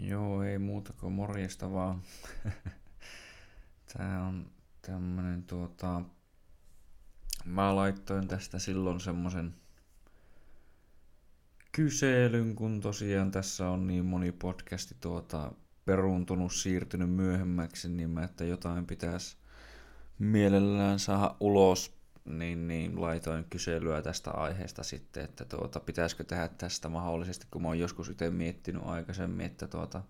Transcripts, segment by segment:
Joo, ei muuta kuin morjesta vaan. Tää on tämmönen tuota... Mä laittoin tästä silloin semmosen kyselyn, kun tosiaan tässä on niin moni podcasti tuota peruuntunut, siirtynyt myöhemmäksi, niin mä, että jotain pitäisi mielellään saada ulos, niin, niin laitoin kyselyä tästä aiheesta sitten, että tuota, pitäisikö tehdä tästä mahdollisesti, kun mä oon joskus itse miettinyt aikaisemmin, että tuota,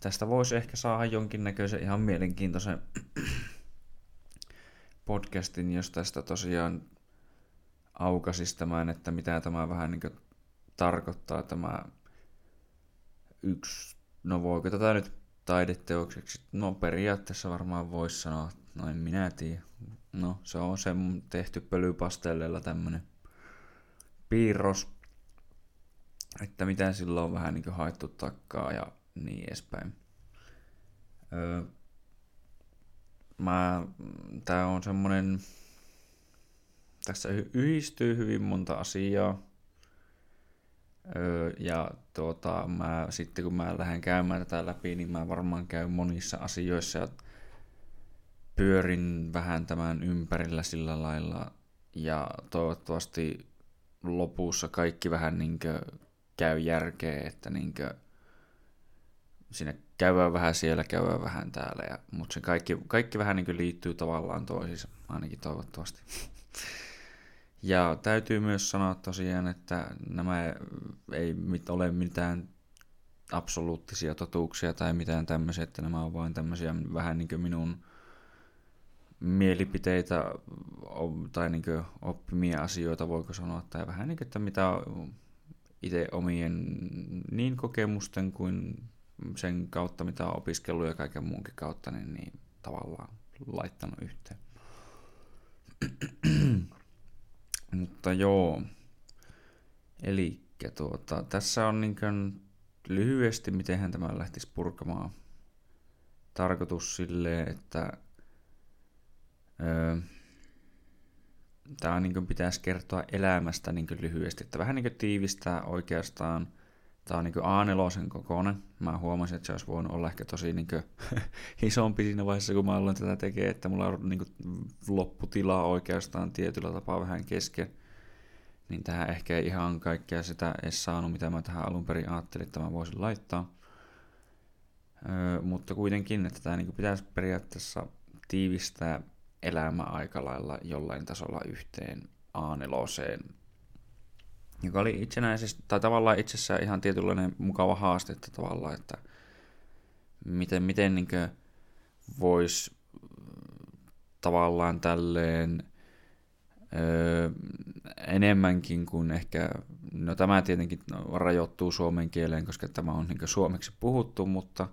tästä voisi ehkä saada jonkinnäköisen ihan mielenkiintoisen podcastin, jos tästä tosiaan aukasis tämän, että mitä tämä vähän niin tarkoittaa tämä yksi, no voiko tätä nyt taideteokseksi, no periaatteessa varmaan voisi sanoa, no en minä tiedä, no se on se tehty pölypastelleilla tämmönen piirros, että mitä sillä on vähän niin haettu takkaa ja niin edespäin. Öö, mä, tää on semmonen, tässä yhdistyy hyvin monta asiaa. Öö, ja tuota, mä, sitten kun mä lähden käymään tätä läpi, niin mä varmaan käyn monissa asioissa ja pyörin vähän tämän ympärillä sillä lailla. Ja toivottavasti lopussa kaikki vähän niin käy järkeä, että niin sinne käydään vähän siellä, käydään vähän täällä. Ja, mutta se kaikki, kaikki vähän niin liittyy tavallaan toisiinsa, ainakin toivottavasti. Ja täytyy myös sanoa tosiaan, että nämä ei ole mitään absoluuttisia totuuksia tai mitään tämmöisiä, että nämä on vain tämmöisiä vähän niin kuin minun mielipiteitä tai niin kuin oppimia asioita, voiko sanoa, tai vähän niin kuin, että mitä itse omien niin kokemusten kuin sen kautta, mitä on opiskellut ja kaiken muunkin kautta, niin, niin tavallaan laittanut yhteen. Mutta joo. Eli tuota, tässä on niin lyhyesti, miten tämä lähtisi purkamaan. Tarkoitus sille, että öö, tämä niin pitäisi kertoa elämästä niin lyhyesti. Että vähän niin tiivistää oikeastaan – Tämä on niin A4 kokoinen. Mä huomasin, että se olisi voinut olla ehkä tosi niin kuin, isompi siinä vaiheessa, kun mä aloin tätä tekemään, että mulla on niin lopputilaa oikeastaan tietyllä tapaa vähän kesken. Niin tähän ehkä ei ihan kaikkea sitä edes saanut, mitä mä tähän alun perin ajattelin, että mä voisin laittaa. Öö, mutta kuitenkin, että tämä niin pitäisi periaatteessa tiivistää elämä aika lailla jollain tasolla yhteen A4 joka oli itsenäisesti, tai tavallaan itsessään ihan tietynlainen mukava haaste, että tavallaan, että miten, miten niin voisi tavallaan tälleen öö, enemmänkin kuin ehkä, no tämä tietenkin rajoittuu suomen kieleen, koska tämä on niin suomeksi puhuttu, mutta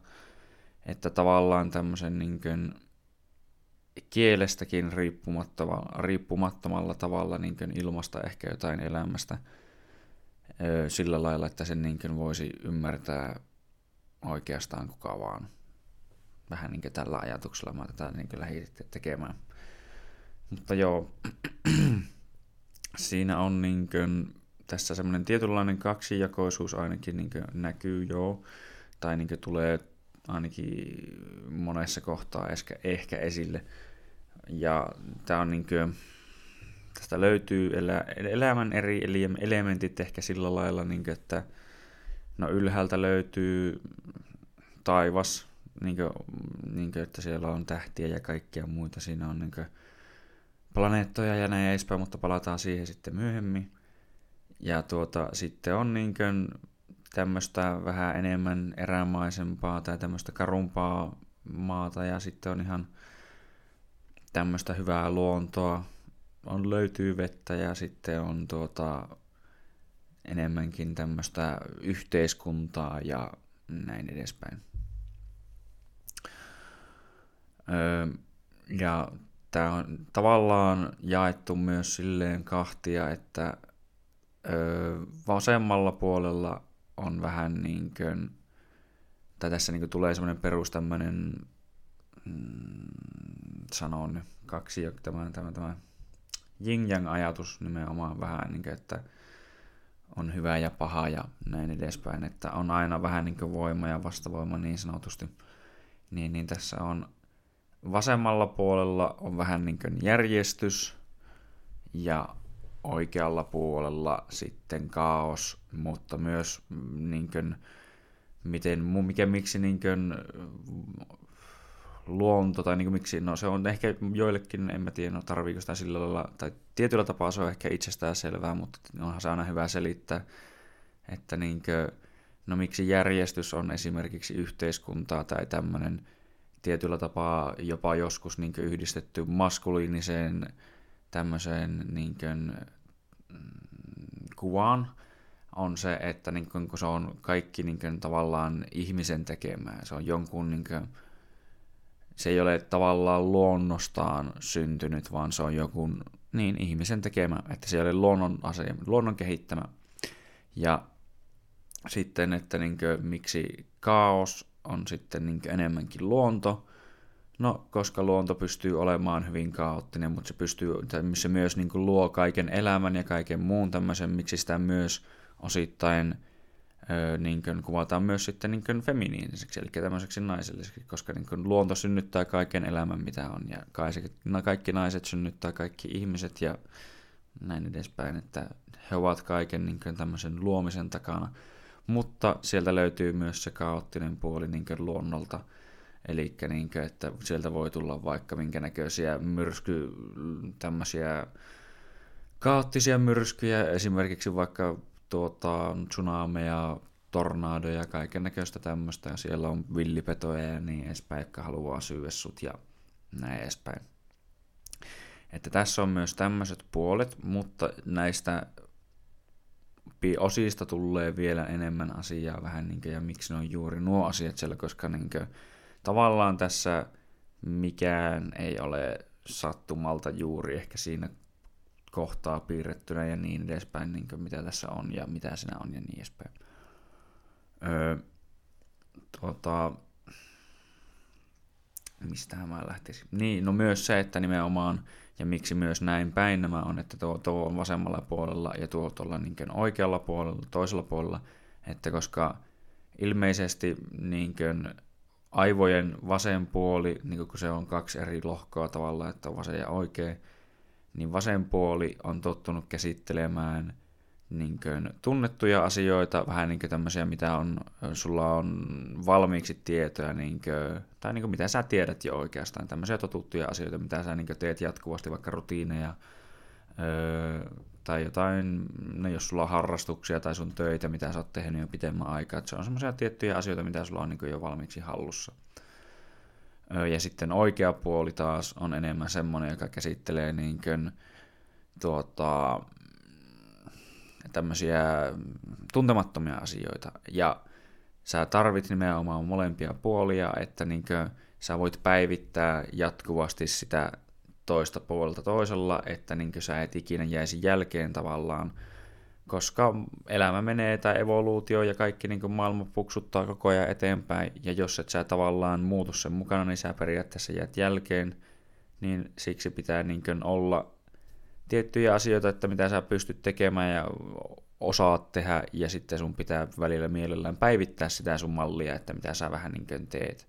että tavallaan tämmöisen niin kuin, kielestäkin riippumattomalla tavalla niin ilmasta ehkä jotain elämästä – sillä lailla, että sen niin voisi ymmärtää oikeastaan kuka vaan. Vähän niin kuin tällä ajatuksella mä tätä niin lähdin tekemään. Mutta joo, siinä on niin kuin, tässä semmoinen tietynlainen kaksijakoisuus ainakin niin näkyy joo, tai niin tulee ainakin monessa kohtaa ehkä, ehkä esille. Ja tämä on niin kuin, tästä löytyy elä, elämän eri elementit ehkä sillä lailla, niin kuin, että no ylhäältä löytyy taivas, niin kuin, niin kuin, että siellä on tähtiä ja kaikkia muita. Siinä on niin kuin, planeettoja ja näin edespäin, mutta palataan siihen sitten myöhemmin. Ja tuota, sitten on niin kuin, tämmöistä vähän enemmän erämaisempaa tai tämmöistä karumpaa maata ja sitten on ihan tämmöistä hyvää luontoa, on, löytyy vettä ja sitten on tuota, enemmänkin tämmöistä yhteiskuntaa ja näin edespäin. Öö, ja tämä on tavallaan jaettu myös silleen kahtia, että öö, vasemmalla puolella on vähän niin kuin, tai tässä niin kuin tulee semmoinen perus tämmöinen, mm, sanon kaksi, tämä, tämä, tämä yin-yang ajatus nimenomaan vähän, niin kuin, että on hyvä ja paha ja näin edespäin, että on aina vähän niin voima ja vastavoima niin sanotusti. Niin, niin tässä on vasemmalla puolella on vähän niin järjestys ja oikealla puolella sitten kaos, mutta myös niin kuin, miten, mikä, miksi niin kuin, luonto, tai niin kuin miksi, no se on ehkä joillekin, en mä tiedä, no tarviiko sitä sillä lailla, tai tietyllä tapaa se on ehkä itsestään selvää, mutta onhan se aina hyvä selittää, että niin kuin, no miksi järjestys on esimerkiksi yhteiskuntaa tai tämmöinen tietyllä tapaa jopa joskus niin yhdistetty maskuliiniseen tämmöiseen niin kuin, mm, kuvaan, on se, että niin kuin, kun se on kaikki niin kuin, tavallaan ihmisen tekemää. Se on jonkun, niin kuin, se ei ole tavallaan luonnostaan syntynyt, vaan se on joku niin, ihmisen tekemä, että se ei ole luonnon asia, luonnon kehittämä. Ja sitten, että niin kuin, miksi kaos on sitten niin enemmänkin luonto, No, koska luonto pystyy olemaan hyvin kaoottinen, mutta se, pystyy, se myös niin kuin luo kaiken elämän ja kaiken muun tämmöisen, miksi sitä myös osittain ö, niin kuin kuvataan myös sitten niin kuin feminiiniseksi, eli tämmöiseksi naiselliseksi, koska niin kuin luonto synnyttää kaiken elämän, mitä on, ja kaikki naiset synnyttää kaikki ihmiset ja näin edespäin, että he ovat kaiken niin kuin tämmöisen luomisen takana. Mutta sieltä löytyy myös se kaoottinen puoli niin kuin luonnolta, Eli niin kuin, että sieltä voi tulla vaikka minkä näköisiä myrsky, tämmöisiä kaoottisia myrskyjä, esimerkiksi vaikka tuota, tsunameja, tornadoja, kaiken näköistä tämmöistä, ja siellä on villipetoja ja niin edespäin, jotka haluaa syödä sut ja näin edespäin. Että tässä on myös tämmöiset puolet, mutta näistä osista tulee vielä enemmän asiaa vähän niin kuin, ja miksi ne on juuri nuo asiat siellä, koska niin kuin, tavallaan tässä mikään ei ole sattumalta juuri ehkä siinä kohtaa piirrettynä ja niin edespäin, niin kuin mitä tässä on ja mitä siinä on ja niin edespäin. Öö, tuota, mistä mä lähtisin? Niin, no myös se, että nimenomaan, ja miksi myös näin päin nämä on, että tuo, tuo on vasemmalla puolella ja tuo tuolla niin oikealla puolella, toisella puolella, että koska ilmeisesti niin kuin, aivojen vasen puoli, niin kun se on kaksi eri lohkoa tavallaan, että on vasen ja oikea, niin vasen puoli on tottunut käsittelemään niin kuin tunnettuja asioita, vähän niin kuin tämmöisiä, mitä on, sulla on valmiiksi tietoja, niin kuin, tai niin kuin mitä sä tiedät jo oikeastaan, tämmöisiä totuttuja asioita, mitä sä niin kuin teet jatkuvasti, vaikka rutiineja, tai jotain, no jos sulla on harrastuksia tai sun töitä, mitä sä oot tehnyt jo pitemmän aikaa, että se on semmoisia tiettyjä asioita, mitä sulla on niin jo valmiiksi hallussa. Ja sitten oikea puoli taas on enemmän semmoinen, joka käsittelee niin kuin, tuota, tämmöisiä tuntemattomia asioita. Ja sä tarvit nimenomaan molempia puolia, että niin kuin, sä voit päivittää jatkuvasti sitä toista puolelta toisella, että niin sä et ikinä jäisi jälkeen tavallaan, koska elämä menee tai evoluutio ja kaikki niin maailma puksuttaa koko ajan eteenpäin, ja jos et sä tavallaan muutu sen mukana, niin sä periaatteessa jäät jälkeen, niin siksi pitää niin olla tiettyjä asioita, että mitä sä pystyt tekemään ja osaat tehdä, ja sitten sun pitää välillä mielellään päivittää sitä sun mallia, että mitä sä vähän niin teet.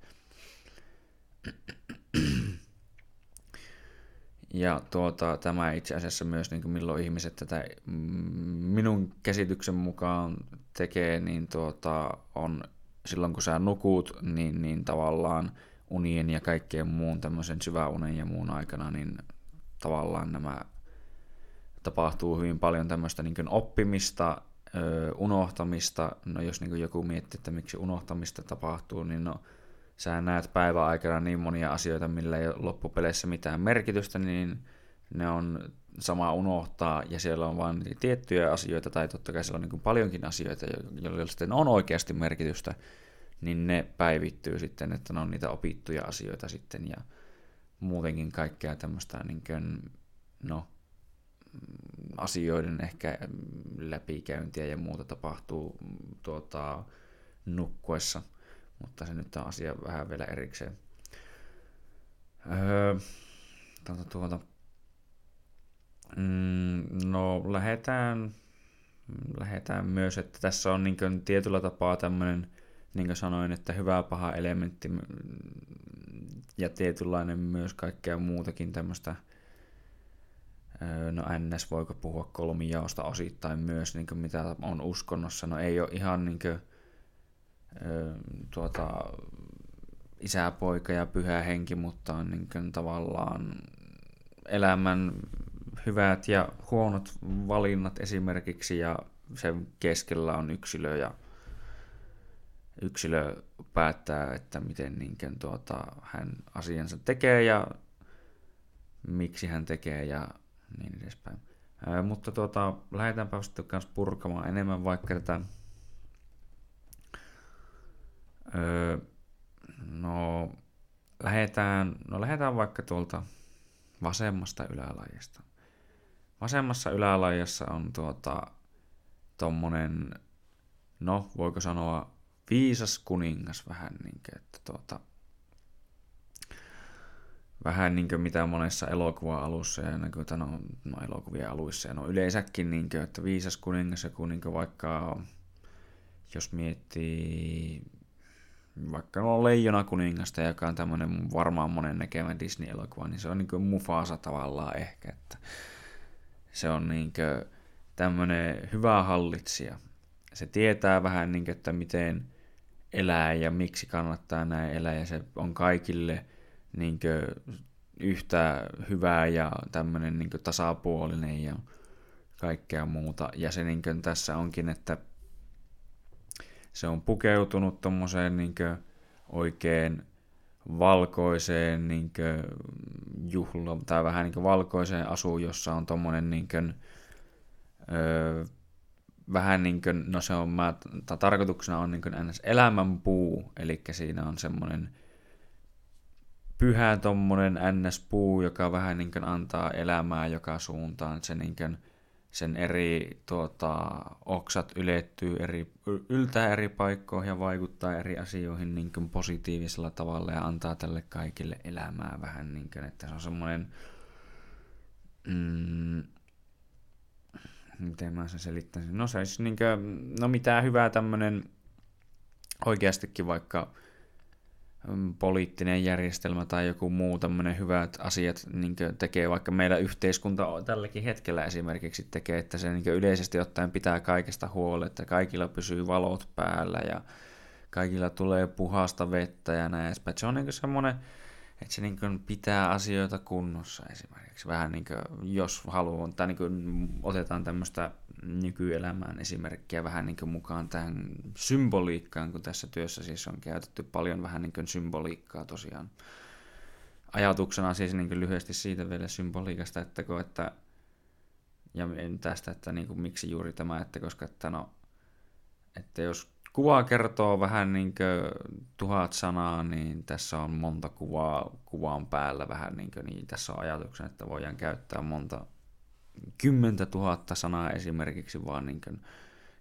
Ja tuota, tämä itse asiassa myös, niin kuin milloin ihmiset tätä mm, minun käsityksen mukaan tekee, niin tuota, on silloin kun sä nukut, niin, niin tavallaan unien ja kaikkeen muun tämmöisen syväunen ja muun aikana, niin tavallaan nämä tapahtuu hyvin paljon tämmöistä niin oppimista, unohtamista. No jos niin joku miettii, että miksi unohtamista tapahtuu, niin no sä näet päivän aikana niin monia asioita, millä ei ole loppupeleissä mitään merkitystä, niin ne on sama unohtaa, ja siellä on vain tiettyjä asioita, tai totta kai siellä on niin paljonkin asioita, joilla sitten on oikeasti merkitystä, niin ne päivittyy sitten, että ne on niitä opittuja asioita sitten, ja muutenkin kaikkea tämmöistä niin kuin, no, asioiden ehkä läpikäyntiä ja muuta tapahtuu tuota, nukkuessa – mutta se nyt on asia vähän vielä erikseen. Öö, tuota, tuota. Mm, no, lähdetään lähdetään myös, että tässä on niin kuin tietyllä tapaa tämmöinen, niin kuin sanoin, että hyvä paha elementti ja tietynlainen myös kaikkea muutakin tämmöistä, no ns. voiko puhua kolmijaosta osittain myös, niin kuin mitä on uskonnossa, no ei ole ihan niin kuin, tuota, isä, poika ja pyhä henki, mutta on niin kuin tavallaan elämän hyvät ja huonot valinnat esimerkiksi ja sen keskellä on yksilö ja yksilö päättää, että miten niin kuin, tuota, hän asiansa tekee ja miksi hän tekee ja niin edespäin. Ää, mutta tuota, lähdetäänpä sitten kanssa purkamaan enemmän vaikka tätä öö, no, lähdetään, no lähdetään vaikka tuolta vasemmasta ylälajista. Vasemmassa ylälajassa on tuota, tommonen, no voiko sanoa viisas kuningas vähän niin kuin, että tuota, vähän niin kuin mitä monessa elokuva-alussa ja niin kuin, no, no elokuvien aluissa ja no yleensäkin niin kuin, että viisas kuningas joku niin kuin vaikka jos miettii vaikka no Leijona kuningasta, joka on tämmöinen varmaan monen näkemä Disney-elokuva, niin se on niin kuin Mufasa tavallaan ehkä, että se on niin kuin tämmöinen hyvä hallitsija. Se tietää vähän niin kuin, että miten elää ja miksi kannattaa näin elää ja se on kaikille niin kuin yhtä hyvää ja tämmöinen niin tasapuolinen ja kaikkea muuta. Ja se niin tässä onkin, että se on pukeutunut tommoseen niin oikein valkoiseen niin juhla, tai vähän niin valkoiseen asuun, jossa on tommonen niin kuin, öö, vähän niin kuin, no se on, mä, tarkoituksena on niin kuin ns. elämänpuu, eli siinä on semmoinen pyhä tommonen ns-puu, joka vähän niin kuin antaa elämää joka suuntaan, se niin kuin, sen eri tuota, oksat ylettyy eri, yltää eri paikkoihin ja vaikuttaa eri asioihin niin kuin positiivisella tavalla ja antaa tälle kaikille elämää vähän niin kuin, että se on semmoinen mm, miten mä sen selittäisin, no se olisi niin kuin, no mitään hyvää tämmöinen oikeastikin vaikka poliittinen järjestelmä tai joku muu tämmöinen hyvät asiat niin tekee, vaikka meillä yhteiskunta tälläkin hetkellä esimerkiksi tekee, että se niin yleisesti ottaen pitää kaikesta huolta, että kaikilla pysyy valot päällä ja kaikilla tulee puhasta vettä ja näin edespäin. Se on niin semmoinen, että se niin pitää asioita kunnossa esimerkiksi. Vähän niin kuin, jos haluaa, tai niin otetaan tämmöistä nykyelämään esimerkkiä vähän niin mukaan tähän symboliikkaan, kun tässä työssä siis on käytetty paljon vähän niin kuin symboliikkaa tosiaan. Ajatuksena siis niin lyhyesti siitä vielä symboliikasta, että, kun, että ja tästä, että niin kuin, miksi juuri tämä, että koska että no, että jos kuva kertoo vähän niin kuin tuhat sanaa, niin tässä on monta kuvaa kuvan päällä vähän niin kuin, niin tässä on ajatuksena, että voidaan käyttää monta kymmentä tuhatta sanaa esimerkiksi vaan niin kuin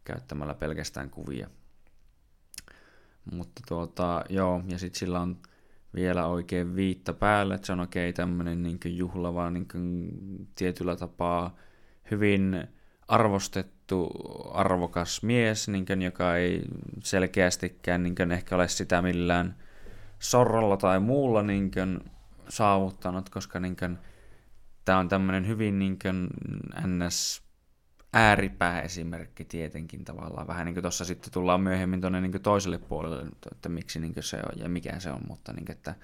käyttämällä pelkästään kuvia. Mutta tuota, joo, ja sitten sillä on vielä oikein viitta päällä, että se on oikein tämmöinen niin juhlava, niin tietyllä tapaa hyvin arvostettu, arvokas mies, niin kuin, joka ei selkeästikään niin kuin, ehkä ole sitä millään sorralla tai muulla niin kuin, saavuttanut, koska niin kuin, tämä on tämmöinen hyvin niin ns. ääripää esimerkki tietenkin tavallaan. Vähän niin kuin tuossa sitten tullaan myöhemmin tuonne niin toiselle puolelle, että miksi niin se on ja mikä se on, mutta niin kuin, että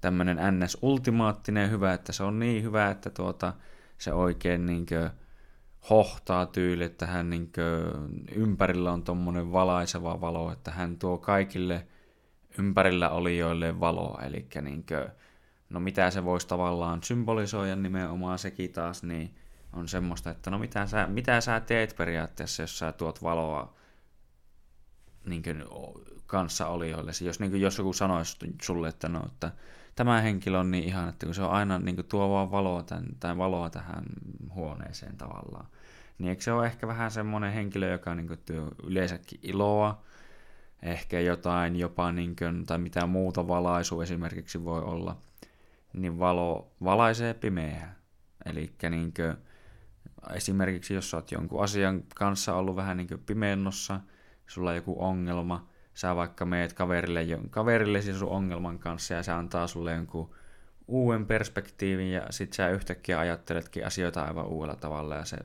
tämmöinen ns. ultimaattinen hyvä, että se on niin hyvä, että tuota, se oikein niin kuin hohtaa tyyli, että hän niin ympärillä on tuommoinen valaiseva valo, että hän tuo kaikille ympärillä olijoille valoa, eli niin kuin, no mitä se voisi tavallaan symbolisoida nimenomaan sekin taas, niin on semmoista, että no mitä sä, mitä sä teet periaatteessa, jos sä tuot valoa niin kuin, kanssa olijoille. Jos, niin kuin, jos joku sanoisi sulle, että no, että tämä henkilö on niin ihan, että kun se on aina niin kuin, tuo vaan valoa, tämän, tai valoa tähän huoneeseen tavallaan. Niin eikö se ole ehkä vähän semmoinen henkilö, joka niin kuin, työ yleensäkin iloa, ehkä jotain jopa, niin kuin, tai mitä muuta valaisu esimerkiksi voi olla – niin valo valaisee pimeää. Eli niin Esimerkiksi jos oot jonkun asian kanssa ollut vähän niin pimennossa, sulla on joku ongelma, sä vaikka meet kaverille, kaverille sun ongelman kanssa ja se antaa sulle jonkun uuden perspektiivin ja sit sä yhtäkkiä ajatteletkin asioita aivan uudella tavalla ja se,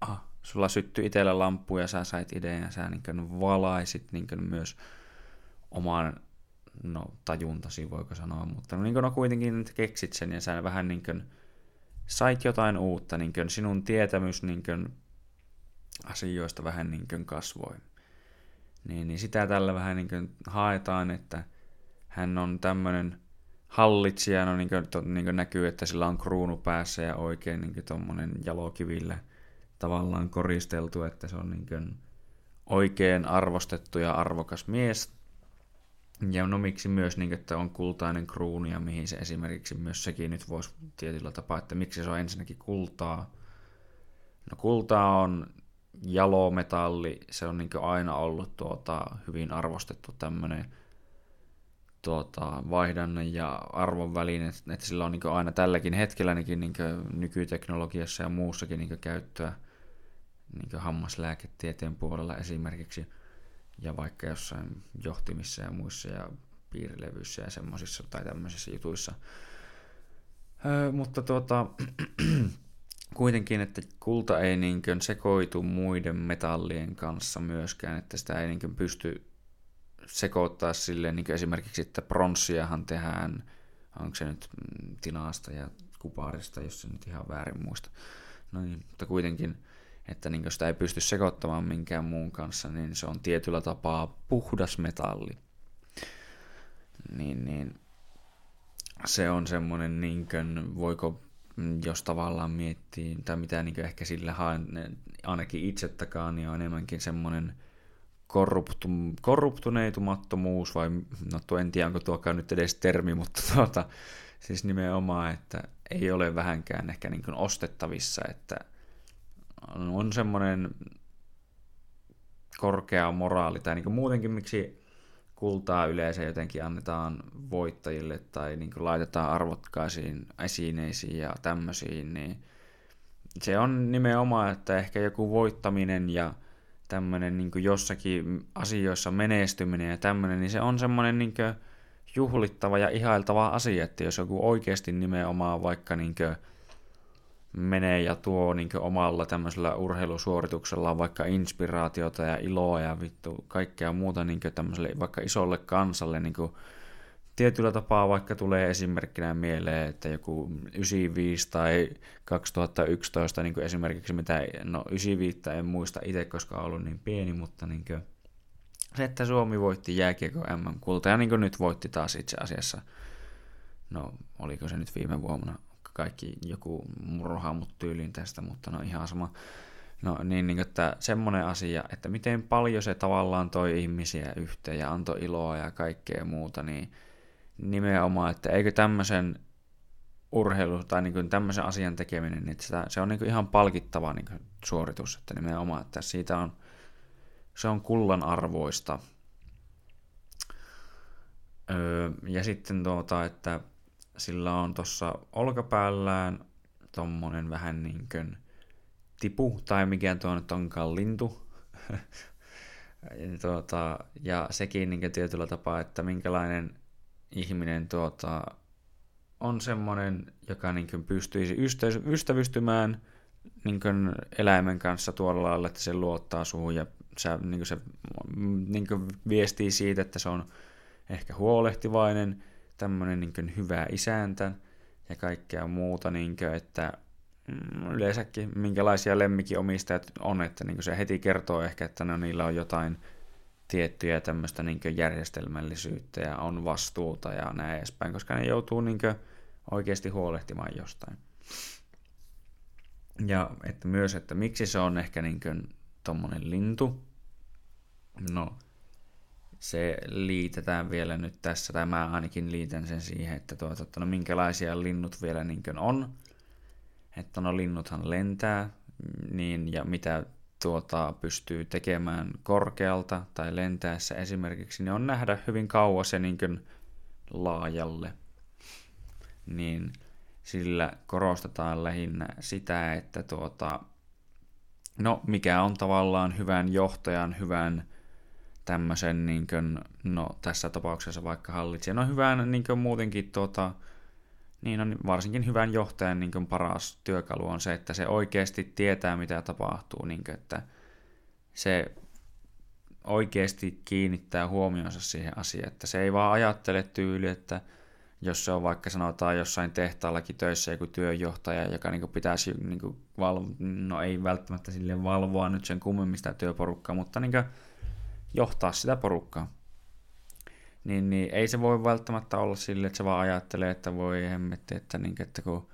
ah, sulla syttyi itsellä lamppu ja sä sait idean ja sä niin valaisit niin myös oman no, tajuntasi, voiko sanoa, mutta no, niin kuin, no kuitenkin keksit sen ja sä vähän niin kuin, sait jotain uutta, niin kuin, sinun tietämys niin kuin, asioista vähän niin kuin, kasvoi. Niin, niin sitä tällä vähän niin kuin, haetaan, että hän on tämmöinen hallitsija, no niin kuin, to, niin kuin näkyy, että sillä on kruunu päässä ja oikein niin tuommoinen jalokivillä tavallaan koristeltu, että se on niin kuin, oikein arvostettu ja arvokas mies, ja no miksi myös, niin, että on kultainen kruunu ja mihin se esimerkiksi myös sekin nyt voisi tietyllä tapaa, että miksi se on ensinnäkin kultaa. No kultaa on jalometalli, se on niin aina ollut tuota, hyvin arvostettu tämmöinen tuota, vaihdannan ja arvon väline, että sillä on niin aina tälläkin hetkellä niin niin nykyteknologiassa ja muussakin niin käyttöä niin hammaslääketieteen puolella esimerkiksi – ja vaikka jossain johtimissa ja muissa ja piirilevyissä ja semmoisissa tai tämmöisissä jutuissa. Öö, mutta tuota, kuitenkin, että kulta ei niin sekoitu muiden metallien kanssa myöskään, että sitä ei niin pysty sekoittaa silleen, niin esimerkiksi, että pronssiahan tehdään, onko se nyt mm, tinaasta ja kuparista, jos se nyt ihan väärin muista. No niin, mutta kuitenkin että niin sitä ei pysty sekoittamaan minkään muun kanssa, niin se on tietyllä tapaa puhdas metalli. Niin, niin se on semmoinen, niin kuin, voiko, jos tavallaan miettii, tai mitä niin ehkä sillä haen, ainakin itse takaa, niin on enemmänkin semmoinen korruptu, korruptuneitumattomuus, vai no tuo en tiedä, onko tuokaan nyt edes termi, mutta tuota, siis nimenomaan, että ei ole vähänkään ehkä niin ostettavissa, että on semmoinen korkea moraali, tai niin muutenkin miksi kultaa yleensä jotenkin annetaan voittajille tai niin laitetaan arvokkaisiin esineisiin ja tämmöisiin, niin se on nimenomaan, että ehkä joku voittaminen ja tämmöinen niin jossakin asioissa menestyminen ja tämmöinen, niin se on semmoinen niin juhlittava ja ihailtava asia, että jos joku oikeasti nimenomaan vaikka niin menee ja tuo niin omalla tämmöisellä urheilusuorituksellaan vaikka inspiraatiota ja iloa ja vittu kaikkea muuta niin tämmöiselle vaikka isolle kansalle niin tietyllä tapaa vaikka tulee esimerkkinä mieleen, että joku 95 tai 2011 niin esimerkiksi, mitä, no 95 en muista itse, koska on ollut niin pieni, mutta niin kuin, se, että Suomi voitti jääkiekko MM-kulta ja niin nyt voitti taas itse asiassa, no oliko se nyt viime vuonna, kaikki joku murhaa mut tyyliin tästä, mutta no ihan sama. No niin, niin että semmoinen asia, että miten paljon se tavallaan toi ihmisiä yhteen ja antoi iloa ja kaikkea muuta, niin nimenomaan, että eikö tämmöisen urheilu tai niin kuin tämmöisen asian tekeminen, niin sitä, se on niin kuin ihan palkittava niin kuin suoritus, että nimenomaan, että siitä on, se on kullan arvoista. Öö, ja sitten tuota, että sillä on tuossa olkapäällään tommonen vähän niin kuin tipu, tai mikä tuo nyt onkaan lintu. ja, tuota, ja sekin niin tietyllä tapaa, että minkälainen ihminen tuota, on semmoinen, joka niin pystyisi ystävystymään niin eläimen kanssa tuolla lailla, että se luottaa suhun ja se, niin se niin viestii siitä, että se on ehkä huolehtivainen, tämmöinen niin hyvä isäntä ja kaikkea muuta, niin kuin, että mm, yleensäkin minkälaisia lemmikinomistajat on, että niin se heti kertoo ehkä, että no, niillä on jotain tiettyjä tämmöistä niin järjestelmällisyyttä ja on vastuuta ja näin edespäin, koska ne joutuu niin oikeasti huolehtimaan jostain. Ja että myös, että miksi se on ehkä niin tuommoinen lintu. No, se liitetään vielä nyt tässä, tai mä ainakin liitän sen siihen, että, tuota, että no minkälaisia linnut vielä niin on. Että no linnuthan lentää, niin, ja mitä tuota, pystyy tekemään korkealta tai lentäessä esimerkiksi, niin on nähdä hyvin kauas ja niin laajalle. Niin sillä korostetaan lähinnä sitä, että tuota, no mikä on tavallaan hyvän johtajan, hyvän tämmöisen, niin kuin, no tässä tapauksessa vaikka hallitsijan, no hyvän niin kuin muutenkin tuota, niin on varsinkin hyvän johtajan niin kuin paras työkalu on se, että se oikeasti tietää, mitä tapahtuu, niin kuin, että se oikeasti kiinnittää huomionsa siihen asiaan, että se ei vaan ajattele tyyli, että jos se on vaikka sanotaan jossain tehtaallakin töissä joku työjohtaja, joka niin pitäisi niin valvo, no ei välttämättä sille valvoa nyt sen kummemmin sitä työporukkaa, mutta niin johtaa sitä porukkaa. Niin, niin ei se voi välttämättä olla sille, että se vaan ajattelee, että voi hemmetti, että, niin, että kun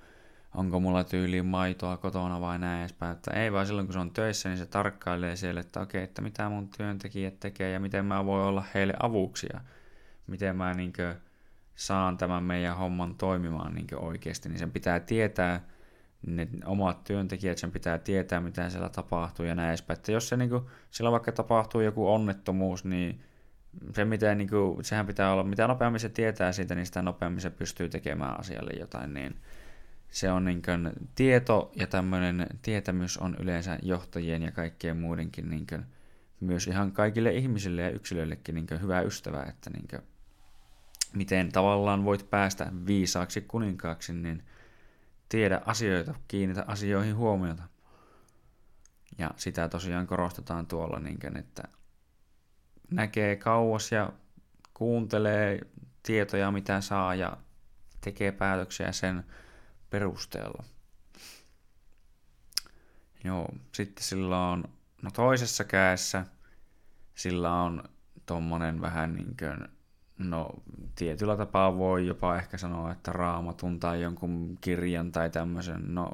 onko mulla tyyliin maitoa kotona vai näin edespäin. Että ei vaan silloin, kun se on töissä, niin se tarkkailee siellä, että okei, että mitä mun työntekijät tekee ja miten mä voi olla heille avuksia. Miten mä niin saan tämän meidän homman toimimaan niin oikeasti, niin sen pitää tietää, ne omat työntekijät, sen pitää tietää, mitä siellä tapahtuu ja näin edespäin. Että jos se, niin kuin, sillä vaikka tapahtuu joku onnettomuus, niin se miten, niin kuin, sehän pitää olla, mitä nopeammin se tietää siitä, niin sitä nopeammin se pystyy tekemään asialle jotain, niin se on niin kuin, tieto ja tämmöinen tietämys on yleensä johtajien ja kaikkien muidenkin niin kuin, myös ihan kaikille ihmisille ja yksilöillekin niin kuin, hyvä ystävä, että niin kuin, miten tavallaan voit päästä viisaaksi kuninkaaksi, niin tiedä asioita, kiinnitä asioihin huomiota. Ja sitä tosiaan korostetaan tuolla, niin että näkee kauas ja kuuntelee tietoja, mitä saa ja tekee päätöksiä sen perusteella. Joo, sitten sillä on, no toisessa käessä sillä on tommonen vähän niin kuin No, tietyllä tapaa voi jopa ehkä sanoa, että raamatun tai jonkun kirjan tai tämmöisen, no,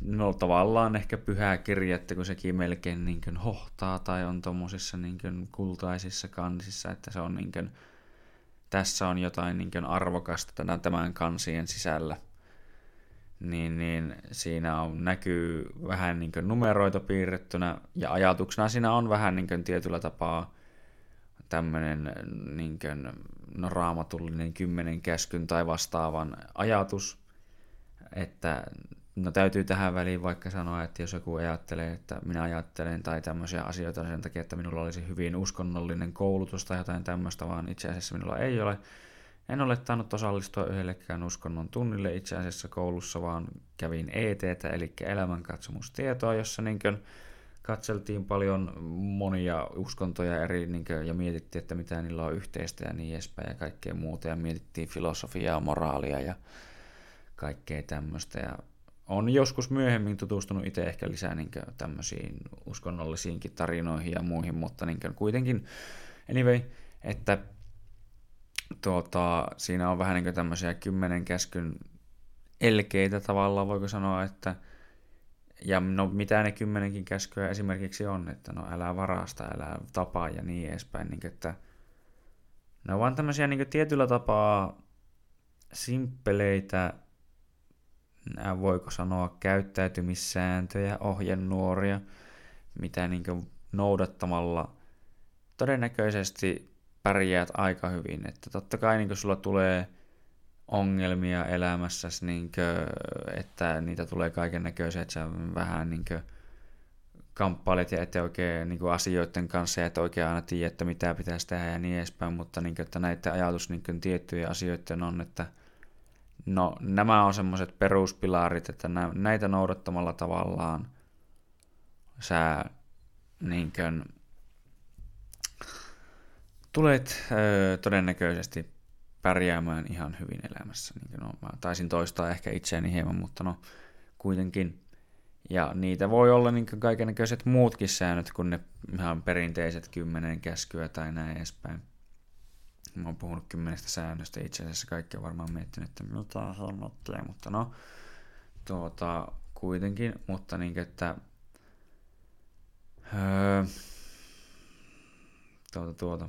no tavallaan ehkä pyhää kirjettä, kun sekin melkein niin kuin hohtaa tai on tuommoisissa niin kultaisissa kansissa, että se on niin kuin, tässä on jotain niin kuin arvokasta tämän kansien sisällä. Niin, niin siinä on, näkyy vähän niin numeroita piirrettynä ja ajatuksena siinä on vähän niin tietyllä tapaa tämmöinen niin kuin, no, raamatullinen kymmenen käskyn tai vastaavan ajatus, että no täytyy tähän väliin vaikka sanoa, että jos joku ajattelee, että minä ajattelen tai tämmöisiä asioita sen takia, että minulla olisi hyvin uskonnollinen koulutus tai jotain tämmöistä, vaan itse asiassa minulla ei ole. En ole tainnut osallistua yhdellekään uskonnon tunnille itse asiassa koulussa, vaan kävin ET, eli elämänkatsomustietoa, jossa niin kuin, katseltiin paljon monia uskontoja eri niin kuin, ja mietittiin, että mitä niillä on yhteistä ja niin edespäin ja kaikkea muuta. Ja mietittiin filosofiaa, moraalia ja kaikkea tämmöistä. Ja on joskus myöhemmin tutustunut itse ehkä lisää niin kuin, tämmöisiin uskonnollisiinkin tarinoihin ja muihin, mutta niin kuin, kuitenkin anyway, että tuota, siinä on vähän niin kuin tämmöisiä kymmenen käskyn elkeitä tavallaan, voiko sanoa, että – ja no mitä ne kymmenenkin käskyä esimerkiksi on, että no älä varasta, älä tapaa ja niin edespäin, niin että ne on vaan tämmöisiä niin tietyllä tapaa simppeleitä, voiko sanoa käyttäytymissääntöjä, ohjenuoria, mitä niin noudattamalla todennäköisesti pärjäät aika hyvin. Että totta kai niin sulla tulee ongelmia elämässäsi, niin kuin, että niitä tulee kaiken näköisiä, että sä vähän niin kuin, kamppailet ja ette oikein niin kuin, asioiden kanssa ja et oikein aina tiedä, että mitä pitäisi tehdä ja niin edespäin, mutta niin kuin, että näiden ajatus niin kuin, tiettyjen asioiden on, että no, nämä on semmoiset peruspilarit, että näitä noudattamalla tavallaan sä niin kuin, tulet öö, todennäköisesti pärjäämään ihan hyvin elämässä. Niin no, mä taisin toistaa ehkä itseäni hieman, mutta no kuitenkin. Ja niitä voi olla niin kaikenlaiset muutkin säännöt kuin ne ihan perinteiset kymmenen käskyä tai näin edespäin. Mä oon puhunut kymmenestä säännöstä itse asiassa kaikki on varmaan miettinyt, että mitä hemmottelee, mutta no tuota, kuitenkin, mutta niin että öö, tuota, tuota,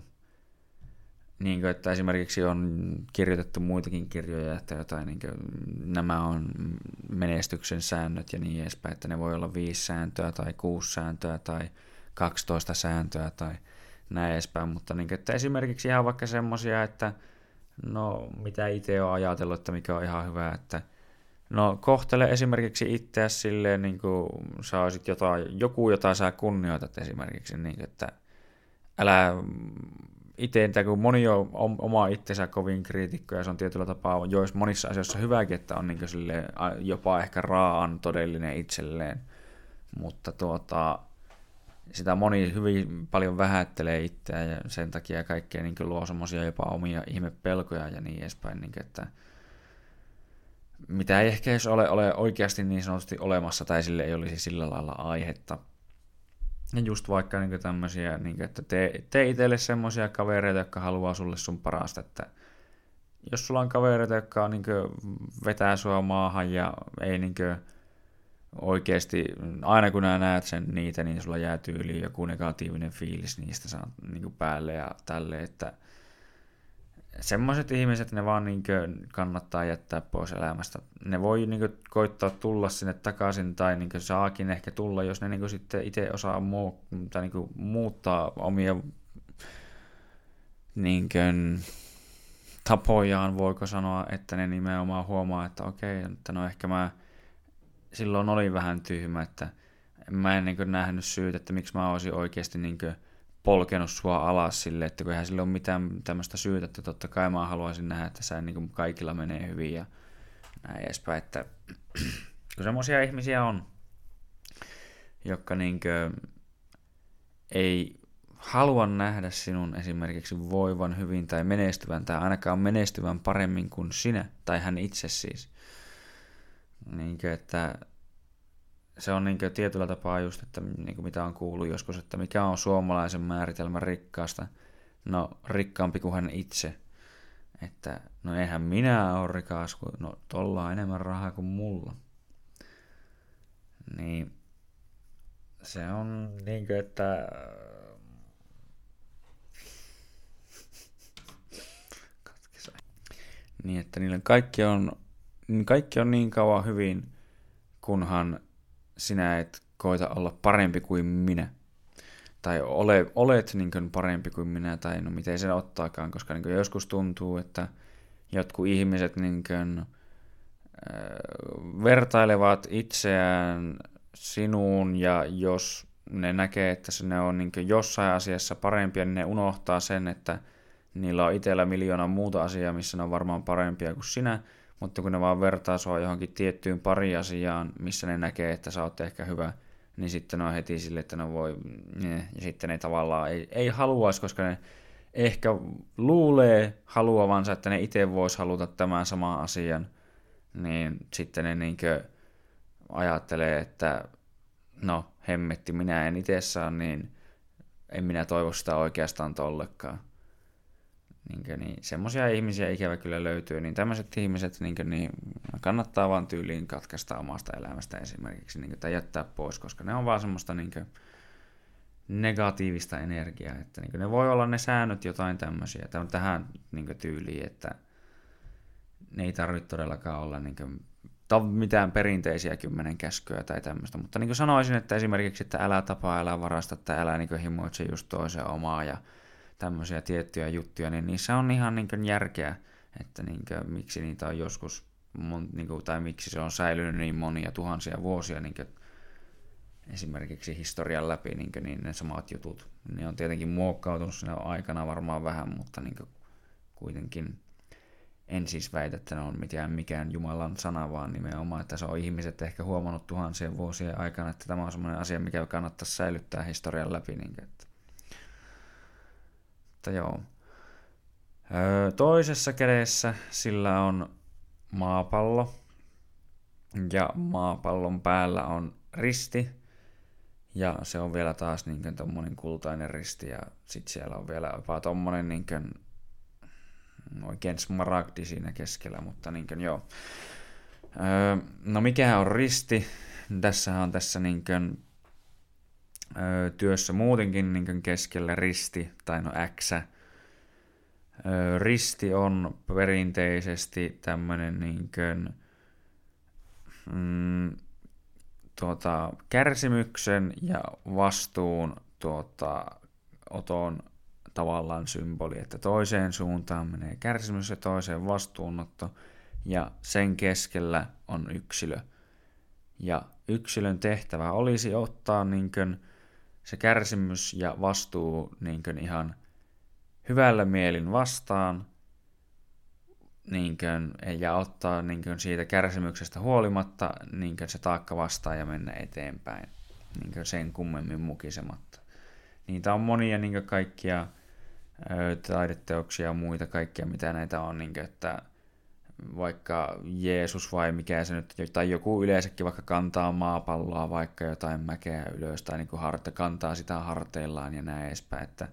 niin kuin, että esimerkiksi on kirjoitettu muitakin kirjoja, että jotain, niin kuin, nämä on menestyksen säännöt ja niin edespäin, että ne voi olla viisi sääntöä tai kuusi sääntöä tai 12 sääntöä tai näin edespäin, mutta niin kuin, että esimerkiksi ihan vaikka semmoisia, että no mitä itse on ajatellut, että mikä on ihan hyvä, että No kohtele esimerkiksi itseäsi silleen, niin kuin sä olisit jotain, joku, jota sä kunnioitat esimerkiksi, niin että älä itse, kun moni on oma itsensä kovin kriitikko ja se on tietyllä tapaa, jos monissa asioissa hyväkin, että on niin sille jopa ehkä raan todellinen itselleen, mutta tuota, sitä moni hyvin paljon vähättelee itseään ja sen takia kaikkea niin luo semmoisia jopa omia ihmepelkoja ja niin edespäin, niin että mitä ei ehkä edes ole, ole oikeasti niin sanotusti olemassa tai sille ei olisi sillä lailla aihetta. Ja just vaikka niin tämmöisiä, niin että tee, tee itselle semmoisia kavereita, jotka haluaa sulle sun parasta, että jos sulla on kavereita, jotka niin vetää sua maahan ja ei niin oikeasti, aina kun näet sen niitä, niin sulla jää tyyliin joku negatiivinen fiilis niistä niin päälle ja tälle, että semmoiset ihmiset, ne vaan niin kannattaa jättää pois elämästä. Ne voi niin koittaa tulla sinne takaisin tai niin saakin ehkä tulla, jos ne niin sitten itse osaa muu, tai niin muuttaa omia niin kuin, tapojaan, voiko sanoa, että ne nimenomaan huomaa, että okei, että no ehkä mä silloin olin vähän tyhmä, että mä en niin nähnyt syytä, että miksi mä olisin oikeasti niin kuin, polkenut sua alas sille, että kun eihän sillä ole mitään tämmöistä syytä, että totta kai mä haluaisin nähdä, että sä niin kaikilla menee hyvin ja näin edespäin, että kun semmoisia ihmisiä on, jotka niin kuin ei halua nähdä sinun esimerkiksi voivan hyvin tai menestyvän tai ainakaan menestyvän paremmin kuin sinä tai hän itse siis. Niin kuin, että se on niin tietyllä tapaa just, että niin mitä on kuullut joskus, että mikä on suomalaisen määritelmä rikkaasta. No rikkaampi kuin hän itse. Että no eihän minä ole rikas, kun no tolla on enemmän rahaa kuin mulla. Niin se on niin kuin, että Niin, että niille kaikki on, kaikki on niin kauan hyvin, kunhan sinä et koita olla parempi kuin minä. Tai ole, olet niin kuin parempi kuin minä, tai no miten se ottaakaan, koska niin kuin joskus tuntuu, että jotkut ihmiset niin kuin, äh, vertailevat itseään sinuun, ja jos ne näkee, että ne on niin jossain asiassa parempia, niin ne unohtaa sen, että niillä on itsellä miljoona muuta asiaa, missä ne on varmaan parempia kuin sinä, mutta kun ne vaan vertaa sua johonkin tiettyyn pari asiaan, missä ne näkee, että sä oot ehkä hyvä, niin sitten on heti sille, että no voi, ne, ja sitten ne tavallaan ei, ei haluaisi, koska ne ehkä luulee haluavansa, että ne itse vois haluta tämän saman asian, niin sitten ne niinkö ajattelee, että no hemmetti, minä en itse saa, niin en minä toivo sitä oikeastaan tollekaan niin, niin semmoisia ihmisiä ikävä kyllä löytyy, niin tämmöiset ihmiset niin, niin kannattaa vaan tyyliin katkaista omasta elämästä esimerkiksi niin, tai jättää pois, koska ne on vaan semmoista niin, negatiivista energiaa, että niin, ne voi olla ne säännöt jotain tämmöisiä tähän niin, tyyliin, että ne ei tarvitse todellakaan olla niin, mitään perinteisiä kymmenen käskyä tai tämmöistä, mutta niin kuin sanoisin, että esimerkiksi, että älä tapaa, älä varasta, että älä niin himoitse just toisen omaa ja tämmöisiä tiettyjä juttuja, niin niissä on ihan niin kuin järkeä, että niin kuin, miksi niitä on joskus, niin kuin, tai miksi se on säilynyt niin monia tuhansia vuosia niin kuin, esimerkiksi historian läpi, niin, kuin, niin ne samat jutut. Ne on tietenkin muokkautunut sinne aikana varmaan vähän, mutta niin kuin, kuitenkin en siis väitä, että ne on mitään mikään Jumalan sana, vaan nimenomaan, että se on ihmiset ehkä huomannut tuhansien vuosien aikana, että tämä on sellainen asia, mikä kannattaisi säilyttää historian läpi. Niin, että mutta joo. Öö, toisessa kädessä sillä on maapallo. Ja maapallon päällä on risti. Ja se on vielä taas niin tommonen kultainen risti. Ja sit siellä on vielä jopa tommonen niin kuin, oikein smaragdi siinä keskellä. Mutta niin kuin, joo. Öö, no mikä on risti? Tässä on tässä niin kuin, työssä muutenkin niin keskellä risti, tai no X. Risti on perinteisesti tämmöinen niin kuin, mm, tuota, kärsimyksen ja vastuun tuota, oton tavallaan symboli, että toiseen suuntaan menee kärsimys ja toiseen vastuunotto, ja sen keskellä on yksilö. Ja yksilön tehtävä olisi ottaa niin kuin, se kärsimys ja vastuu niin kuin, ihan hyvällä mielin vastaan niin kuin, ja ottaa niin kuin, siitä kärsimyksestä huolimatta niin kuin, se taakka vastaan ja mennä eteenpäin niin kuin, sen kummemmin mukisematta. Niitä on monia niin kaikkia ö, taideteoksia ja muita kaikkia, mitä näitä on, niin kuin, että vaikka Jeesus vai mikä se nyt, tai joku yleensäkin vaikka kantaa maapalloa, vaikka jotain mäkeä ylös, tai niin kuin harta, kantaa sitä harteillaan ja näin edespäin. Että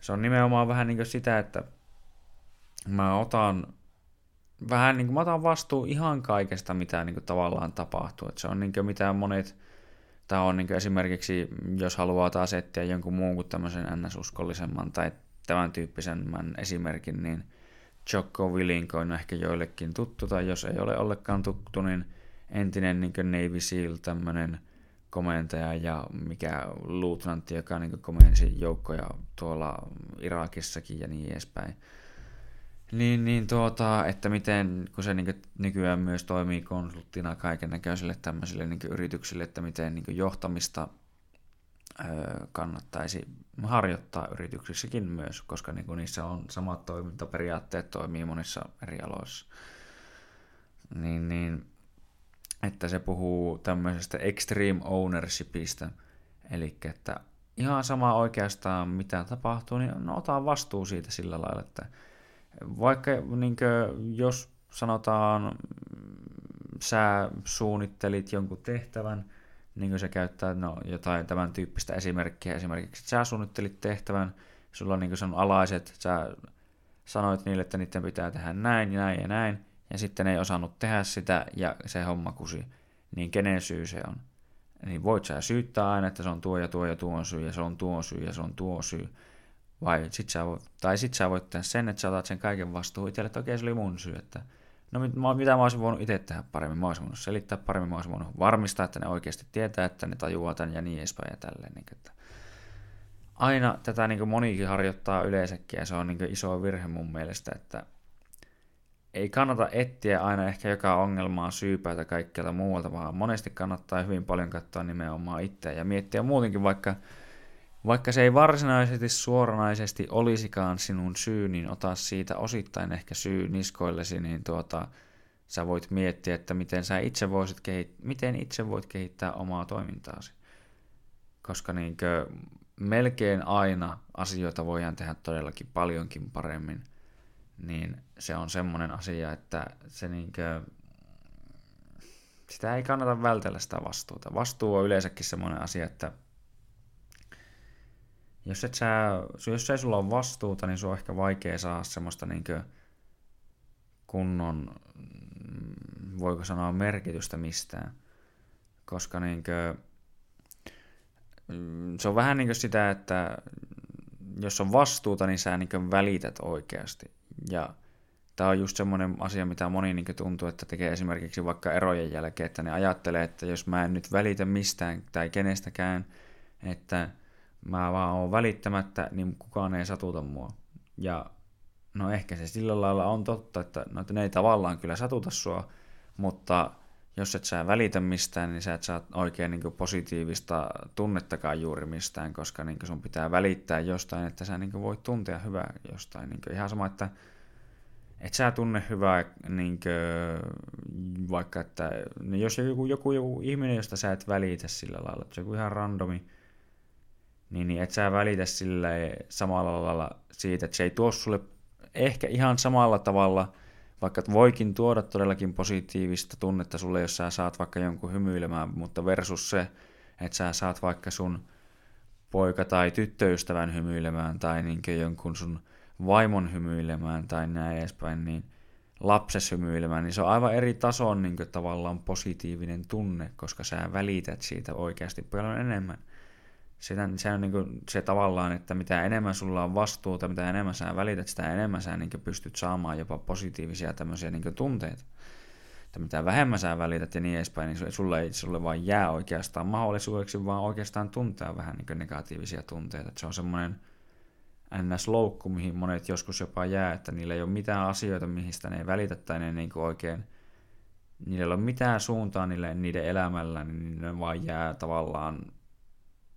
se on nimenomaan vähän niin kuin sitä, että mä otan vähän niin kuin mä otan vastuu ihan kaikesta, mitä niin kuin tavallaan tapahtuu. Että se on niin kuin mitä monet, tai on niin kuin esimerkiksi, jos haluaa taas etsiä jonkun muun kuin tämmöisen ns-uskollisemman tai tämän tyyppisemmän esimerkin, niin Jocko Willinko on ehkä joillekin tuttu, tai jos ei ole ollenkaan tuttu, niin entinen niin Navy SEAL, tämmöinen komentaja ja mikä luutnantti, joka niin komensi joukkoja tuolla Irakissakin ja niin edespäin. Niin, niin tuota, että miten, kun se niin nykyään myös toimii konsulttina kaiken näköisille tämmöisille niin yrityksille, että miten niin johtamista kannattaisi harjoittaa yrityksissäkin myös, koska niin niissä on samat toimintaperiaatteet toimii monissa eri aloissa. Niin, niin, että se puhuu tämmöisestä extreme ownershipista, eli että ihan sama oikeastaan mitä tapahtuu, niin no, ota vastuu siitä sillä lailla, että vaikka niin kuin, jos sanotaan sä suunnittelit jonkun tehtävän, niin kuin se käyttää no, jotain tämän tyyppistä esimerkkiä. Esimerkiksi, että sä suunnittelit tehtävän, sulla on niin sun alaiset, sä sanoit niille, että niiden pitää tehdä näin ja näin ja näin, ja sitten ei osannut tehdä sitä, ja se homma kusi. Niin kenen syy se on? Niin voit sä syyttää aina, että se on tuo ja tuo ja tuo syy, ja se on tuo syy ja se on tuo syy. Vai sit sä voit, tai sit sä voit tehdä sen, että sä otat sen kaiken vastuun itselle, että okei, se oli mun syy, että no mitä mä olisin voinut itse tehdä paremmin, mä olisin voinut selittää paremmin, mä olisin voinut varmistaa, että ne oikeasti tietää, että ne tajuaa tämän ja niin edespäin ja tälleen. Niin, että aina tätä niin monikin harjoittaa yleensäkin ja se on niin iso virhe mun mielestä, että ei kannata etsiä aina ehkä joka ongelmaa syypäätä kaikkialta muualta, vaan monesti kannattaa hyvin paljon katsoa nimenomaan itseä ja miettiä muutenkin vaikka vaikka se ei varsinaisesti suoranaisesti olisikaan sinun syy, niin ota siitä osittain ehkä syy niskoillesi, niin tuota, sä voit miettiä, että miten sä itse voisit kehit- miten itse voit kehittää omaa toimintaasi. Koska niinkö, melkein aina asioita voidaan tehdä todellakin paljonkin paremmin, niin se on semmoinen asia, että se niinkö, sitä ei kannata vältellä sitä vastuuta. Vastuu on yleensäkin semmoinen asia, että jos, et sä, jos ei sulla ole vastuuta, niin se on ehkä vaikea saada semmoista niin kunnon, mm, voiko sanoa, merkitystä mistään. Koska niin kuin, mm, se on vähän niin sitä, että jos on vastuuta, niin sä niin välität oikeasti. Ja tämä on just semmoinen asia, mitä moni niin tuntuu, että tekee esimerkiksi vaikka erojen jälkeen, että ne ajattelee, että jos mä en nyt välitä mistään tai kenestäkään, että mä vaan oon välittämättä, niin kukaan ei satuta mua. Ja no ehkä se sillä lailla on totta, että, no, että ne ei tavallaan kyllä satuta sua, mutta jos et sä välitä mistään, niin sä et saa oikein niin positiivista tunnettakaan juuri mistään, koska niin sun pitää välittää jostain, että sä niin voit tuntea hyvää jostain. Niin ihan sama, että et sä tunne hyvää, niin kuin, vaikka että niin jos joku, joku, joku ihminen, josta sä et välitä sillä lailla, että joku ihan randomi, niin, niin et sä välitä sille samalla lailla siitä, että se ei tuo sulle ehkä ihan samalla tavalla, vaikka voikin tuoda todellakin positiivista tunnetta sulle, jos sä saat vaikka jonkun hymyilemään, mutta versus se, että sä saat vaikka sun poika- tai tyttöystävän hymyilemään tai niin jonkun sun vaimon hymyilemään tai näin edespäin, niin lapses hymyilemään, niin se on aivan eri tason niin tavallaan positiivinen tunne, koska sä välität siitä oikeasti paljon enemmän sitä, se on niin kuin se tavallaan, että mitä enemmän sulla on vastuuta, mitä enemmän sä välität, sitä enemmän sä niin pystyt saamaan jopa positiivisia tämmöisiä niin tunteita. Että mitä vähemmän sä välität ja niin edespäin, niin sulle ei sulle vaan jää oikeastaan mahdollisuudeksi, vaan oikeastaan tuntea vähän niin negatiivisia tunteita. Että se on semmoinen ns-loukku, mihin monet joskus jopa jää, että niillä ei ole mitään asioita, mihin ne ei välitä tai ne niin oikein, niillä ei ole mitään suuntaa niille, niiden elämällä, niin ne vaan jää tavallaan,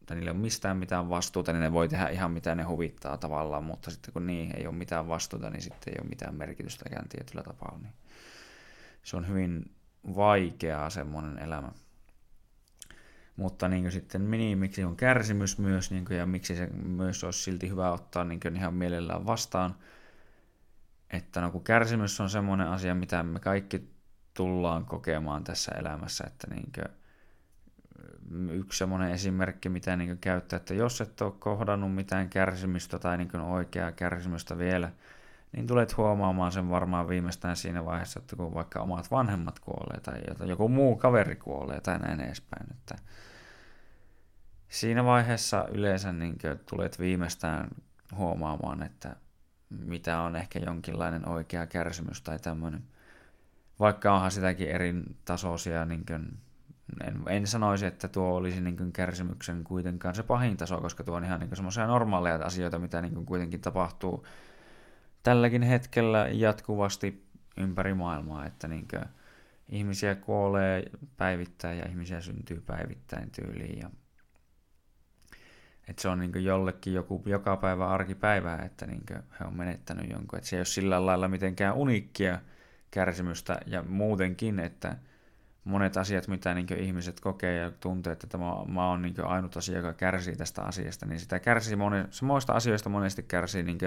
tai niillä ei ole mistään mitään vastuuta, niin ne voi tehdä ihan mitä ne huvittaa tavallaan, mutta sitten kun niin ei ole mitään vastuuta, niin sitten ei ole mitään merkitystäkään tietyllä tapaa, niin se on hyvin vaikeaa semmoinen elämä. Mutta niin sitten mini, miksi on kärsimys myös, niin kuin, ja miksi se myös olisi silti hyvä ottaa niin kuin, ihan mielellään vastaan. Että no, kun kärsimys on semmoinen asia, mitä me kaikki tullaan kokemaan tässä elämässä, että niin kuin, yksi semmoinen esimerkki, mitä niin käyttää, että jos et ole kohdannut mitään kärsimystä tai niin oikeaa kärsimystä vielä, niin tulet huomaamaan sen varmaan viimeistään siinä vaiheessa, että kun vaikka omat vanhemmat kuolee tai joku muu kaveri kuolee tai näin edespäin. Että siinä vaiheessa yleensä niin tulet viimeistään huomaamaan, että mitä on ehkä jonkinlainen oikea kärsimys tai tämmöinen. Vaikka onhan sitäkin eri tasoisia, niin en, en sanoisi, että tuo olisi niin kuin kärsimyksen kuitenkaan se pahin taso, koska tuo on ihan niin semmoisia normaaleja asioita, mitä niin kuin kuitenkin tapahtuu tälläkin hetkellä jatkuvasti ympäri maailmaa, että niin kuin, ihmisiä kuolee päivittäin ja ihmisiä syntyy päivittäin tyyliin ja että se on niin jollekin joku joka päivä arkipäivää, että niin he on menettänyt jonkun. Että se ei ole sillä lailla mitenkään uniikkia kärsimystä ja muutenkin, että monet asiat, mitä niin ihmiset kokee ja tuntee, että tämä mä oon niin ainut asia, joka kärsii tästä asiasta, niin sitä kärsii moni, samoista asioista monesti kärsii niin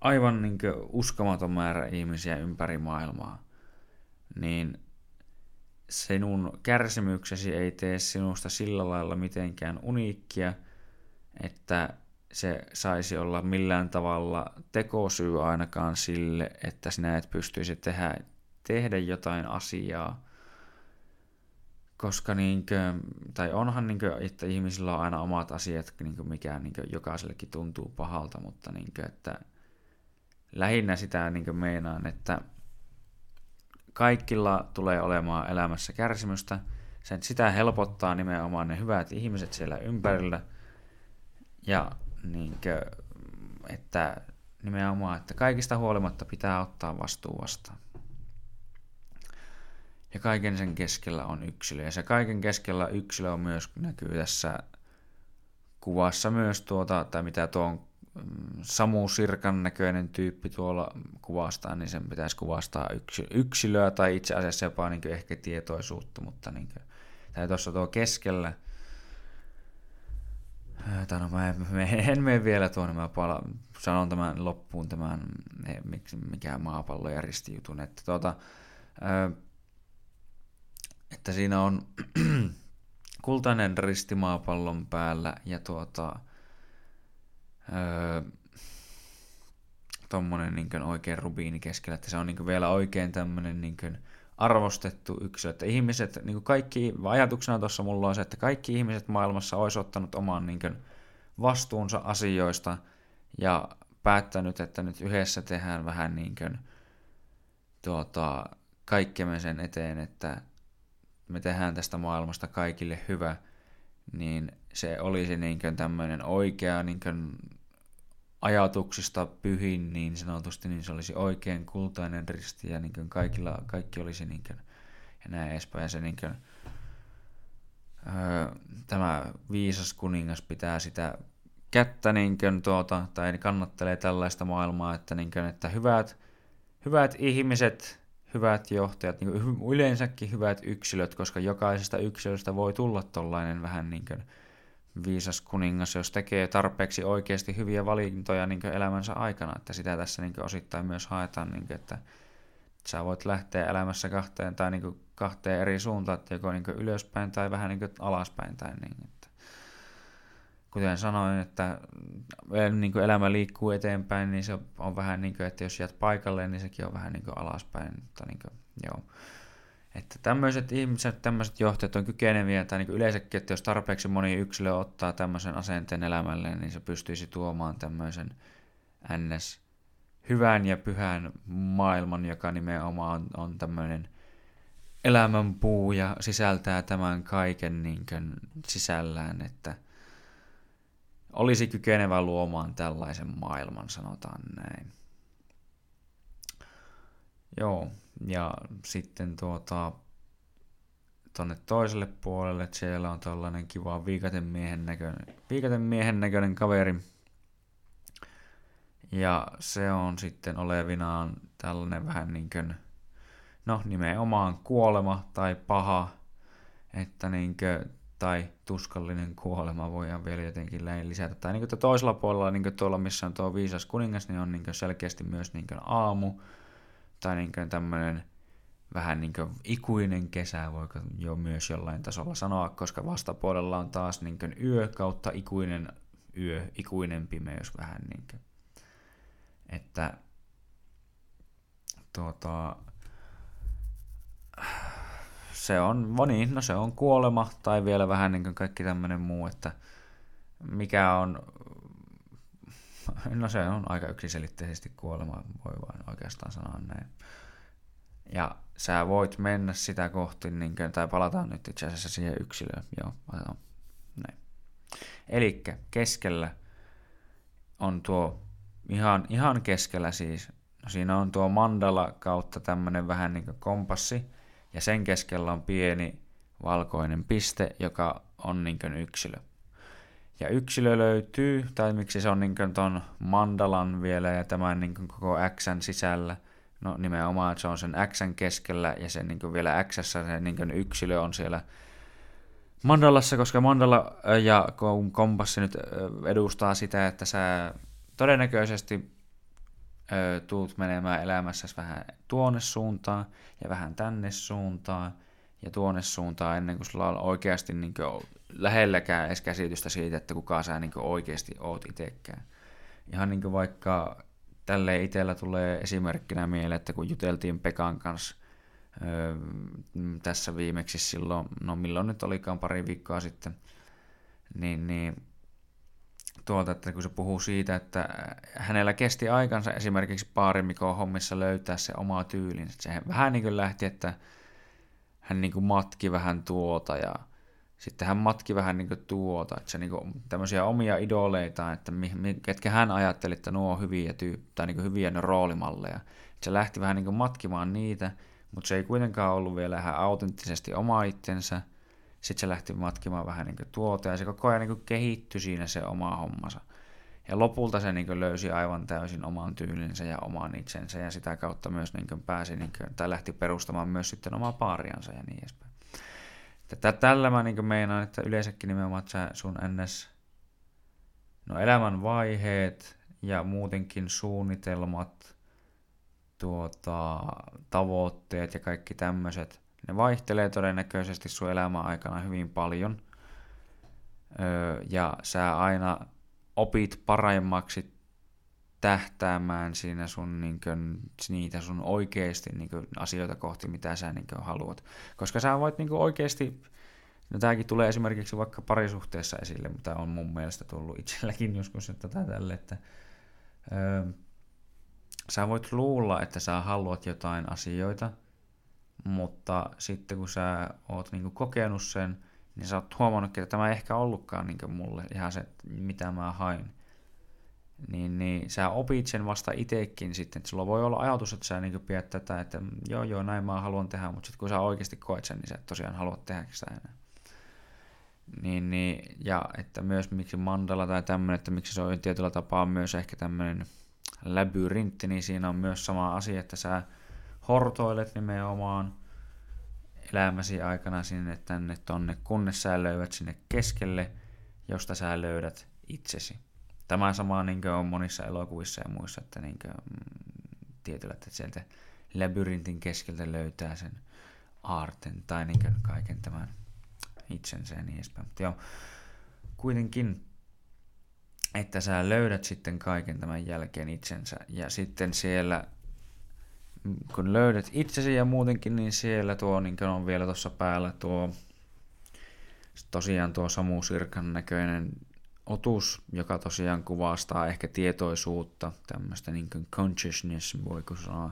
aivan niin uskomaton määrä ihmisiä ympäri maailmaa. Niin sinun kärsimyksesi ei tee sinusta sillä lailla mitenkään uniikkia, että se saisi olla millään tavalla tekosyy ainakaan sille, että sinä et pystyisi tehdä, tehdä jotain asiaa. Koska niinkö, tai onhan niinkö, että ihmisillä on aina omat asiat, niinkö mikä niinkö jokaisellekin tuntuu pahalta, mutta niinkö, että lähinnä sitä niinkö meinaan, että kaikilla tulee olemaan elämässä kärsimystä. Sen, sitä helpottaa nimenomaan ne hyvät ihmiset siellä ympärillä. Ja niinkö, että nimenomaan, että kaikista huolimatta pitää ottaa vastuu vastaan. Ja kaiken sen keskellä on yksilö. Ja se kaiken keskellä yksilö on myös näkyy tässä kuvassa myös tuota, tai mitä tuon Samu Sirkan näköinen tyyppi tuolla kuvastaa, niin sen pitäisi kuvastaa yksilöä tai itse asiassa jopa niin ehkä tietoisuutta, mutta niin kuin, tai tuossa tuo keskellä, tai no, mä en mene vielä tuonne, mä pala, sanon tämän loppuun tämän, mikä maapallo ja ristijutun, että tuota, että siinä on kultainen risti maapallon päällä ja tuota, öö, tommonen niin oikein rubiini keskellä, että se on niin vielä oikein tämmöinen niin arvostettu yksilö, että ihmiset, niin kaikki, ajatuksena tuossa mulla on se, että kaikki ihmiset maailmassa olisi ottanut oman niin vastuunsa asioista ja päättänyt, että nyt yhdessä tehdään vähän niin kuin, tuota, kaikkemme sen eteen, että me tehdään tästä maailmasta kaikille hyvä, niin se olisi niin tämmöinen oikea niin ajatuksista pyhin niin sanotusti, niin se olisi oikein kultainen risti ja niin kaikilla, kaikki olisi niin kuin, ja näin edespäin. Ja se niin kuin, öö, tämä viisas kuningas pitää sitä kättä niin kuin, tuota, tai kannattelee tällaista maailmaa, että, niin kuin, että hyvät, hyvät ihmiset, hyvät johtajat, niin kuin, yleensäkin hyvät yksilöt, koska jokaisesta yksilöstä voi tulla tollainen vähän niin kuin, viisas kuningas, jos tekee tarpeeksi oikeasti hyviä valintoja niin elämänsä aikana, että sitä tässä niin osittain myös haetaan, niin kuin, että sä voit lähteä elämässä kahteen tai niin kahteen eri suuntaan, joko niin ylöspäin tai vähän niin alaspäin. Tai niin, kuten sanoin, että niin elämä liikkuu eteenpäin, niin se on vähän niin kuin, että jos jäät paikalle, niin sekin on vähän niin alaspäin. Mutta niin kuin, joo. Että tämmöiset ihmiset, tämmöiset johtajat on kykeneviä, tai niin yleensäkin, että jos tarpeeksi moni yksilö ottaa tämmöisen asenteen elämälle, niin se pystyisi tuomaan tämmöisen ns. hyvän ja pyhän maailman, joka nimenomaan on, on tämmöinen elämänpuu ja sisältää tämän kaiken niin sisällään, että olisi kykenevä luomaan tällaisen maailman, sanotaan näin. Joo, ja sitten tuota, tonne toiselle puolelle, siellä on tällainen kiva viikatemiehen näköinen, viikatemiehen näköinen kaveri. Ja se on sitten olevinaan tällainen vähän niin kuin, no nimenomaan kuolema tai paha, että niin kuin, tai tuskallinen kuolema voidaan vielä jotenkin lisätä. Tai niin kuin toisella puolella, niin kuin tuolla missä on tuo viisas kuningas, niin on niin kuin selkeästi myös niin kuin aamu, tai niin kuin tämmöinen vähän niin kuin ikuinen kesä, voiko jo myös jollain tasolla sanoa, koska vastapuolella on taas niin kuin yö kautta ikuinen yö, ikuinen pimeys vähän niin kuin. Että tuota, se on, niin, no se on kuolema tai vielä vähän niin kuin kaikki tämmöinen muu, että mikä on, no se on aika yksiselitteisesti kuolema, voi vain oikeastaan sanoa näin. Ja sä voit mennä sitä kohti, niin kuin, tai palataan nyt itse asiassa siihen yksilöön. Joo, joo näin. Eli keskellä on tuo, ihan, ihan keskellä siis, no siinä on tuo mandala kautta tämmöinen vähän niin kuin kompassi, ja sen keskellä on pieni valkoinen piste, joka on niin yksilö. Ja yksilö löytyy, tai miksi se on niin ton mandalan vielä ja tämän niin koko X sisällä, No nimenomaan, että se on sen X keskellä ja sen niin vielä X se niin yksilö on siellä mandalassa, koska mandala ja kompassi nyt edustaa sitä, että sä todennäköisesti ö, tuut menemään elämässä vähän tuonne suuntaan ja vähän tänne suuntaan ja tuonne suuntaan ennen kuin sulla on oikeasti niin kuin, lähelläkään edes käsitystä siitä, että kuka sä niin oikeasti oot itsekään. Ihan niin kuin vaikka tälle itsellä tulee esimerkkinä mieleen, että kun juteltiin Pekan kanssa öö, tässä viimeksi silloin, no milloin nyt olikaan pari viikkoa sitten, niin, niin tuota, että kun se puhuu siitä, että hänellä kesti aikansa esimerkiksi paarimikon hommissa löytää se oma tyylin. Se vähän niin kuin lähti, että hän niin kuin matki vähän tuota ja sitten hän matki vähän niin tuota, että se niin kuin, tämmöisiä omia idoleita, että ketkä hän ajatteli, että nuo on hyviä, tyy, tai niin hyviä ne roolimalleja. Että se lähti vähän niin matkimaan niitä, mutta se ei kuitenkaan ollut vielä ihan autenttisesti oma itsensä. Sitten se lähti matkimaan vähän niin tuota, ja se koko ajan niin kehittyi siinä se oma hommansa. Ja lopulta se niin löysi aivan täysin oman tyylinsä ja oman itsensä, ja sitä kautta myös niin pääsi, niin kuin, tai lähti perustamaan myös sitten omaa paariansa ja niin edespäin. Tätä, tällä mä niin meinaan, että yleensäkin nimenomaan että sun ns. No elämän vaiheet ja muutenkin suunnitelmat, tuota, tavoitteet ja kaikki tämmöiset, ne vaihtelee todennäköisesti sun elämän aikana hyvin paljon. Öö, ja sä aina opit paremmaksi tähtäämään siinä sun, niin kuin, niitä sun oikeasti niin kuin, asioita kohti, mitä sä niin kuin, haluat. Koska sä voit niin kuin, oikeasti, no tämäkin tulee esimerkiksi vaikka parisuhteessa esille, mitä on mun mielestä tullut itselläkin joskus, että tälle, että öö, sä voit luulla, että sä haluat jotain asioita, mutta sitten kun sä oot niin kuin, kokenut sen, niin sä oot huomannut, että tämä ei ehkä ollutkaan niin kuin, mulle ihan se, mitä mä hain niin, niin sä opit sen vasta itsekin sitten, että sulla voi olla ajatus, että sä niin pidät tätä, että joo joo näin mä haluan tehdä, mutta sitten kun sä oikeasti koet sen, niin sä et tosiaan haluat tehdä sitä enää. Niin, niin, ja että myös miksi mandala tai tämmöinen, että miksi se on tietyllä tapaa myös ehkä tämmöinen labyrintti, niin siinä on myös sama asia, että sä hortoilet nimenomaan elämäsi aikana sinne tänne tonne, kunnes sä löydät sinne keskelle, josta sä löydät itsesi. Tämä sama niin on monissa elokuvissa ja muissa, että niin kuin, mm, tietyllä, että sieltä labyrintin keskeltä löytää sen aarten tai niin kuin kaiken tämän itsensä ja niin edespäin. Mutta joo, kuitenkin, että sä löydät sitten kaiken tämän jälkeen itsensä ja sitten siellä kun löydät itsesi ja muutenkin, niin siellä tuo niin on vielä tuossa päällä tuo tosiaan tuo Samu Sirkan näköinen otus, joka tosiaan kuvastaa ehkä tietoisuutta, tämmöistä niin consciousness, voiko sanoa,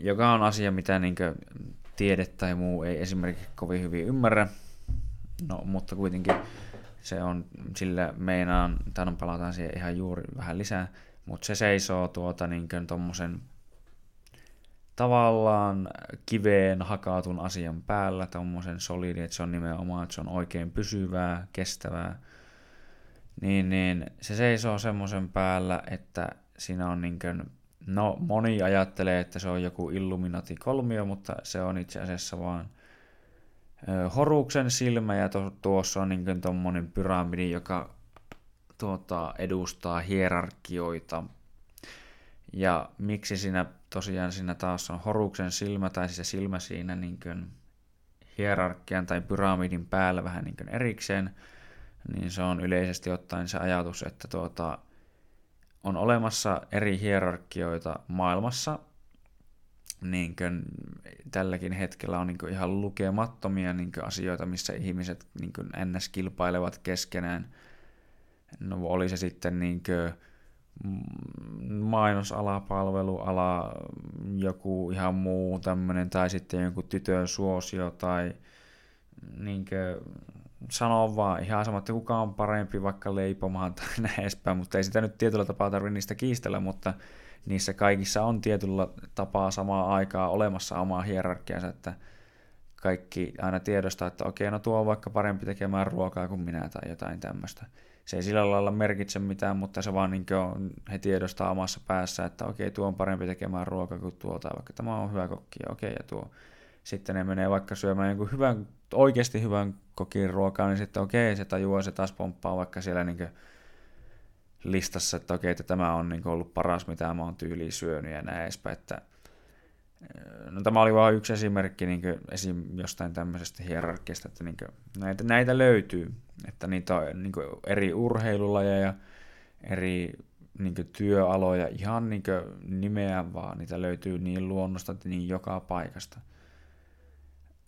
joka on asia, mitä niin tiede tai muu ei esimerkiksi kovin hyvin ymmärrä, no, mutta kuitenkin se on, sillä meinaan, tai palataan siihen ihan juuri vähän lisää, mutta se seisoo tuota niin tuommoisen tavallaan kiveen hakatun asian päällä, tuommoisen solidi, että se on nimenomaan, että se on oikein pysyvää, kestävää, niin, niin se seisoo semmoisen päällä, että siinä on niin kuin, no moni ajattelee, että se on joku Illuminati-kolmio, mutta se on itse asiassa vaan Horuksen silmä ja to, tuossa on niin tuommoinen pyramidi, joka tuota, edustaa hierarkioita. Ja miksi siinä tosiaan siinä taas on Horuksen silmä tai se silmä siinä niin kuin hierarkian tai pyramidin päällä vähän niin kuin erikseen, niin se on yleisesti ottaen se ajatus, että tuota, on olemassa eri hierarkioita maailmassa, niin kuin tälläkin hetkellä on niin kuin ihan lukemattomia niin kuin asioita, missä ihmiset niin kuin ns. kilpailevat keskenään. No oli se sitten niin kuin mainosala, palveluala, joku ihan muu tämmöinen, tai sitten joku tytön suosio, tai niin kuin, sanoa vaan ihan sama, että kuka on parempi vaikka leipomaan tai näin edespäin, mutta ei sitä nyt tietyllä tapaa tarvitse niistä kiistellä, mutta niissä kaikissa on tietyllä tapaa samaa aikaa olemassa omaa hierarkiansa, että kaikki aina tiedostaa, että okei, no tuo on vaikka parempi tekemään ruokaa kuin minä tai jotain tämmöistä. Se ei sillä lailla merkitse mitään, mutta se vaan niin on, he tiedostaa omassa päässä, että okei, tuo on parempi tekemään ruokaa kuin tuo, tai vaikka tämä on hyvä kokki, okei, ja tuo. Sitten ne menee vaikka syömään jonkun hyvän, oikeasti hyvän kokin ruokaa, niin sitten okei, se tajuaa, se taas pomppaa vaikka siellä niin listassa, että okei, että tämä on niin ollut paras, mitä mä oon tyyliin syönyt ja näin edespäin, että No, tämä oli vain yksi esimerkki niin esim. jostain tämmöisestä hierarkiasta, että niin näitä, näitä löytyy, että niitä on niin eri urheilulajeja ja eri niin työaloja ihan niin nimeä vaan, niitä löytyy niin luonnosta niin joka paikasta.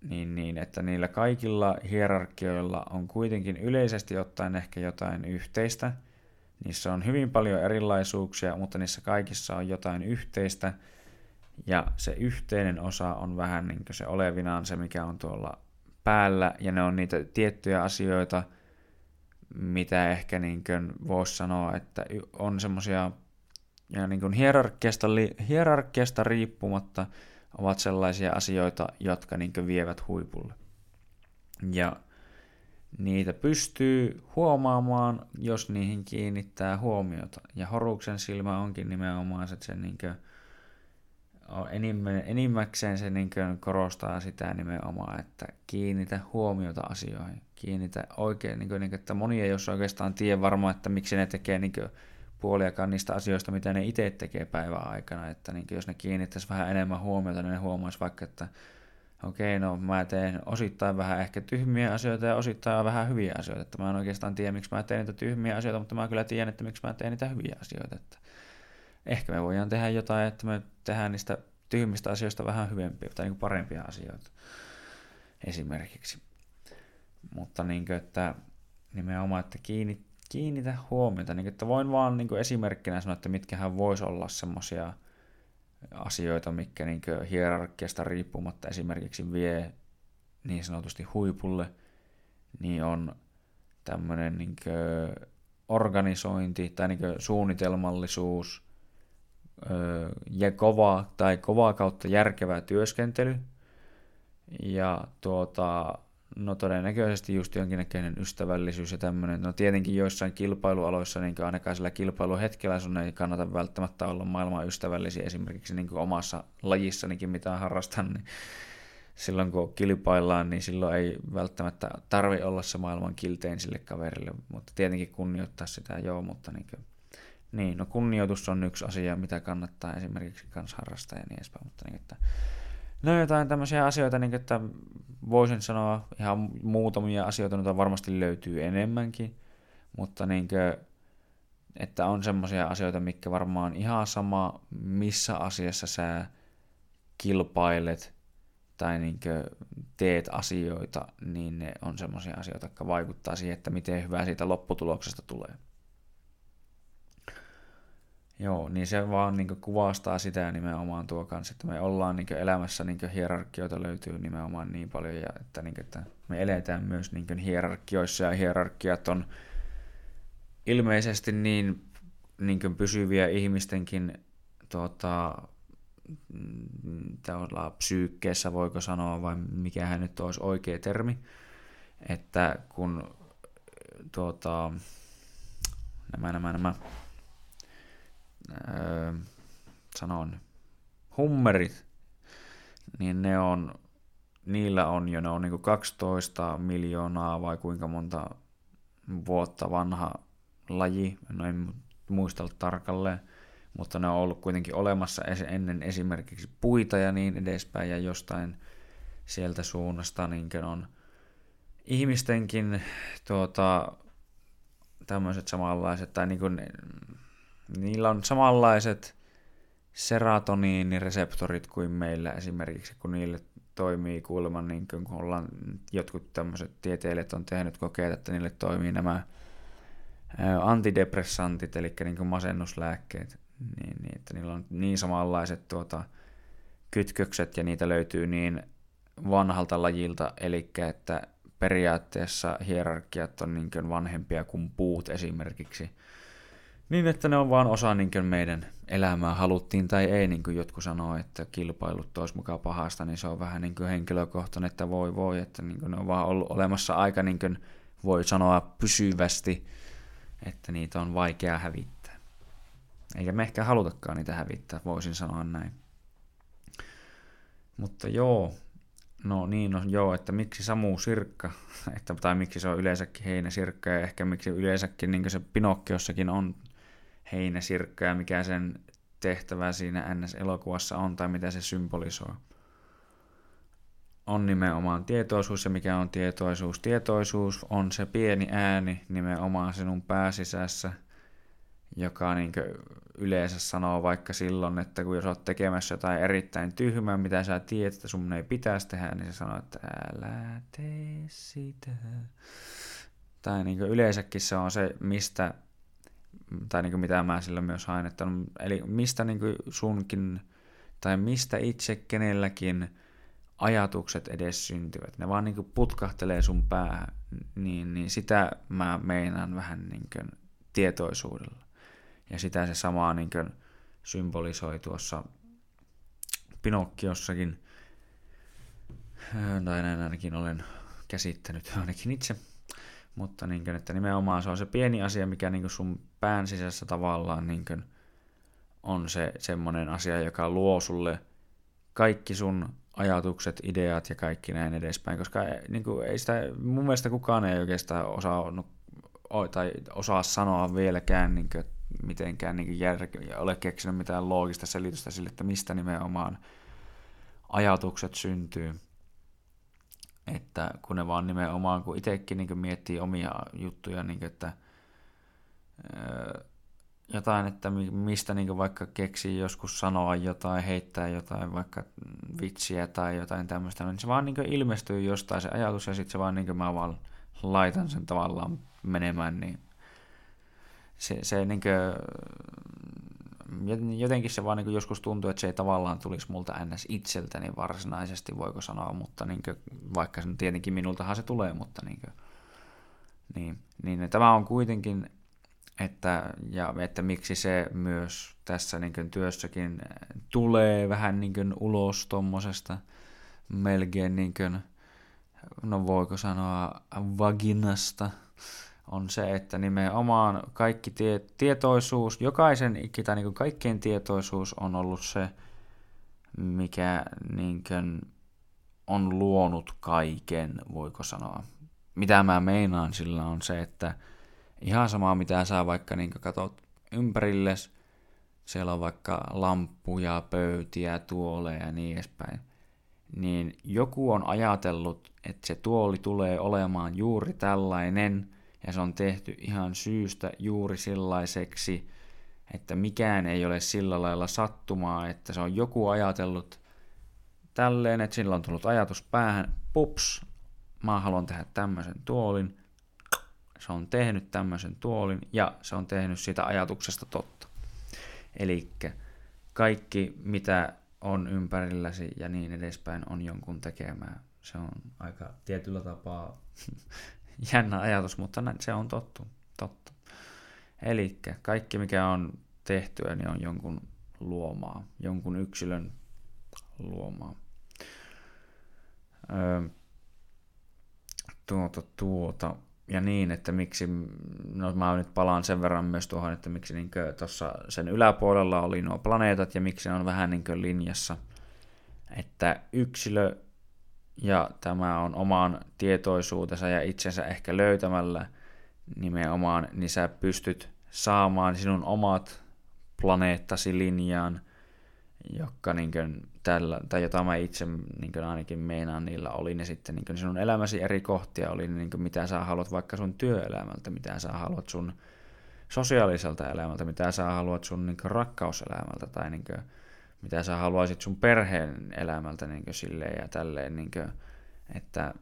Niin, niin, että niillä kaikilla hierarkioilla on kuitenkin yleisesti ottaen ehkä jotain yhteistä – Niissä on hyvin paljon erilaisuuksia, mutta niissä kaikissa on jotain yhteistä. Ja se yhteinen osa on vähän niin kuin se olevinaan se, mikä on tuolla päällä. Ja ne on niitä tiettyjä asioita, mitä ehkä niin kuin voisi sanoa, että on semmoisia niin kuin hierarkiasta, hierarkiasta riippumatta ovat sellaisia asioita, jotka niin kuin vievät huipulle. Ja Niitä pystyy huomaamaan, jos niihin kiinnittää huomiota. Ja Horuksen silmä onkin nimenomaan se, että se niin enimmäkseen se niin korostaa sitä nimenomaan, että kiinnitä huomiota asioihin. Kiinnitä oikein, niin kuin, että moni ei jos oikeastaan tiedä varmaan, että miksi ne tekee niin puoliakaan niistä asioista, mitä ne itse tekee päivän aikana. Että niin jos ne kiinnittäisi vähän enemmän huomiota, niin ne huomaisi vaikka, että okei, no mä teen osittain vähän ehkä tyhmiä asioita ja osittain vähän hyviä asioita. Että mä en oikeastaan tiedä, miksi mä teen niitä tyhmiä asioita, mutta mä kyllä tiedän, että miksi mä teen niitä hyviä asioita. Että ehkä me voidaan tehdä jotain, että me tehdään niistä tyhmistä asioista vähän hyvempiä tai niin parempia asioita esimerkiksi. Mutta niin kuin, että nimenomaan, että kiinni, kiinnitä huomiota. Niin kuin, että voin vaan niin kuin esimerkkinä sanoa, että mitkähän voisi olla semmoisia asioita, mikä niin hierarkiasta riippumatta esimerkiksi vie niin sanotusti huipulle, niin on tämmöinen niin organisointi tai niin suunnitelmallisuus ja kova tai kovaa kautta järkevä työskentely. Ja tuota, No todennäköisesti just jonkinnäköinen ystävällisyys ja tämmöinen. No tietenkin joissain kilpailualoissa, niin ainakaan sillä kilpailuhetkellä sun ei kannata välttämättä olla maailman ystävällisiä esimerkiksi niin omassa lajissanikin, mitä harrastan, niin silloin kun kilpaillaan, niin silloin ei välttämättä tarvi olla se maailman kiltein sille kaverille, mutta tietenkin kunnioittaa sitä, joo, mutta niin, kuin, niin no kunnioitus on yksi asia, mitä kannattaa esimerkiksi kans harrastaa ja niin edespäin, mutta niin, että No jotain tämmöisiä asioita, niin että voisin sanoa ihan muutamia asioita, joita varmasti löytyy enemmänkin, mutta niin että on semmoisia asioita, mikä varmaan ihan sama, missä asiassa sä kilpailet tai niin teet asioita, niin ne on semmoisia asioita, jotka vaikuttaa siihen, että miten hyvää siitä lopputuloksesta tulee. Joo, niin se vaan niin kuvastaa sitä nimenomaan tuo kanssa, että me ollaan niin elämässä niin hierarkioita löytyy nimenomaan niin paljon, ja että, niin että me eletään myös niin hierarkioissa, ja hierarkiat on ilmeisesti niin, niin pysyviä ihmistenkin tuota, psyykkeessä, voiko sanoa, vai mikähän nyt olisi oikea termi, että kun tuota, nämä, nämä, nämä öö, sanon, hummerit, niin ne on, niillä on jo, ne on niin 12 miljoonaa vai kuinka monta vuotta vanha laji, no en muista tarkalleen, mutta ne on ollut kuitenkin olemassa ennen esimerkiksi puita ja niin edespäin, ja jostain sieltä suunnasta niin on ihmistenkin tuota, tämmöiset samanlaiset, tai niin kuin, niillä on samanlaiset serotoniinireseptorit kuin meillä esimerkiksi, kun niille toimii kuulemma, niin kun ollaan jotkut tämmöiset tieteilijät on tehnyt kokeita, että niille toimii nämä antidepressantit, eli niin kuin masennuslääkkeet, niin, niin, että niillä on niin samanlaiset tuota, kytkökset ja niitä löytyy niin vanhalta lajilta, eli että periaatteessa hierarkiat on niin vanhempia kuin puut esimerkiksi. Niin, että ne on vaan osa niin meidän elämää, haluttiin tai ei, niin kuin jotkut sanoo, että kilpailut olisi mukaan pahasta, niin se on vähän niin kuin henkilökohtainen, että voi voi, että niin ne on vaan ollut olemassa aika, niin kuin voi sanoa, pysyvästi, että niitä on vaikea hävittää. Eikä me ehkä halutakaan niitä hävittää, voisin sanoa näin. Mutta joo, No niin, no joo, että miksi Samu Sirkka, että, tai miksi se on yleensäkin heinäsirkka ja ehkä miksi yleensäkin niin se Pinokkiossakin on heinäsirkka ja mikä sen tehtävä siinä NS-elokuvassa on tai mitä se symbolisoi. On nimenomaan tietoisuus ja mikä on tietoisuus. Tietoisuus on se pieni ääni nimenomaan sinun pääsisässä – joka niin yleensä sanoo vaikka silloin, että kun jos olet tekemässä jotain erittäin tyhmää, mitä sä tiedät, että sun ei pitäisi tehdä, niin se sanoo, että älä tee sitä. Tai niin yleensäkin se on se, mistä, tai niin mitä mä sillä myös hain, että on, eli mistä niin sunkin, tai mistä itse kenelläkin ajatukset edes syntyvät. Ne vaan niin putkahtelee sun päähän, niin, niin sitä mä meinaan vähän niin tietoisuudella. Ja sitä se samaa niin kuin symbolisoi tuossa Pinokkiossakin. Tai näin ainakin olen käsittänyt ainakin itse. Mutta niin kuin, että nimenomaan se on se pieni asia, mikä niin kuin sun pään sisässä tavallaan niin kuin on se semmoinen asia, joka luo sulle kaikki sun ajatukset, ideat ja kaikki näin edespäin, koska niin kuin, ei sitä, mun mielestä kukaan ei oikeastaan osaa, no, tai osaa sanoa vieläkään, niin kuin, mitenkään niin järkeä, ole keksinyt mitään loogista selitystä sille, että mistä nimenomaan ajatukset syntyy. Että kun ne vaan nimenomaan, kun itsekin niin miettii omia juttuja, niin että jotain, että mistä niin vaikka keksii joskus sanoa jotain, heittää jotain, vaikka vitsiä tai jotain tämmöistä, niin se vaan niin ilmestyy jostain se ajatus ja sitten se vaan niin mä vaan laitan sen tavallaan menemään, niin se, se niin kuin, jotenkin se vaan niin joskus tuntuu, että se ei tavallaan tulisi multa ns. itseltäni varsinaisesti, voiko sanoa, mutta niin kuin, vaikka se tietenkin minultahan se tulee, mutta niin, kuin, niin, niin tämä on kuitenkin, että, ja että miksi se myös tässä niin kuin, työssäkin tulee vähän niin kuin, ulos tuommoisesta melkein, niin kuin, no voiko sanoa vaginasta, on se, että nimenomaan kaikki tie, tietoisuus, jokaisen tai niin kaikkien tietoisuus on ollut se, mikä niin kuin, on luonut kaiken, voiko sanoa. Mitä mä meinaan sillä on se, että ihan sama mitä sä vaikka niin katsot ympärilles, siellä on vaikka lamppuja, pöytiä, tuoleja ja niin edespäin, niin joku on ajatellut, että se tuoli tulee olemaan juuri tällainen – ja se on tehty ihan syystä juuri sellaiseksi, että mikään ei ole sillä lailla sattumaa, että se on joku ajatellut tälleen, että sillä on tullut ajatus päähän, pups, mä haluan tehdä tämmöisen tuolin, se on tehnyt tämmöisen tuolin ja se on tehnyt siitä ajatuksesta totta. Eli kaikki, mitä on ympärilläsi ja niin edespäin, on jonkun tekemää. Se on aika tietyllä tapaa jännä ajatus, mutta se on tottu, totta. Eli kaikki, mikä on tehtyä, niin on jonkun luomaa, jonkun yksilön luomaa. Öö, tuota, tuota. Ja niin, että miksi, no mä nyt palaan sen verran myös tuohon, että miksi niin tuossa sen yläpuolella oli nuo planeetat ja miksi ne on vähän niin linjassa. Että yksilö ja tämä on omaan tietoisuutensa ja itsensä ehkä löytämällä nimenomaan, niin sä pystyt saamaan sinun omat planeettasi linjaan, jotka niin kuin tällä, tai jota mä itse niin kuin ainakin meinaan niillä oli ne sitten niin kuin sinun elämäsi eri kohtia, oli niin kuin mitä sä haluat vaikka sun työelämältä, mitä sä haluat sun sosiaaliselta elämältä, mitä sä haluat sun niin kuin rakkauselämältä tai niin kuin, mitä sä haluaisit sun perheen elämältä niin kuin silleen ja tälleen, niin kuin, että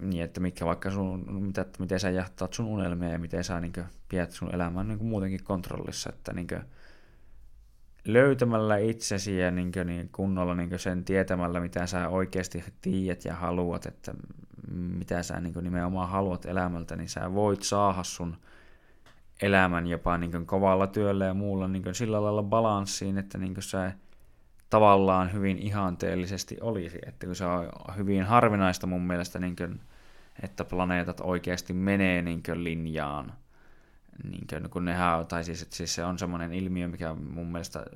niin, että mitkä vaikka sun, mitä, miten sä jahtaat sun unelmia ja miten sä niin kuin, pidät sun elämän niin kuin muutenkin kontrollissa, että niin kuin, löytämällä itsesi ja niin kuin, niin kunnolla niin sen tietämällä, mitä sä oikeasti tiedät ja haluat, että mitä sä niin nimenomaan haluat elämältä, niin sä voit saada sun elämän jopa niin kovalla työllä ja muulla niin sillä lailla balanssiin, että niin sä tavallaan hyvin ihanteellisesti olisi. Että kun se on hyvin harvinaista mun mielestä, niin kuin, että planeetat oikeasti menee niin linjaan – niin kuin, kun nehän, tai siis, että siis se on semmoinen ilmiö, mikä mun mielestä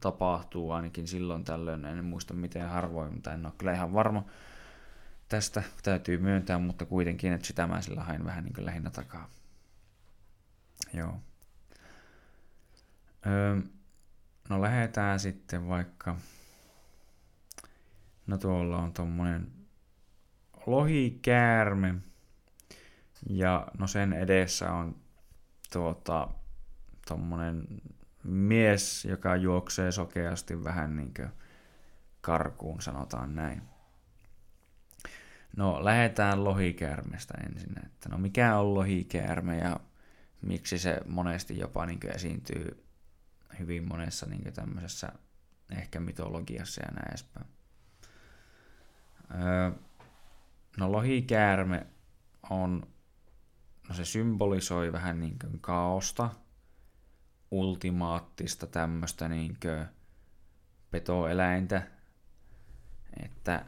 tapahtuu ainakin silloin tällöin, en muista miten harvoin, mutta en ole kyllä ihan varma tästä, täytyy myöntää, mutta kuitenkin, että sitä mä sillä hain vähän niin kuin lähinnä takaa. Joo. Öö, no lähdetään sitten vaikka, no tuolla on tommonen lohikäärme, ja no sen edessä on tuota, tommonen mies, joka juoksee sokeasti vähän niin kuin karkuun, sanotaan näin. No, lähdetään lohikäärmestä ensin. Että no, mikä on lohikäärme ja miksi se monesti jopa niin kuin esiintyy hyvin monessa niin kuin tämmöisessä ehkä mitologiassa ja näin edespäin. Öö, no, lohikäärme on no se symbolisoi vähän niin kuin kaosta, ultimaattista tämmöistä niin kuin petoeläintä, että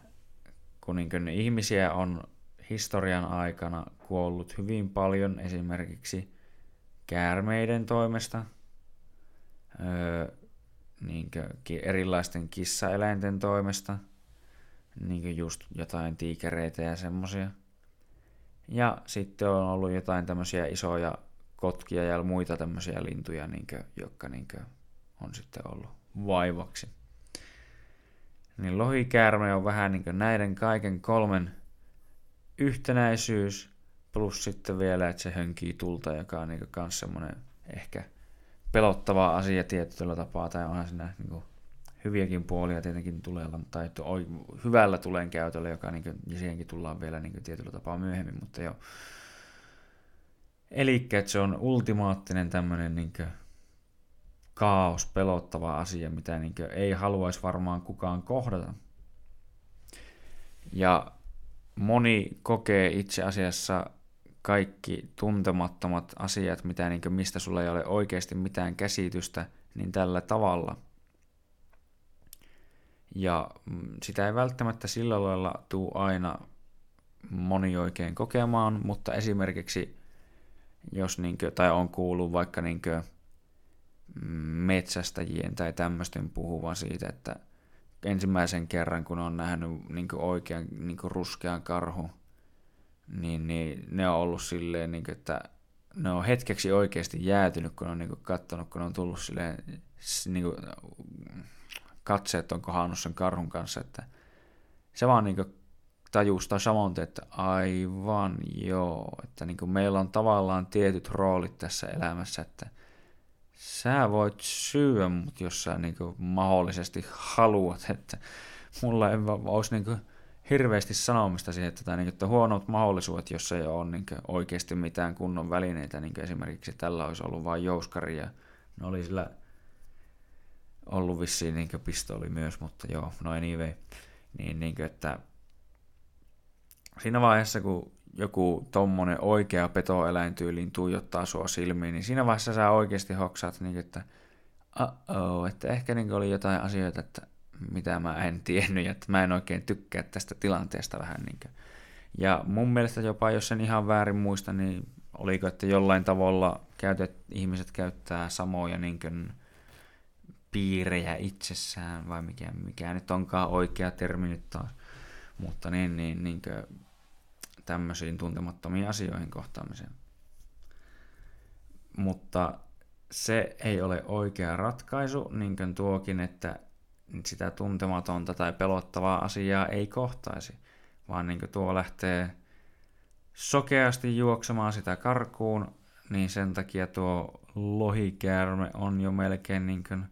kun niin kuin ihmisiä on historian aikana kuollut hyvin paljon esimerkiksi käärmeiden toimesta, öö, niin erilaisten kissaeläinten toimesta, niin just jotain tiikereitä ja semmosia – ja sitten on ollut jotain tämmöisiä isoja kotkia ja muita tämmöisiä lintuja, niin kuin, jotka niin kuin, on sitten ollut vaivaksi. Niin lohikäärme on vähän niin näiden kaiken kolmen yhtenäisyys, plus sitten vielä, että se hönkii tulta, joka on niin myös semmoinen ehkä pelottava asia tietyllä tapaa, tai onhan siinä niin kuin hyviäkin puolia tietenkin tulee, tai että hyvällä tulen käytöllä, joka niin kuin, ja siihenkin tullaan vielä niin kuin, tietyllä tapaa myöhemmin, mutta joo. Eli se on ultimaattinen tämmöinen niin kaos, pelottava asia, mitä niin ei haluaisi varmaan kukaan kohdata. Ja moni kokee itse asiassa kaikki tuntemattomat asiat, mitä, niin kuin, mistä sulla ei ole oikeasti mitään käsitystä, niin tällä tavalla – ja mm, sitä ei välttämättä sillä lailla tuu aina moni oikein kokemaan, mutta esimerkiksi jos niinkö, tai on kuullut vaikka niinkö metsästäjien tai tämmöisten puhuvan siitä, että ensimmäisen kerran kun on nähnyt niinkö oikean niinkö ruskean karhu, niin, niin ne on ollut silleen, niinkö, että ne on hetkeksi oikeasti jäätynyt, kun on niinkö katsonut, kun on tullut silleen niinkö, katseet on kohannut sen karhun kanssa, että se vaan niin tajuus tai samoin, että aivan joo, että niin meillä on tavallaan tietyt roolit tässä elämässä, että sä voit syödä mut, jos sä niin mahdollisesti haluat, että mulla ei olisi niin hirveästi sanomista siihen, että, niin, että huonot mahdollisuudet, jos ei ole niin oikeasti mitään kunnon välineitä, niin esimerkiksi tällä olisi ollut vain jouskari ja No oli sillä ollut vissiin niin pistooli myös, mutta joo, no anyway. Niin, niin kuin, että siinä vaiheessa, kun joku tommonen oikea petoeläintyyliin tuijottaa sua silmiin, niin siinä vaiheessa sä oikeasti hoksaat, niin, että uh että ehkä niin oli jotain asioita, että mitä mä en tiennyt, ja että mä en oikein tykkää tästä tilanteesta vähän niin kuin. Ja mun mielestä jopa, jos sen ihan väärin muista, niin oliko, että jollain tavalla käytet, ihmiset käyttää samoja niin kuin, piirejä itsessään, vai mikä, mikä nyt onkaan oikea termi nyt taas. Mutta niin, niin, niin kuin, tämmöisiin tuntemattomiin asioihin kohtaamiseen. Mutta se ei ole oikea ratkaisu, niin kuin tuokin, että sitä tuntematonta tai pelottavaa asiaa ei kohtaisi, vaan niin tuo lähtee sokeasti juoksemaan sitä karkuun, niin sen takia tuo lohikäärme on jo melkein niin kuin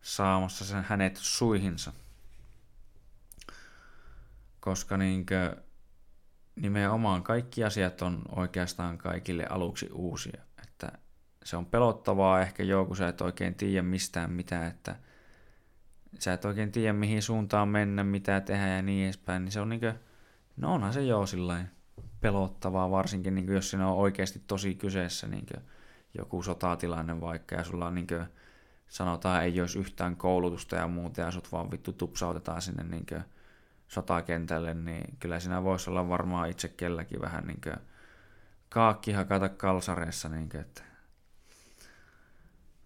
saamassa sen hänet suihinsa. Koska niin kuin nimenomaan kaikki asiat on oikeastaan kaikille aluksi uusia. Että se on pelottavaa ehkä joo, kun sä et oikein tiedä mistään mitään, että sä et oikein tiedä mihin suuntaan mennä, mitä tehdä ja niin edespäin, niin se on niinkö, no onhan se joo sillä pelottavaa, varsinkin niin jos siinä on oikeasti tosi kyseessä niin joku sotatilanne vaikka, ja sulla on niin kuin, sanotaan ei olisi yhtään koulutusta ja muuta, ja sut vaan vittu tupsautetaan sinne niin sotakentälle, niin kyllä siinä voisi olla varmaan itse kelläkin vähän niin kuin kaakki hakata kalsareissa. Niin kuin, että.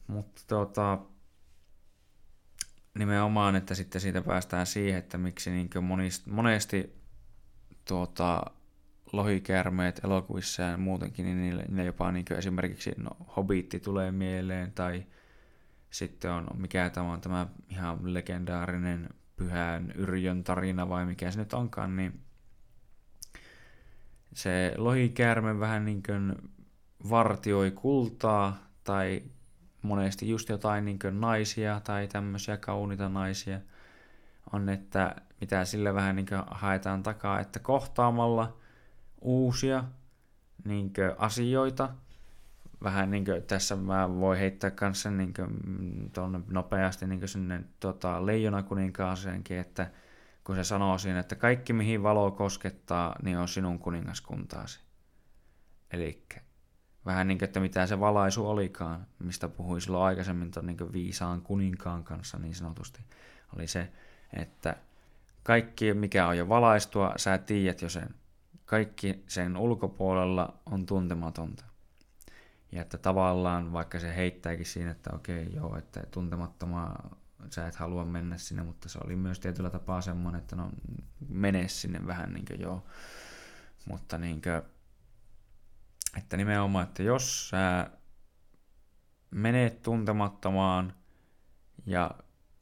Mutta tota, nimenomaan, että sitten siitä päästään siihen, että miksi niin monesti, monesti tuota, lohikäärmeet elokuvissa ja muutenkin, niin niille, niille jopa niin esimerkiksi no, Hobitti tulee mieleen, tai sitten on, mikä tämä on tämä ihan legendaarinen pyhän Yrjön tarina vai mikä se nyt onkaan, niin se lohikäärme vähän niin kuin vartioi kultaa tai monesti just jotain niin naisia tai tämmöisiä kauniita naisia on, että mitä sille vähän niin haetaan takaa, että kohtaamalla uusia niin asioita – vähän niin tässä mä voi heittää kanssa niin kuin, nopeasti niin sinne tota, leijonakuninkaaseenkin, että kun se sanoo siinä, että kaikki mihin valo koskettaa, niin on sinun kuningaskuntaasi. Eli vähän niin kuin, että mitä se valaisu olikaan, mistä puhuin silloin aikaisemmin ton niin viisaan kuninkaan kanssa niin sanotusti, oli se, että kaikki mikä on jo valaistua, sä tiedät jo sen. Kaikki sen ulkopuolella on tuntematonta. Ja että tavallaan, vaikka se heittääkin siinä, että okei, joo, että tuntemattomaa sä et halua mennä sinne, mutta se oli myös tietyllä tapaa semmoinen, että no mene sinne vähän niin kuin joo. Mutta niin kuin, että nimenomaan, että jos sä menet tuntemattomaan ja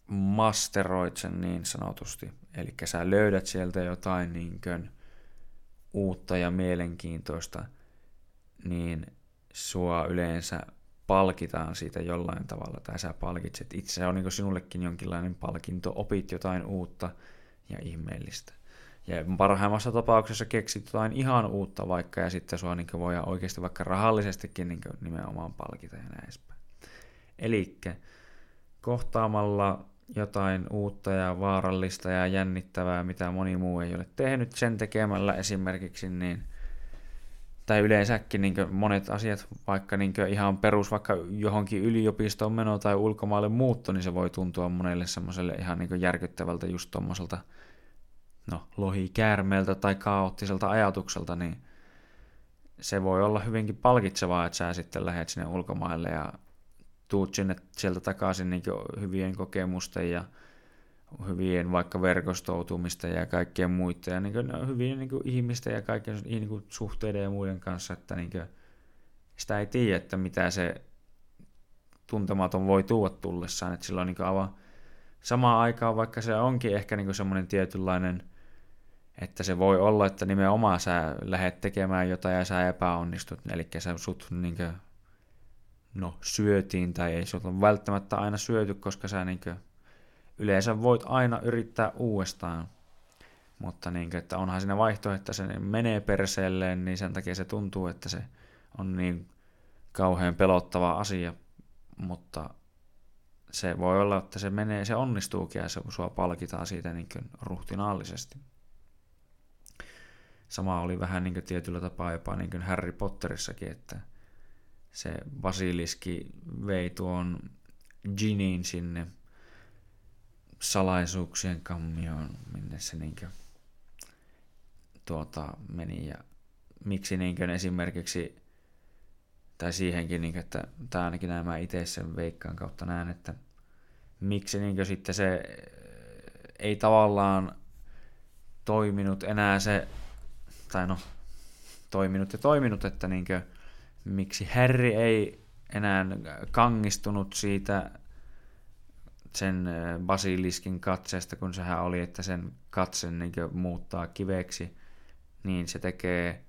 masteroit sen niin sanotusti, eli sä löydät sieltä jotain niin kuin uutta ja mielenkiintoista, niin sua yleensä palkitaan siitä jollain tavalla, tai sä palkitset itse. Se on niin sinullekin jonkinlainen palkinto, opit jotain uutta ja ihmeellistä. Ja parhaimmassa tapauksessa keksit jotain ihan uutta vaikka, ja sitten sua niin voi oikeasti vaikka rahallisestikin niin nimenomaan palkita ja näin edespäin. Eli kohtaamalla jotain uutta ja vaarallista ja jännittävää, mitä moni muu ei ole tehnyt sen tekemällä esimerkiksi, niin – tai yleensäkin niin monet asiat, vaikka niin ihan perus vaikka johonkin yliopistoon meno tai ulkomaille muutto, niin se voi tuntua monelle semmoiselle ihan niin järkyttävältä just tuommoiselta no, lohikäärmeeltä tai kaoottiselta ajatukselta, niin se voi olla hyvinkin palkitsevaa, että sä sitten lähdet sinne ulkomaille ja tuut sinne sieltä takaisin niin hyvien kokemusten ja hyvien vaikka verkostoutumista ja kaikkien muita ja niin kuin, hyvien niin kuin, ihmisten ja kaikkien niin kuin, suhteiden ja muiden kanssa, että niin kuin, sitä ei tiedä, että mitä se tuntematon voi tuoda tullessaan, että silloin niin aivan samaan aikaan, vaikka se onkin ehkä niin semmoinen tietynlainen, että se voi olla, että nimenomaan sä lähdet tekemään jotain ja sä epäonnistut, eli sä sut niin kuin, no, syötiin tai ei sut ole välttämättä aina syöty, koska sä niin kuin, yleensä voit aina yrittää uudestaan. Mutta niin, että onhan siinä vaihtoehto, että se menee perseelleen, niin sen takia se tuntuu, että se on niin kauhean pelottava asia. mutta se voi olla, että se menee, se onnistuukin ja se sua palkitaan siitä niin kuin ruhtinaallisesti. Sama oli vähän niin kuin tietyllä tapaa jopa niin kuin Harry Potterissakin, että se basiliski vei tuon Ginin sinne salaisuuksien kammioon, minne se niin kuin, tuota, meni. Ja miksi niin kuin esimerkiksi, tai siihenkin, niin kuin, että tämä ainakin nämä itse sen veikkaan kautta näen, että miksi niin kuin sitten se ei tavallaan toiminut enää se, tai no, toiminut ja toiminut, että niin kuin, miksi Harry ei enää kangistunut siitä sen basiliskin katseesta, kun sehän oli, että sen katsen niin muuttaa kiveksi, niin se tekee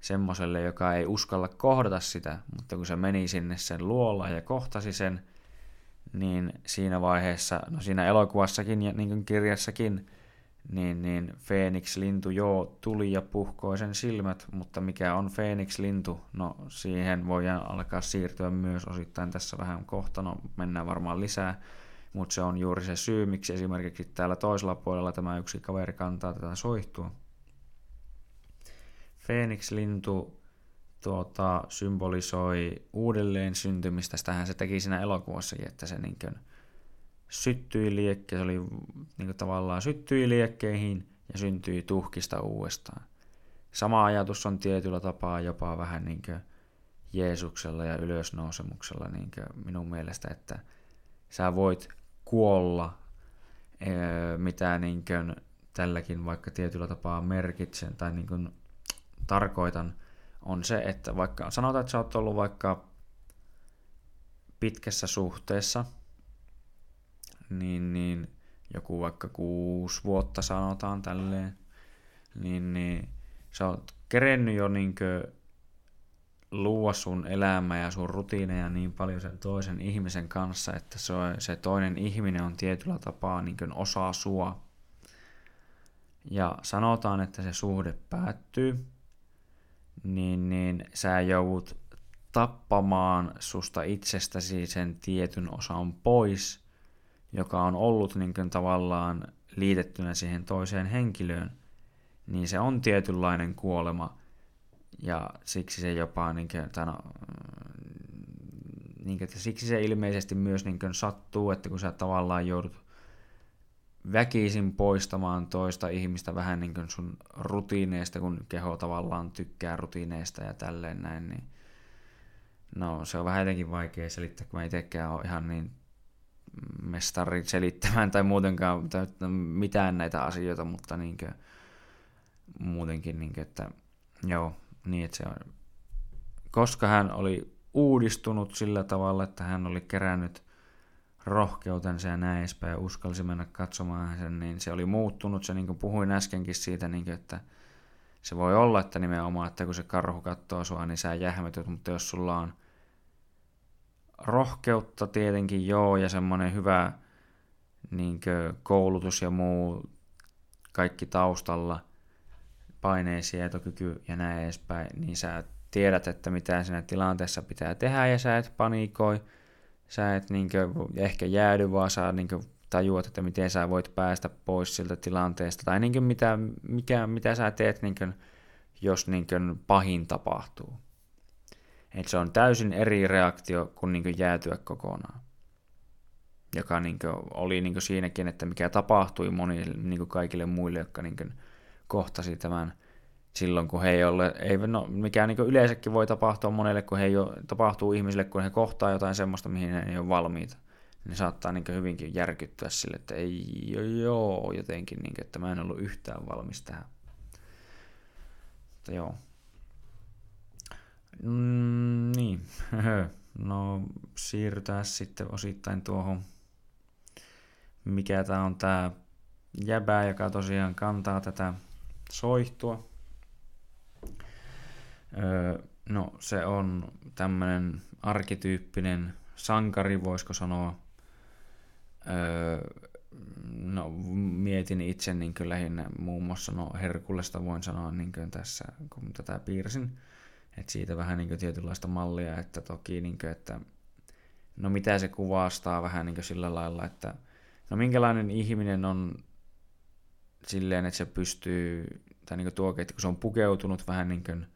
semmoiselle, joka ei uskalla kohdata sitä, mutta kun se meni sinne sen luolla ja kohtasi sen, niin siinä vaiheessa, no siinä elokuvassakin ja niin kirjassakin, niin, niin Phoenix-lintu joo tuli ja puhkoi sen silmät, mutta mikä on Phoenix-lintu? No siihen voidaan alkaa siirtyä myös osittain tässä vähän kohta, no mennään varmaan lisää, mutta se on juuri se syy, miksi esimerkiksi täällä toisella puolella tämä yksi kaveri kantaa tätä soihtua. Phoenix-lintu tuota, symbolisoi uudelleen syntymistä, sitähän se teki siinä elokuvassakin, että se niin syttyi liekke, se oli niin kuin tavallaan syttyi liekkeihin ja syntyi tuhkista uudestaan. Sama ajatus on tietyllä tapaa jopa vähän niin kuin Jeesuksella ja ylösnousemuksella niin kuin minun mielestä, että sä voit kuolla, mitä niin kuin tälläkin vaikka tietyllä tapaa merkitsen tai niin kuin tarkoitan, on se, että vaikka sanotaan, että sä oot ollut vaikka pitkässä suhteessa – niin, niin joku vaikka kuusi vuotta sanotaan tälleen, niin, niin sä oot kerennyt jo niinkö luua sun elämää ja sun rutiineja niin paljon sen toisen ihmisen kanssa, että se, se toinen ihminen on tietyllä tapaa niin osa sua. Ja sanotaan, että se suhde päättyy, niin, niin sä joudut tappamaan susta itsestäsi sen tietyn osan pois – joka on ollut niin kuin tavallaan liitettynä siihen toiseen henkilöön, niin se on tietynlainen kuolema. Ja siksi se jopa, niin kuin, tai no, niin kuin, että siksi se ilmeisesti myös niin kuin sattuu, että kun sä tavallaan joudut väkisin poistamaan toista ihmistä vähän niin kuin sun rutiineista, kun keho tavallaan tykkää rutiineista ja tälleen näin, niin no se on vähän jotenkin vaikea selittää, kun mä itsekään ole ihan niin mestari selittämään tai muutenkaan mitään näitä asioita, mutta niin kuin, muutenkin, niin kuin, että joo, niin että se on. Koska hän oli uudistunut sillä tavalla, että hän oli kerännyt rohkeutensa ja näin edespäin ja uskalsi mennä katsomaan sen, niin se oli muuttunut. Se niin kuin puhuin äskenkin siitä, niin kuin, että se voi olla, että nimenomaan, että kun se karhu katsoo sua, niin sä jähmetyt, mutta jos sulla on – rohkeutta tietenkin joo ja semmoinen hyvä niin koulutus ja muu kaikki taustalla, paineensietokyky ja näin edespäin, niin sä tiedät, että mitä siinä tilanteessa pitää tehdä ja sä et panikoi, sä et niin kuin, ehkä jäädy, vaan sä niin kuin, tajuat, että miten sä voit päästä pois siltä tilanteesta tai niin kuin, mitä, mikä, mitä sä teet, niin kuin, jos niin kuin, pahin tapahtuu. Että se on täysin eri reaktio kuin, niin kuin jäätyä kokonaan. Joka niin kuin, oli niin kuin siinäkin, että mikä tapahtui monille niin kuin kaikille muille, jotka niin kuin, kohtasi tämän silloin, kun he ei ole, ei, no, mikä niin yleensäkin voi tapahtua monelle, kun he ei ole, tapahtuu ihmisille, kun he kohtaa jotain semmoista, mihin he ei ole valmiita. Ne saattaa niin hyvinkin järkyttyä sille, että ei joo, jotenkin, niin kuin, että mä en ollut yhtään valmis tähän. Mutta joo, Mm, niin, no siirrytään sitten osittain tuohon, mikä tämä on tämä jäbää, joka tosiaan kantaa tätä soihtua. Öö, no se on tämmöinen arkityyppinen sankari, voisiko sanoa. Öö, no mietin itse niin lähinnä muun muassa no Herkullesta voin sanoa niin tässä, kun tätä piirsin että siitä vähän niin kuin tietynlaista mallia, että toki niin kuin, että no mitä se kuvastaa vähän niin sillä lailla, että no minkälainen ihminen on silleen, että se pystyy, tai niin tuo, että kun se on pukeutunut vähän niin kuin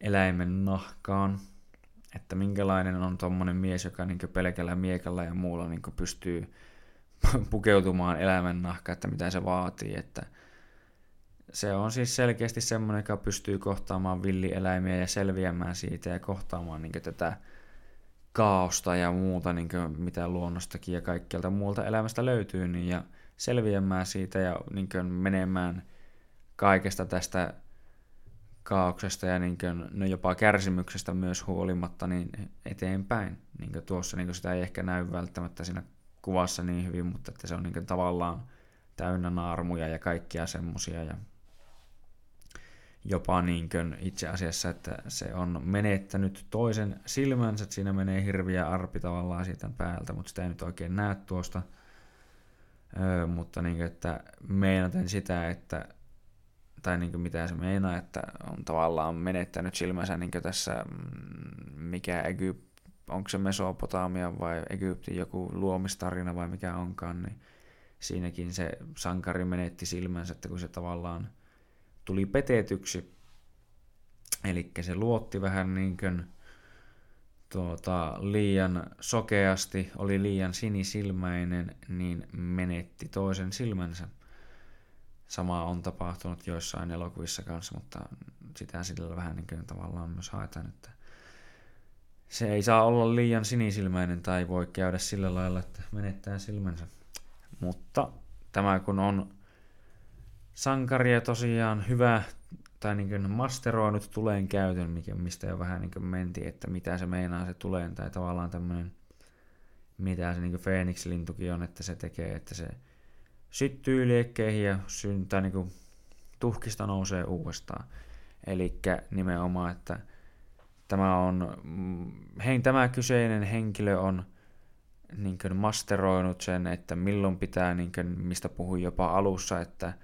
eläimen nahkaan, että minkälainen on tuommoinen mies, joka niin pelkällä miekalla ja muulla niin pystyy pukeutumaan eläimen nahkaan, että mitä se vaatii, että se on siis selkeästi semmoinen, joka pystyy kohtaamaan villieläimiä ja selviämään siitä ja kohtaamaan niin tätä kaaosta ja muuta, niin mitä luonnostakin ja kaikkialta muulta elämästä löytyy, niin, ja selviämään siitä ja niin menemään kaikesta tästä kaauksesta ja niin kuin, no jopa kärsimyksestä myös huolimatta niin eteenpäin. Niin kuin tuossa niin kuin sitä ei ehkä näy välttämättä siinä kuvassa niin hyvin, mutta että se on niin kuin, tavallaan täynnä naarmuja ja kaikkia semmosia ja jopa niin kuin itse asiassa, että se on menettänyt toisen silmänsä, että siinä menee hirviä arpi tavallaan siitä päältä, mutta sitä ei nyt oikein näe tuosta. Öö, mutta niin kuin, että meinaten sitä, että tai niin kuin mitä se meinaa, että on tavallaan menettänyt silmänsä niin kuin tässä, mm, mikä Egypt, onko se Mesopotamia vai Egyptin joku luomistarina vai mikä onkaan, niin siinäkin se sankari menetti silmänsä, että kun se tavallaan tuli petetyksi. Eli se luotti vähän niin kuin tuota, liian sokeasti, oli liian sinisilmäinen, niin menetti toisen silmänsä. Sama on tapahtunut joissain elokuvissa kanssa, mutta sitä sillä vähän niin kuin tavallaan myös haetaan, että se ei saa olla liian sinisilmäinen tai voi käydä sillä lailla, että menettää silmänsä. Mutta tämä kun on sankaria tosiaan hyvä tai niin kuin masteroinut tuleen käytön, mikä, mistä jo vähän niin kuin että mitä se meinaa se tuleen, tai tavallaan tämmöinen, mitä se niin Phoenix-lintukin on, että se tekee, että se syttyy liekkeihin ja syntää niin kuin tuhkista nousee uudestaan. Eli nimenomaan, että tämä on, mm, hein, tämä kyseinen henkilö on niin kuin masteroinut sen, että milloin pitää, niin kuin, mistä puhuin jopa alussa, että –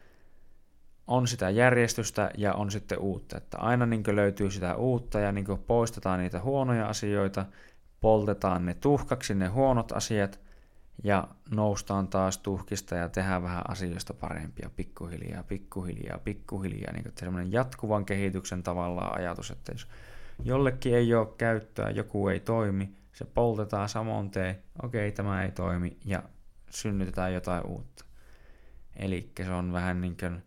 on sitä järjestystä ja on sitten uutta. Että aina niin löytyy sitä uutta ja niin poistetaan niitä huonoja asioita, poltetaan ne tuhkaksi ne huonot asiat ja noustaan taas tuhkista ja tehdään vähän asioista parempia pikkuhiljaa, pikkuhiljaa, pikkuhiljaa. Niin semmoinen jatkuvan kehityksen tavallaan ajatus, että jos jollekin ei ole käyttöä, joku ei toimi, se poltetaan samoin tee, okei tämä ei toimi ja synnytetään jotain uutta. Eli se on vähän niin kuin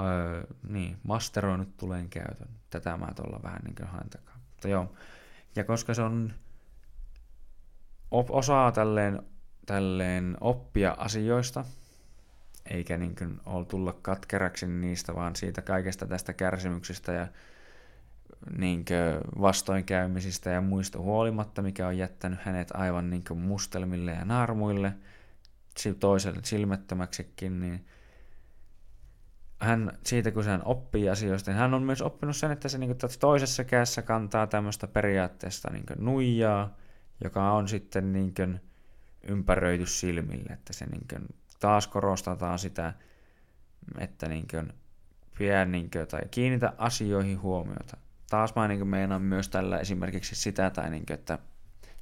öö, niin, masteroinut tulen käytön. Tätä mä tuolla vähän niin kuin haen takaa. Mutta joo. Ja koska se on osaa tälleen, tälleen oppia asioista, eikä niin kuin ole tulla katkeraksi niistä, vaan siitä kaikesta tästä kärsimyksestä ja niin vastoinkäymisistä ja muista huolimatta, mikä on jättänyt hänet aivan niin mustelmille ja naarmuille, toiselle silmättömäksikin, niin hän siitä, kun hän oppii asioista, niin hän on myös oppinut sen, että se niin kuin, toisessa kädessä kantaa tämmöistä periaatteesta niin kuin, nuijaa, joka on sitten niin kuin, ympäröity silmille, että se niin kuin, taas korostetaan sitä, että niin kuin, vie, niin kuin, tai kiinnitä asioihin huomiota. Taas mä niin kuin, meinaan myös tällä esimerkiksi sitä, tai, niin kuin, että,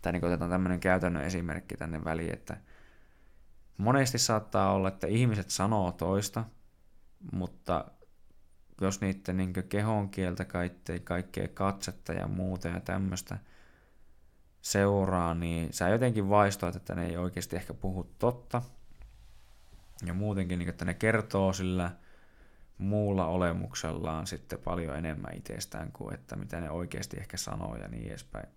tai niin kuin, otetaan tämmöinen käytännön esimerkki tänne väliin, että monesti saattaa olla, että ihmiset sanoo toista, mutta jos niiden niin kehon kieltä, kaikkea, kaikkea katsetta ja muuta ja tämmöistä seuraa, niin sä jotenkin vaistoat, että ne ei oikeasti ehkä puhu totta. Ja muutenkin, niin, että ne kertoo sillä muulla olemuksellaan sitten paljon enemmän itsestään kuin että mitä ne oikeasti ehkä sanoo ja niin edespäin.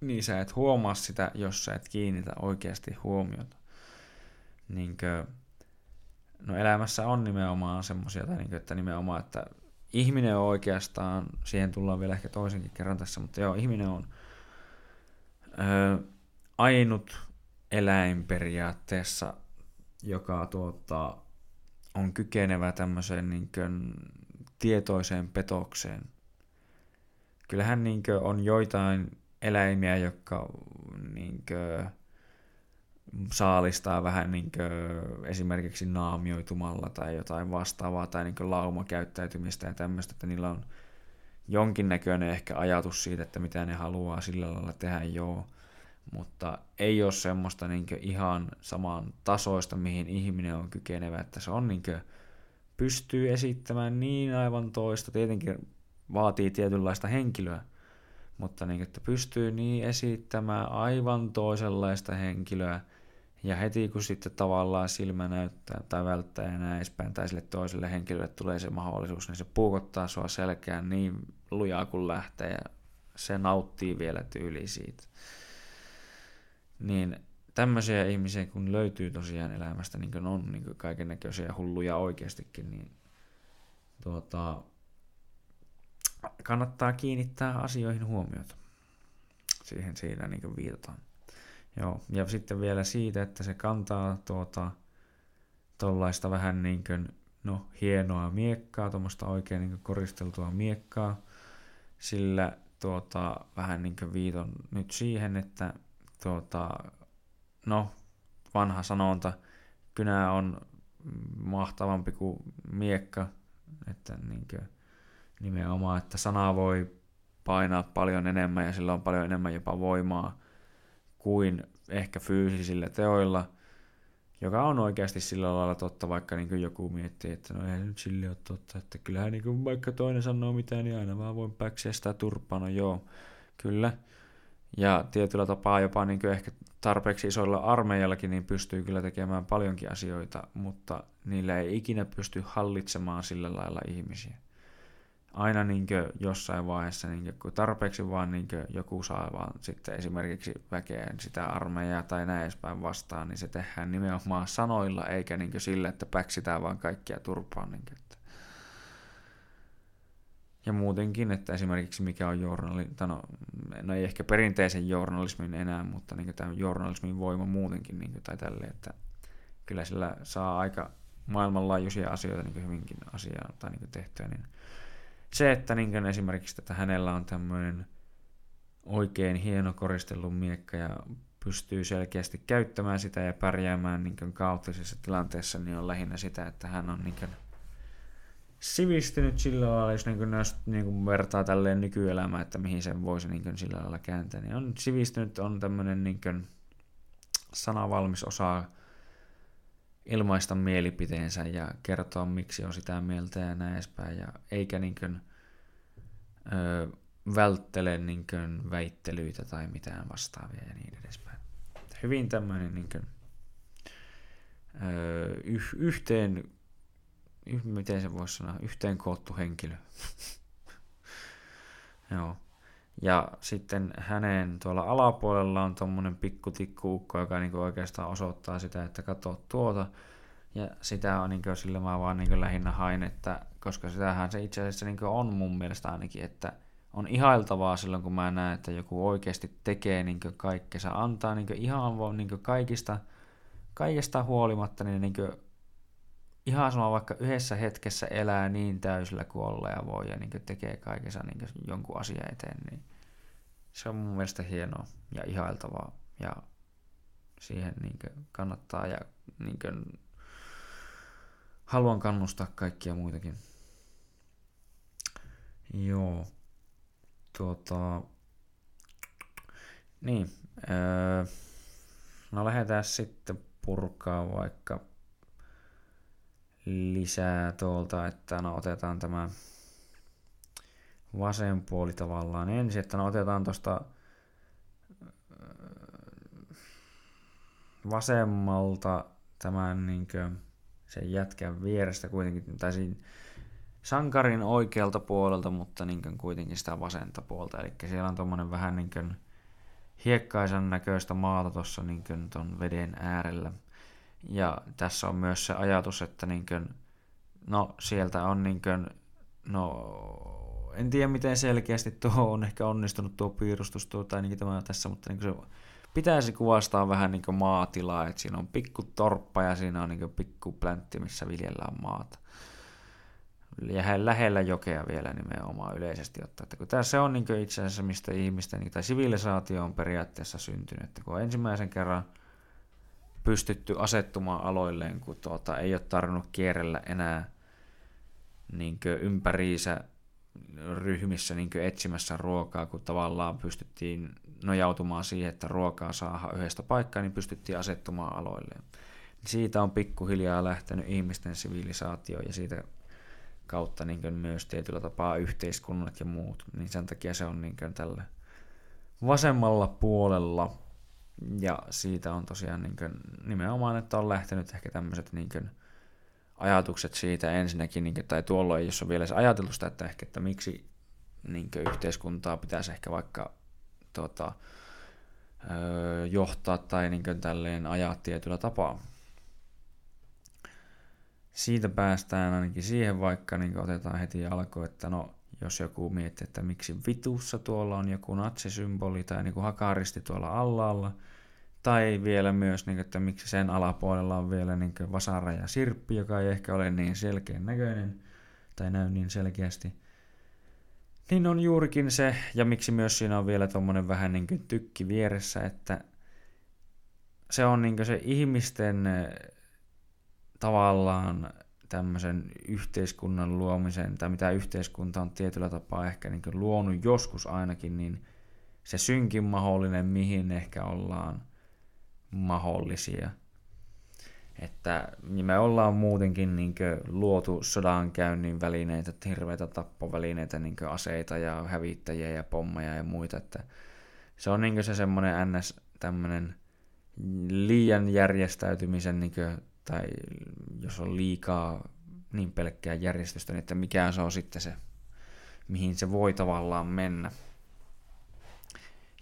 Niin sä et huomaa sitä, jos sä et kiinnitä oikeasti huomiota. Niinkö, no elämässä on nimenomaan semmoisia, tai niin, että nimenomaan, että ihminen on oikeastaan, siihen tullaan vielä ehkä toisenkin kerran tässä, mutta joo, ihminen on ö, ainut eläin periaatteessa, joka tuota, on kykenevä tämmöiseen niin kuin, tietoiseen petokseen. Kyllähän niin kuin, on joitain eläimiä, jotka niin kuin, saalistaa vähän niin kuin esimerkiksi naamioitumalla tai jotain vastaavaa tai niin laumakäyttäytymistä ja tämmöistä, että niillä on jonkinnäköinen ehkä ajatus siitä, että mitä ne haluaa sillä lailla tehdä, joo. Mutta ei ole semmoista niin ihan saman tasoista, mihin ihminen on kykenevä, että se on niin pystyy esittämään niin aivan toista. Tietenkin vaatii tietynlaista henkilöä, mutta niin, että pystyy niin esittämään aivan toisenlaista henkilöä, ja heti kun sitten tavallaan silmä näyttää tai välttää ja näin edespäin, tai sille toiselle henkilölle tulee se mahdollisuus, niin se puukottaa sua selkään niin lujaa kuin lähtee, ja se nauttii vielä tyyli siitä. Niin tämmöisiä ihmisiä, kun löytyy tosiaan elämästä, niin kuin on niin kaiken näköisiä hulluja oikeastikin, niin tuota, kannattaa kiinnittää asioihin huomiota. Siihen siinä niin viitataan. Joo, ja sitten vielä siitä, että se kantaa tuota, tuollaista vähän niin kuin, no, hienoa miekkaa, tuommoista oikein niin koristeltua miekkaa, sillä tuota, vähän niin kuin viiton nyt siihen, että tuota, no, vanha sanonta, kynä on mahtavampi kuin miekka, että niin kuin, nimenomaan, että sana voi painaa paljon enemmän ja sillä on paljon enemmän jopa voimaa kuin ehkä fyysisillä teoilla, joka on oikeasti sillä lailla totta, vaikka niin joku miettii, että no ei nyt sille ole totta, että kyllähän niin vaikka toinen sanoo mitään, niin aina vaan voin päksiä sitä turpaa, no joo, kyllä. Ja tietyllä tapaa jopa niin ehkä tarpeeksi isoilla armeijallakin niin pystyy kyllä tekemään paljonkin asioita, mutta niillä ei ikinä pysty hallitsemaan sillä lailla ihmisiä aina niin jossain vaiheessa niin kun tarpeeksi vaan niin joku saa vaan sitten esimerkiksi väkeen sitä armeijaa tai näin edespäin vastaan, niin se tehdään nimenomaan sanoilla eikä niin sillä, että päksitään vaan kaikkia turpaan. Niin kuin, että. Ja muutenkin, että esimerkiksi mikä on journalismi, no, no ei ehkä perinteisen journalismin enää, mutta niin tämä journalismin voima muutenkin niin kuin, tai tälle, että kyllä sillä saa aika maailmanlaajuisia asioita niin hyvinkin asiaa tai niin tehtyä, niin se, että niin esimerkiksi että hänellä on tämmöinen oikein hieno koristellut miekka ja pystyy selkeästi käyttämään sitä ja pärjäämään niin kaoottisessa tilanteessa, niin on lähinnä sitä, että hän on niin sivistynyt sillä lailla, jos niin kuin, niin kuin vertaa tälleen nykyelämään, että mihin sen voisi niin sillä lailla kääntää, niin on sivistynyt, on tämmöinen niin sanavalmis, osaa ilmaista mielipiteensä ja kertoa, miksi on sitä mieltä ja näin edespäin, ja eikä niin kuin, ö, välttele niin kuin väittelyitä tai mitään vastaavia ja niin edespäin. Hyvin tämmöinen niin kuin, ö, yh, yhteen, yh, miten se voisi sanoa, yhteen koottu henkilö. Joo. Ja sitten hänen tuolla alapuolella on tuommoinen pikkutikkuukko, joka niinku oikeastaan osoittaa sitä, että katso tuota. Ja sitä on niinku, sillä mä vaan niinku lähinnä hain, että, koska sitähän se itse asiassa niinku on mun mielestä ainakin, että on ihailtavaa silloin, kun mä näen, että joku oikeasti tekee niinku kaikkensa, antaa niinku ihan niinku kaikista, kaikesta huolimatta, niin niinku ihan sama vaikka yhdessä hetkessä elää niin täysillä kuin olla ja voi ja niin tekee kaikessa niin jonkun asian eteen, niin se on mun mielestä hienoa ja ihailtavaa ja siihen niin kannattaa ja niin kuin, haluan kannustaa kaikkia muitakin. Joo. Tuota, niin. Öö, no lähdetään sitten purkaa vaikka lisää tuolta, että no otetaan tämä vasen puoli tavallaan ensin, että no otetaan tuosta vasemmalta tämän niin kuin, sen jätkän vierestä kuitenkin, tai siinä sankarin oikealta puolelta, mutta niin kuin, kuitenkin sitä vasenta puolta. Eli siellä on tuommoinen vähän niin kuin, hiekkaisen näköistä maata tuossa niin tuon veden äärellä. Ja tässä on myös se ajatus, että niin kuin, no sieltä on niin kuin, no en tiedä miten selkeästi tuo on ehkä onnistunut tuo piirustus tuo, tai niin tämä tässä, mutta niin se pitäisi kuvastaa vähän niin kuin maatilaa, että siinä on pikku torppa ja siinä on niin pikku pläntti, missä viljellään maata. Lähellä jokea vielä nimenomaan yleisesti ottaen. Että kun tässä on niin itse asiassa, mistä ihmisten niin, tai sivilisaatio on periaatteessa syntynyt. Että kun ensimmäisen kerran pystytty asettumaan aloilleen, kun tuota, ei ole tarvinnut kierrellä enää niin ympäriinsä ryhmissä niin etsimässä ruokaa, kun tavallaan pystyttiin nojautumaan siihen, että ruokaa saa yhdestä paikkaa, niin pystyttiin asettumaan aloilleen. Siitä on pikkuhiljaa lähtenyt ihmisten sivilisaatio ja siitä kautta niin myös tietyllä tapaa yhteiskunnat ja muut. Niin sen takia se on niin tällä vasemmalla puolella. Ja siitä on tosiaan niin nimenomaan, että on lähtenyt ehkä tämmöiset niin ajatukset siitä ensinnäkin, niin kuin, tai tuolloin, jos on vielä se ajateltu sitä, että ehkä, että miksi niin yhteiskuntaa pitäisi ehkä vaikka tota, johtaa tai niin kuin, tälleen ajaa tietyllä tapaa. Siitä päästään ainakin siihen, vaikka niin otetaan heti alkuun, että no, jos joku miettii, että miksi vitussa tuolla on joku natsisymboli tai niin kuin hakaristi tuolla alla, tai vielä myös, niin, että miksi sen alapuolella on vielä niin vasara ja sirppi, joka ei ehkä ole niin selkeän näköinen tai näy niin selkeästi. Niin on juurikin se, ja miksi myös siinä on vielä tuommoinen vähän niin kuin tykki vieressä, että se on niin se ihmisten eh, tavallaan tämmöisen yhteiskunnan luomisen, tai mitä yhteiskunta on tietyllä tapaa ehkä niin luonut joskus ainakin, niin se synkin mahdollinen, mihin ehkä ollaan – mahdollisia. Että niin me ollaan muutenkin niin luotu sodankäynnin välineitä, hirveitä tappovälineitä, niin aseita ja hävittäjiä ja pommeja ja muita. Että se on niin se semmoinen ns. tämmöinen liian järjestäytymisen, niin tai jos on liikaa niin pelkkää järjestystä, niin että mikä se on sitten se, mihin se voi tavallaan mennä.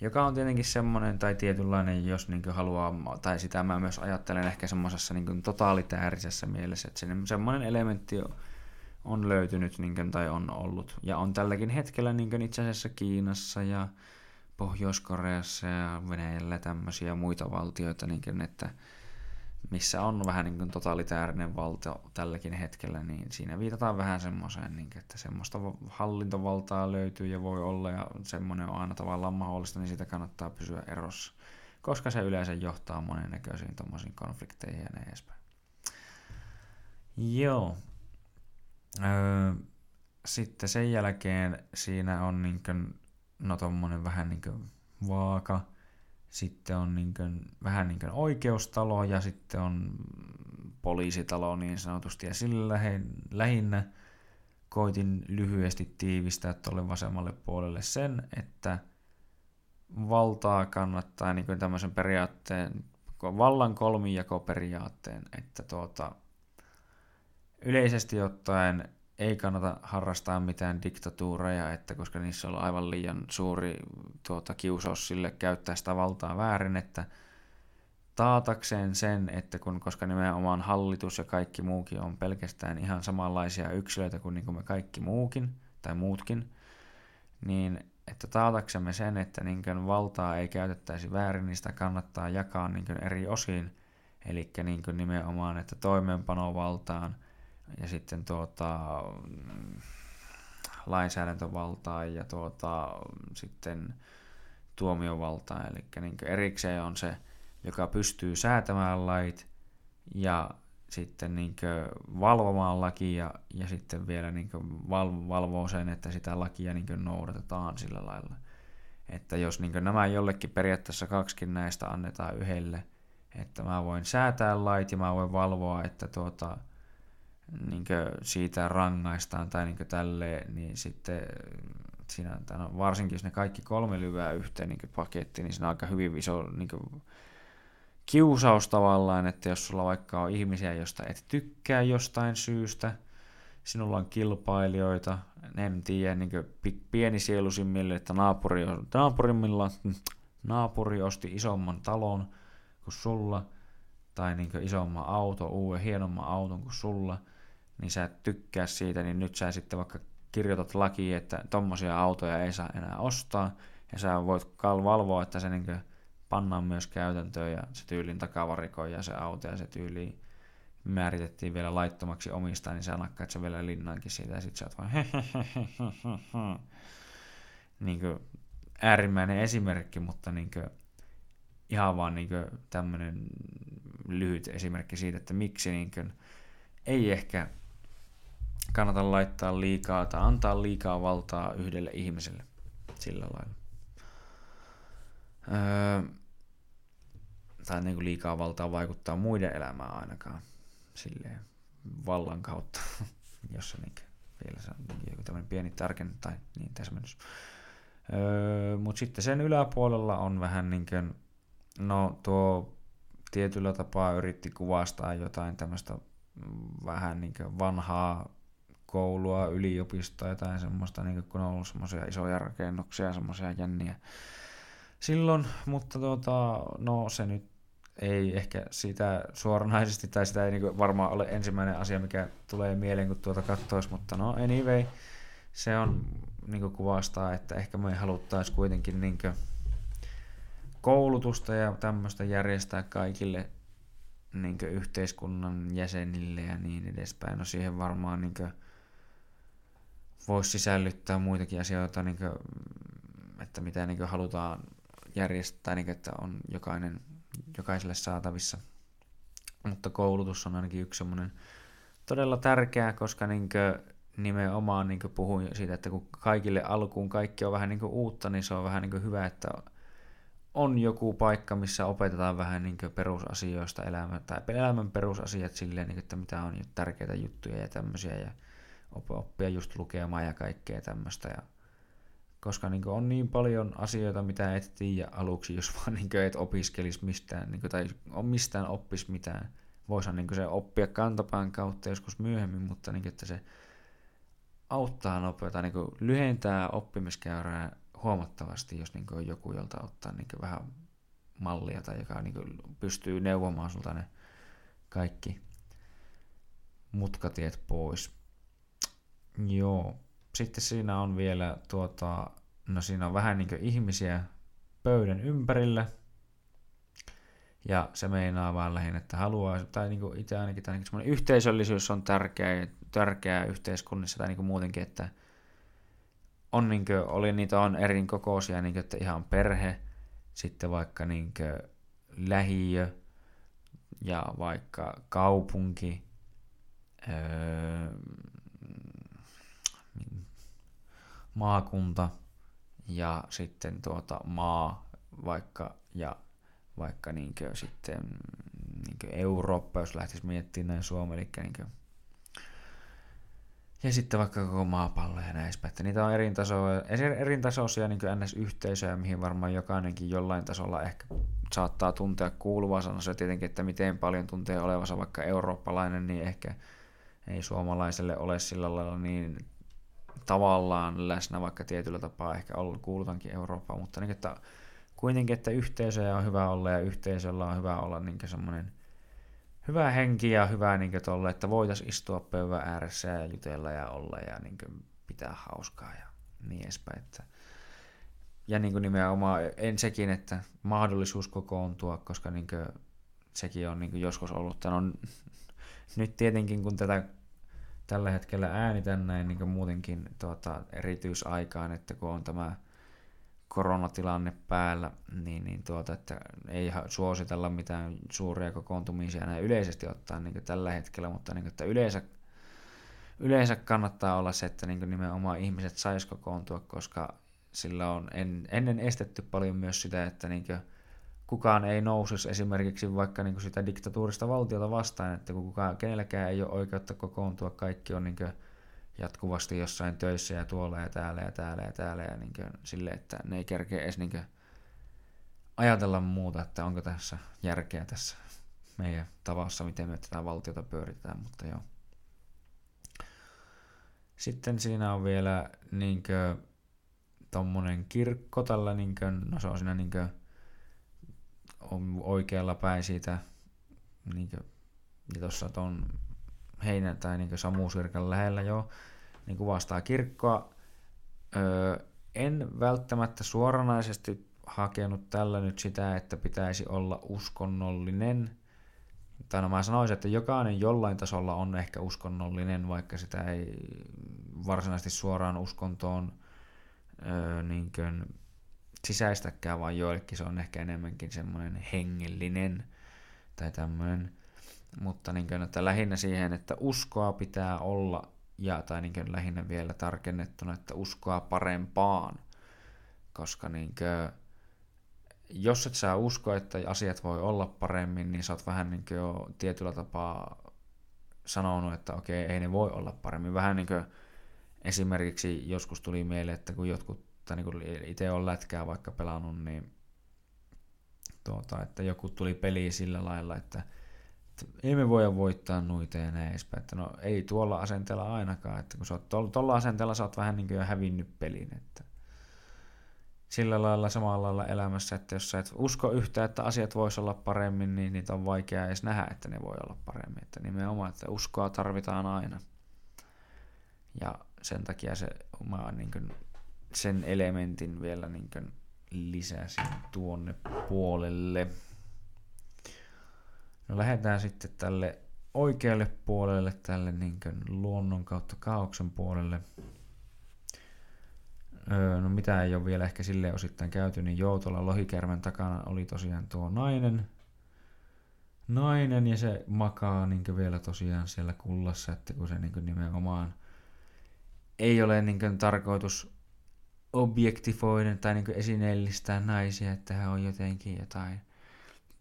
Joka on tietenkin semmoinen, tai tietynlainen, jos niin haluaa, tai sitä mä myös ajattelen ehkä semmoisessa niin totalitäärisessä mielessä, että semmoinen elementti on löytynyt niin tai on ollut, ja on tälläkin hetkellä niin itse asiassa Kiinassa ja Pohjois-Koreassa ja Venäjällä tämmöisiä muita valtioita, niin kuin, että missä on vähän niin kuin totalitaarinen valta tälläkin hetkellä, niin siinä viitataan vähän semmoiseen, niin että semmoista hallintovaltaa löytyy ja voi olla, ja semmoinen on aina tavallaan mahdollista, niin siitä kannattaa pysyä erossa, koska se yleensä johtaa monennäköisiin tuommoisiin konflikteihin ja niin edespäin. Joo. Öö, sitten sen jälkeen siinä on niin kuin, no vähän niin kuin vaaka, sitten on niin kuin, vähän niin kuin oikeustalo ja sitten on poliisitalo niin sanotusti. Ja sillä lähinnä koitin lyhyesti tiivistää tuolle vasemmalle puolelle sen, että valtaa kannattaa niin kuin tämmöisen periaatteen, vallan kolmijakoperiaatteen, että tuota, yleisesti ottaen ei kannata harrastaa mitään diktatuureja, että koska niissä on aivan liian suuri tuota, kiusaus sille käyttää sitä valtaa väärin, että taatakseen sen, että kun, koska nimenomaan hallitus ja kaikki muukin on pelkästään ihan samanlaisia yksilöitä kuin, niin kuin me kaikki muukin, tai muutkin, niin että taataksemme sen, että niin kuin valtaa ei käytettäisi väärin, niin sitä kannattaa jakaa niin kuin eri osiin, eli niin kuin nimenomaan, että toimeenpanovaltaan – ja sitten tuota, lainsäädäntövaltaa ja tuota, sitten tuomiovaltaa. Eli niin erikseen on se, joka pystyy säätämään lait ja sitten niin valvomaan lakia ja sitten vielä niin val- valvoo sen, että sitä lakia niin noudatetaan sillä lailla. Että jos niin nämä jollekin periaatteessa kaksikin näistä annetaan yhdelle, että mä voin säätää lait ja mä voin valvoa, että tuota, niin siitä rangaistaan tai niin tälleen, niin sitten siinä, no varsinkin jos ne kaikki kolme lyvää yhteen niin paketti, niin siinä on aika hyvin iso niin kiusaus tavallaan, että jos sulla vaikka on ihmisiä, josta et tykkää jostain syystä, sinulla on kilpailijoita, en tiedä, niin pieni sielusimmille, että naapuri, naapurimilla, naapuri osti isomman talon kuin sulla, tai niin isomman auto, uuden hienomman auton kuin sulla – niin sä et tykkää siitä, niin nyt sä sitten vaikka kirjoitat lakiin, että tommosia autoja ei saa enää ostaa, ja sä voit valvoa, että se niin pannaan myös käytäntöön, ja se tyylin takavarikoi ja se auto, ja se tyyli määritettiin vielä laittomaksi omistaa, niin sä nakkaat se vielä linnaankin siitä, ja sit sä oot vaan niin kuin äärimmäinen esimerkki, mutta niin kuin, ihan vaan niin tämmöinen lyhyt esimerkki siitä, että miksi niin kuin, ei ehkä kannata laittaa liikaa tai antaa liikaa valtaa yhdelle ihmiselle sillä lailla. Öö, tai niin kuin liikaa valtaa vaikuttaa muiden elämään ainakaan silleen vallan kautta, jos se niin vielä se on joku tämmöinen pieni tarkennus tai niin täsmennys. Öö, Mutta sitten sen yläpuolella on vähän niin kuin, no tuo tietyllä tapaa yritti kuvastaa jotain tämmöistä vähän niin vanhaa koulua, yliopistoa, jotain semmoista, niin kun on ollut semmoisia isoja rakennuksia, semmoisia jänniä silloin, mutta tuota, no se nyt ei ehkä sitä suoranaisesti, tai sitä ei niin varmaan ole ensimmäinen asia, mikä tulee mieleen, kun tuota katsoisi, mutta no anyway, se on niin kuvastaa, että ehkä me haluttaisiin kuitenkin niin koulutusta ja tämmöistä järjestää kaikille niin yhteiskunnan jäsenille ja niin edespäin. No siihen varmaan niin voisi sisällyttää muitakin asioita, niin kuin, että mitä niin halutaan järjestää, niin kuin, että on jokainen, jokaiselle saatavissa. Mutta koulutus on ainakin yksi semmoinen todella tärkeää, koska niin kuin, nimenomaan niin puhuin siitä, että kun kaikille alkuun kaikki on vähän niin uutta, niin se on vähän niin hyvä, että on joku paikka, missä opetetaan vähän niin perusasioista elämä, tai elämän perusasiat silleen, niin että mitä on tärkeitä juttuja ja tämmöisiä, ja oppia just lukemaan ja kaikkea tämmöistä. Ja koska niin on niin paljon asioita, mitä et tiedä aluksi, jos vaan niin et opiskelisi mistään, niin kuin, tai on mistään oppisi mitään. Voisihan niin se oppia kantapään kautta joskus myöhemmin, mutta niin, että se auttaa nopeutta, niin lyhentää oppimiskäyrää huomattavasti, jos niin on joku, jolta ottaa niin vähän mallia tai joka niin pystyy neuvomaan sulta ne kaikki mutkatiet pois. Joo. Sitten siinä on vielä tuota, no siinä on vähän niin ihmisiä pöydän ympärillä. Ja se meinaa vaan lähinnä, että haluaa, tai niin kuin itse ainakin, tai niin yhteisöllisyys on tärkeää, tärkeää yhteiskunnissa, tai niin muutenkin, että on niin kuin, oli niitä on eri kokoisia, niin kuin, että ihan perhe, sitten vaikka niin kuin, lähiö ja vaikka kaupunki, öö, maakunta ja sitten tuota maa vaikka ja vaikka niinkö sitten niinkö Eurooppa, jos lähtisi miettimään näin Suomi, eli niinkö ja sitten vaikka koko maapallo ja näin että niitä on eri, tasoja, eri tasoisia niin NS-yhteisöjä, mihin varmaan jokainenkin jollain tasolla ehkä saattaa tuntea kuuluvansa. No se tietenkin, että miten paljon tuntee olevansa vaikka eurooppalainen, niin ehkä ei suomalaiselle ole sillä lailla niin tavallaan läsnä, vaikka tietyllä tapaa ehkä kuulutankin Eurooppaan, mutta niin, että kuitenkin, että yhteisöjä on hyvä olla ja yhteisöllä on hyvä olla niin semmoinen hyvä henki ja hyvä niin tolle, että voitaisiin istua pöydän ääressä ja jutella ja olla ja niin pitää hauskaa ja niin edespäin. Että ja niin kuin nimenomaan en sekin, että mahdollisuus kokoontua, koska niin sekin on niin joskus ollut. No, nyt tietenkin kun tätä tällä hetkellä äänitän näin niin muutenkin tuota, erityisaikaan, että kun on tämä koronatilanne päällä, niin, niin tuota, että ei suositella mitään suuria kokoontumisia näin yleisesti ottaen niin tällä hetkellä, mutta niin, että yleensä, yleensä kannattaa olla se, että niin nimenomaan ihmiset sais kokoontua, koska sillä on en, ennen estetty paljon myös sitä, että niin kukaan ei nousisi esimerkiksi vaikka niin kuin sitä diktatuurista valtiota vastaan, että kun kukaan, kenelläkään ei ole oikeutta kokoontua, kaikki on niin kuin jatkuvasti jossain töissä ja tuolla ja täällä ja täällä ja täällä ja niin sille, että ne ei kerkeä edes niin ajatella muuta, että onko tässä järkeä tässä meidän tavassa, miten me tätä valtiota pyöritetään, mutta joo. Sitten siinä on vielä niin tuommoinen kirkko tällä, niin kuin, no se on siinä niin kuin, on oikealla päin siitä, niin kuin, ja tuossa tuon heinä tai niin Samusirkan lähellä jo, niin kuvastaa kirkkoa. Öö, en välttämättä suoranaisesti hakenut tällä nyt sitä, että pitäisi olla uskonnollinen. Tai no mä sanoisin, että jokainen jollain tasolla on ehkä uskonnollinen, vaikka sitä ei varsinaisesti suoraan uskontoon öö, niin kuin sisäistäkään, vaan joillekin se on ehkä enemmänkin semmoinen hengellinen tai tämmöinen. Mutta niin kuin, että lähinnä siihen, että uskoa pitää olla ja tai niin kuin lähinnä vielä tarkennettuna, että uskoa parempaan, koska niin kuin, jos et sä usko, että asiat voi olla paremmin, niin sä oot vähän niin kuin jo tietyllä tapaa sanonut, että okei, ei ne voi olla paremmin. Vähän niin kuin esimerkiksi joskus tuli mieleen, että kun jotkut, tai niin itse on lätkää vaikka pelannut, niin tuota, että joku tuli peliin sillä lailla, että, että ei me voida voittaa noita ja näin edespäin. Että no ei tuolla asenteella ainakaan, että kun sä oot tuolla asenteella, sä oot vähän niin kuin jo hävinnyt pelin, että sillä lailla samalla lailla elämässä, että jos sä et usko yhtään, että asiat voisi olla paremmin, niin niitä on vaikea edes nähdä, että ne voi olla paremmin. Että nimenomaan, että uskoa tarvitaan aina. Ja sen takia se oma niin kuin, sen elementin vielä niin kuin, lisäsin tuonne puolelle. No lähdetään sitten tälle oikealle puolelle, tälle niin luonnon kautta kaauksen puolelle. Öö, no mitä ei ole vielä ehkä sille osittain käyty, niin joo, tuolla lohikärmen takana oli tosiaan tuo nainen. Nainen ja se makaa niin vielä tosiaan siellä kullassa, että kun se niin nimenomaan ei ole niin tarkoitus objektifoida tai niin esineellistää naisia, että hän on jotenkin jotain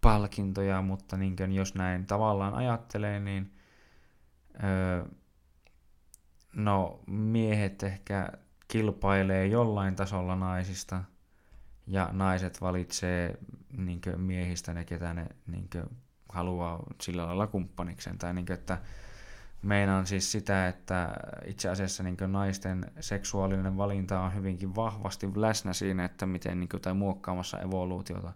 palkintoja, mutta niin jos näin tavallaan ajattelee, niin öö, no miehet ehkä kilpailee jollain tasolla naisista ja naiset valitsee niin miehistä ne, ketä ne niin haluaa sillä lailla kumppanikseen. Tai niin kuin, että meinaan siis sitä, että itse asiassa niin naisten seksuaalinen valinta on hyvinkin vahvasti läsnä siinä, että miten niin kuin, tai muokkaamassa evoluutiota,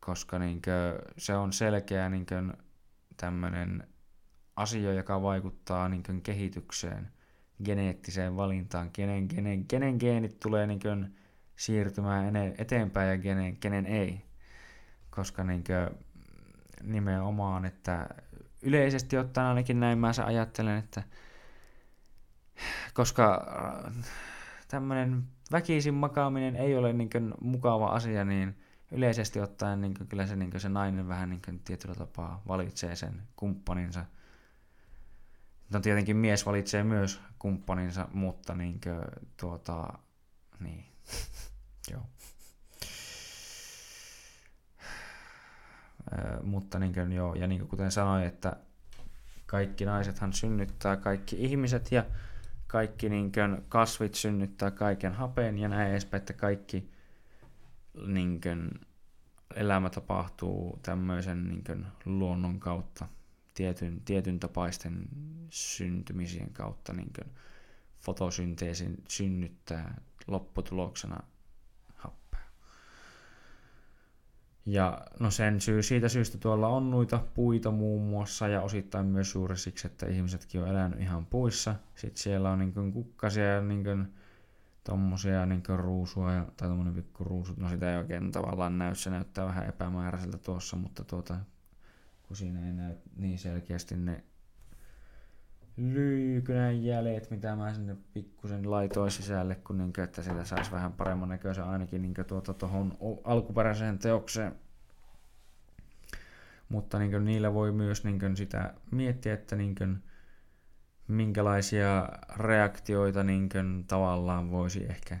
koska niin kuin, se on selkeä niin tämmöinen asia, joka vaikuttaa niin kuin, kehitykseen – geneettiseen valintaan, kenen, kenen, kenen geenit tulee niin kuin siirtymään eteenpäin ja kenen, kenen ei. Koska niin kuin, nimenomaan, että yleisesti ottaen ainakin näin mä ajattelen, että koska äh, tämmöinen väkisin makaaminen ei ole niin kuin mukava asia, niin yleisesti ottaen niin kuin, kyllä se, niin kuin se nainen vähän niin kuin tietyllä tapaa valitsee sen kumppaninsa. No tietenkin mies valitsee myös kumppaninsa, mutta niin kuin, tuota, niin, joo. Mutta niin kuin, joo, ja niin kuin kuten sanoin, että kaikki naisethan synnyttää kaikki ihmiset ja kaikki niin kuin, kasvit synnyttää kaiken hapeen ja näin edespäin, että kaikki niin kuin, elämä tapahtuu tämmöisen niin kuin, luonnon kautta tietyn, tietyn tapaisten syntymisien kautta niin fotosynteesin synnyttää lopputuloksena Ja no sen syy, siitä syystä tuolla on noita puita muun muassa ja osittain myös juuri siksi, että ihmisetkin on elänyt ihan puissa. Sitten siellä on niin kukkasia ja niin tommosia niin ruusua ja, tai tommonen pikku ruusu. No sitä ei oikein tavallaan näy, se näyttää vähän epämääräiseltä tuossa, mutta tuota, kun siinä ei näy niin selkeästi ne lyykynän jäljet, mitä mä sinne pikkusen laitoin sisälle, kun niin, että sitä saisi vähän paremman näköisen ainakin niin tuota tuohon alkuperäiseen teokseen. Mutta niin niillä voi myös niin sitä miettiä, että niin minkälaisia reaktioita niin tavallaan voisi ehkä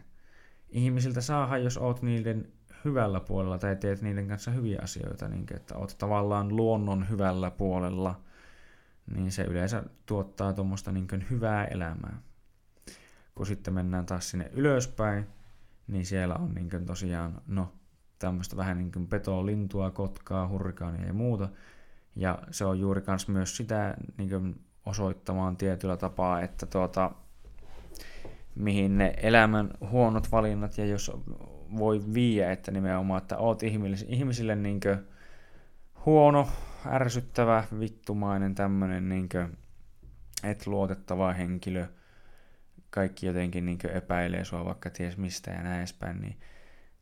ihmisiltä saada, jos oot niiden hyvällä puolella tai teet niiden kanssa hyviä asioita, niin että oot tavallaan luonnon hyvällä puolella, niin se yleensä tuottaa tuommoista niin hyvää elämää. Kun sitten mennään taas sinne ylöspäin, niin siellä on niin tosiaan, no, tämmöistä vähän niin kuin petoa, lintua, kotkaa, hurrikaania ja muuta. Ja se on juuri kans myös sitä niin osoittamaan tietyllä tapaa, että tuota, mihin ne elämän huonot valinnat ja jos voi viiä, että nimenomaan, että oot ihmisille, ihmisille niin huono, ärsyttävä, vittumainen tämmöinen niin et luotettava henkilö, kaikki jotenkin niin epäilee sua vaikka ties mistä ja näin edespäin, niin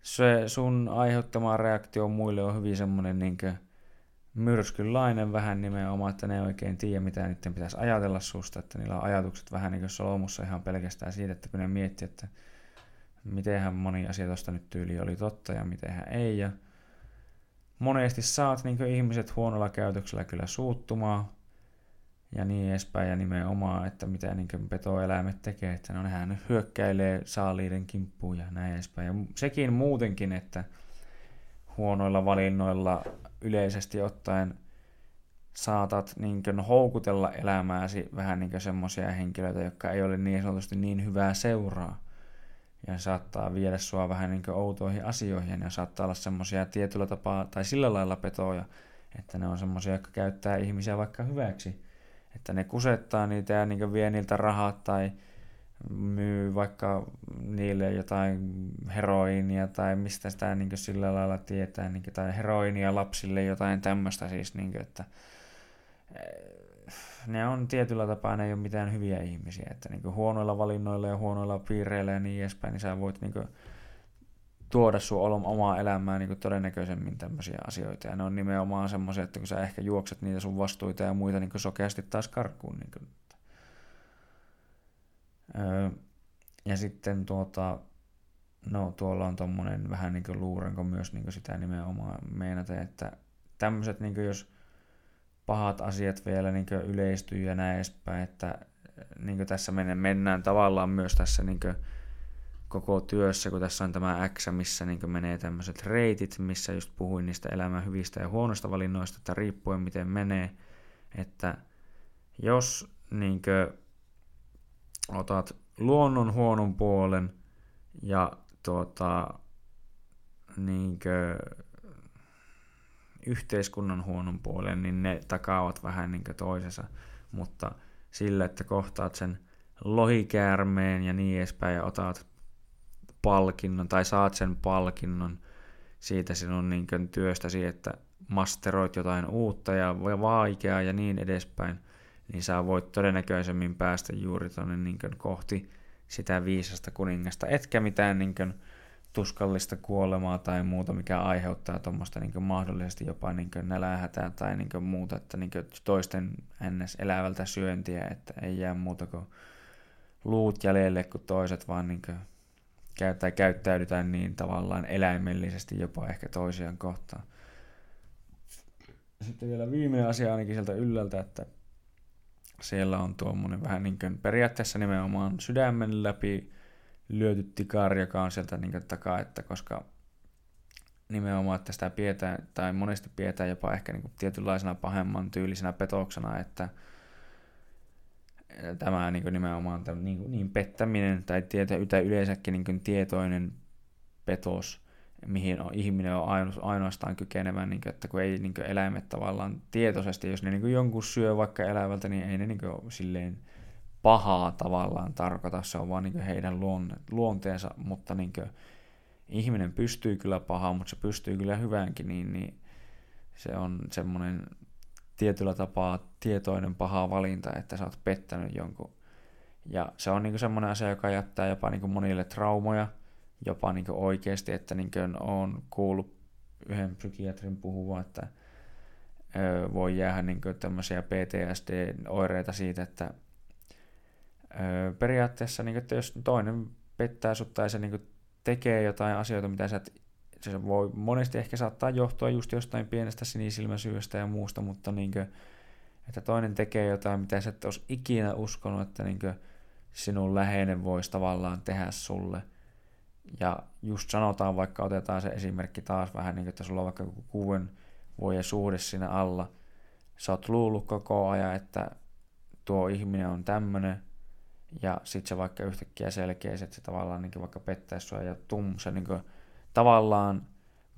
se sun aiheuttama reaktio muille on hyvin semmoinen niin myrskynlainen vähän nimenomaan, että ne ei oikein tiedä, mitä niiden pitäisi ajatella susta, että niillä on ajatukset vähän niin kuin solmussa ihan pelkästään siitä, että kun ne miettii, että mitenhän moni asia tuosta nyt tyyli oli totta ja mitenhän ei. Ja monesti saat niin ihmiset huonolla käytöksellä kyllä suuttumaan. ja niin edespäin, ja nimenomaan, että mitä niin petoeläimet tekee, että no nehän hyökkäilee saaliiden kimppuun ja näin edespäin. Ja sekin muutenkin, että huonoilla valinnoilla yleisesti ottaen saatat niin houkutella elämääsi vähän niin semmoisia henkilöitä, jotka ei ole niin sanotusti niin hyvää seuraa. Ja saattaa viedä sua vähän niin outoihin asioihin ja saattaa olla semmoisia tietyllä tapaa tai sillä lailla petoja, että ne on semmoisia, jotka käyttää ihmisiä vaikka hyväksi. Että ne kusettaa niitä ja niin vie niiltä rahat tai myy vaikka niille jotain heroinia tai mistä sitä niin sillä lailla tietää, niin kuin, tai heroinia lapsille jotain tämmöistä siis, niin kuin, että ne on tietyllä tapaa, ne ei ole mitään hyviä ihmisiä, että niin huonoilla valinnoilla ja huonoilla piireillä ja niin edespäin, niin sä voit niin tuoda sun omaa elämää niin todennäköisemmin tämmöisiä asioita. Ja ne on nimenomaan semmoisia, että kun sä ehkä juokset niitä sun vastuita ja muita niin sokeasti taas karkuun. Niin kuin. Öö, ja sitten tuota, no tuolla on tommonen vähän niin kuin luuranko myös niin sitä nimenomaan meinata, että tämmöiset niin jos pahat asiat vielä niin yleistyy ja näin edespäin, että niin tässä mennään tavallaan myös tässä niin koko työssä, kun tässä on tämä X, missä niin menee tämmöiset reitit, missä just puhuin niistä elämän hyvistä ja huonoista valinnoista, että riippuen miten menee, että jos niin otat luonnon huonon puolen ja tuota, niin kuin, yhteiskunnan huonon puolen, niin ne takaavat vähän niin toisensa, mutta sillä, että kohtaat sen lohikäärmeen ja niin edespäin ja otat palkinnon tai saat sen palkinnon siitä sinun niin kuin, työstäsi, että masteroit jotain uutta ja vaikeaa ja niin edespäin, niin sä voit todennäköisemmin päästä juuri tuonne niin kohti sitä viisasta kuningasta, etkä mitään niin kuin, tuskallista kuolemaa tai muuta, mikä aiheuttaa tuommoista niin mahdollisesti jopa niin nälähätää tai niin muuta, että niin toisten ns. elävältä syöntiä, että ei jää muuta kuin luut jäljelle kuin toiset, vaan niin käyttää, käyttäydytään niin tavallaan eläimellisesti jopa ehkä toisiaan kohtaan. Sitten vielä viimeinen asia ainakin sieltä ylältä, että siellä on tuommoinen vähän niin kuin periaatteessa nimenomaan sydämen läpi lyöty on sieltä niin kuin takaa, että koska nimenomaan, että sitä pidetään, tai monesti pidetään jopa ehkä niin kuin tietynlaisena pahemman tyylisenä petoksena, että tämä niin kuin nimenomaan tämän, niin, niin pettäminen tai, tieto, yleensäkin niin kuin tietoinen petos, mihin on, ihminen on ainoastaan kykenevä, niin kuin, että kun ei niin kuin eläimet tavallaan tietoisesti, jos ne niin kuin jonkun syö vaikka elävältä, niin ei ne niin kuin silleen pahaa tavallaan tarkoita, se on vaan niin heidän luonteensa, mutta niin ihminen pystyy kyllä pahaan, mutta se pystyy kyllä hyväänkin, niin, niin se on semmoinen tietyllä tapaa tietoinen paha valinta, että sä oot pettänyt jonkun. Ja se on niin semmoinen asia, joka jättää jopa niin monille traumoja, jopa niin oikeasti, että niin on kuullut yhden psykiatrin puhuvan, että voi jäädä niin tämmöisiä PTSD-oireita siitä, että periaatteessa, niin kuin, että jos toinen pettää sut tai se niin tekee jotain asioita, mitä sä et, se voi monesti ehkä saattaa johtua just jostain pienestä sinisilmäsyystä ja muusta, mutta niin kuin, että toinen tekee jotain, mitä sä et olisi ikinä uskonut, että niin kuin, sinun läheinen voisi tavallaan tehdä sulle. Ja just sanotaan, vaikka otetaan se esimerkki taas vähän niin kuin, että sulla on vaikka kuuden vuoden suhde siinä alla. Sä oot luullut koko ajan, että tuo ihminen on tämmöinen, ja sitten se vaikka yhtäkkiä selkeä, että se tavallaan niin vaikka pettäisi sua ja tum, se niin kuin, tavallaan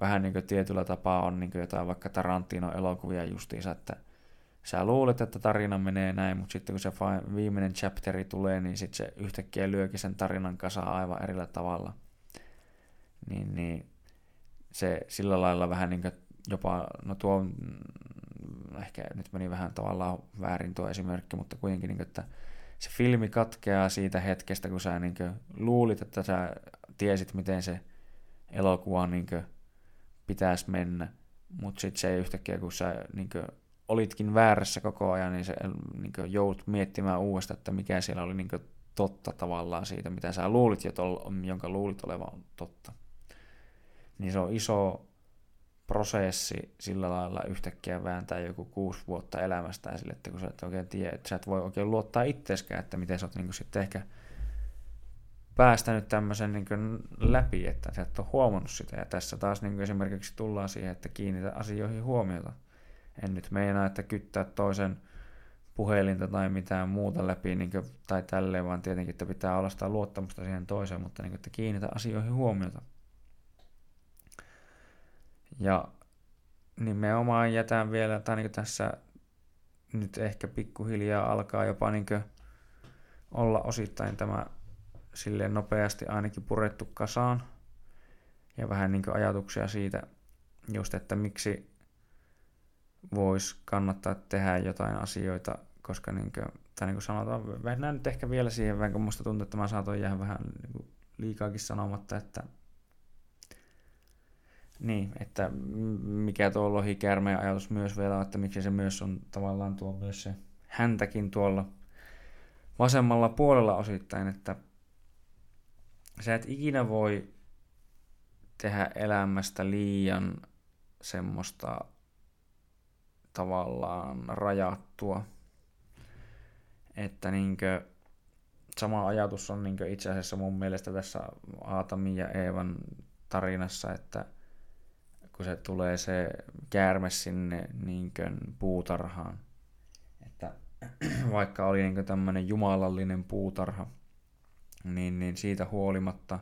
vähän niin kuin tietyllä tapaa on niin kuin jotain vaikka Tarantino-elokuvia justiinsa, että sä luulet, että tarina menee näin, mutta sitten kun se viimeinen chapteri tulee, niin sitten se yhtäkkiä lyökin sen tarinan kasaan aivan erillä tavalla. Niin, niin se sillä lailla vähän niin kuin jopa, no tuo mm, ehkä nyt meni vähän tavallaan väärin tuo esimerkki, mutta kuitenkin, niin kuin, että se filmi katkeaa siitä hetkestä, kun sä niin kuin, luulit, että sä tiesit, miten se elokuva niin kuin, pitäisi mennä, mutta sitten se ei yhtäkkiä, kun sä niin kuin, olitkin väärässä koko ajan, niin se niin kuin, joudut miettimään uudestaan, että mikä siellä oli niin kuin, totta tavallaan siitä, mitä sä luulit, jonka luulit olevan totta. Niin se on iso prosessi sillä lailla yhtäkkiä vääntää joku kuusi vuotta elämästä sille, että kun sä et oikein tiedä, että sä et voi oikein luottaa itseskään, että miten sä oot niin sitten ehkä päästänyt tämmöisen niin läpi, että sä et ole huomannut sitä. Ja tässä taas niin esimerkiksi tullaan siihen, että kiinnitä asioihin huomiota. En nyt meinaa, että kyttää toisen puhelinta tai mitään muuta läpi niin kuin, tai tälleen, vaan tietenkin, että pitää olla sitä luottamusta siihen toiseen, mutta niin kuin, että kiinnitä asioihin huomiota. Ja nimenomaan jätän vielä, tai niin tässä nyt ehkä pikkuhiljaa alkaa jopa niin olla osittain tämä silleen nopeasti ainakin purettu kasaan. Ja vähän niin ajatuksia siitä, just että miksi voisi kannattaa tehdä jotain asioita, koska niin kuin, tai niin kuin sanotaan, mennään nyt ehkä vielä siihen, kun musta tuntuu, että mä saatoin jäädä vähän niin liikaakin sanomatta, että niin, että mikä tuo lohikäärmeen ajatus myös vielä että miksi se myös on tavallaan tuo myös se häntäkin tuolla vasemmalla puolella osittain, että sä et ikinä voi tehdä elämästä liian semmoista tavallaan rajattua. Että niinkö, sama ajatus on niinkö itse asiassa mun mielestä tässä Aatamin ja Eevan tarinassa, että kun se tulee se käärme sinne niinkö puutarhaan, että vaikka oli niinkö tämmöinen jumalallinen puutarha, niin, niin siitä huolimatta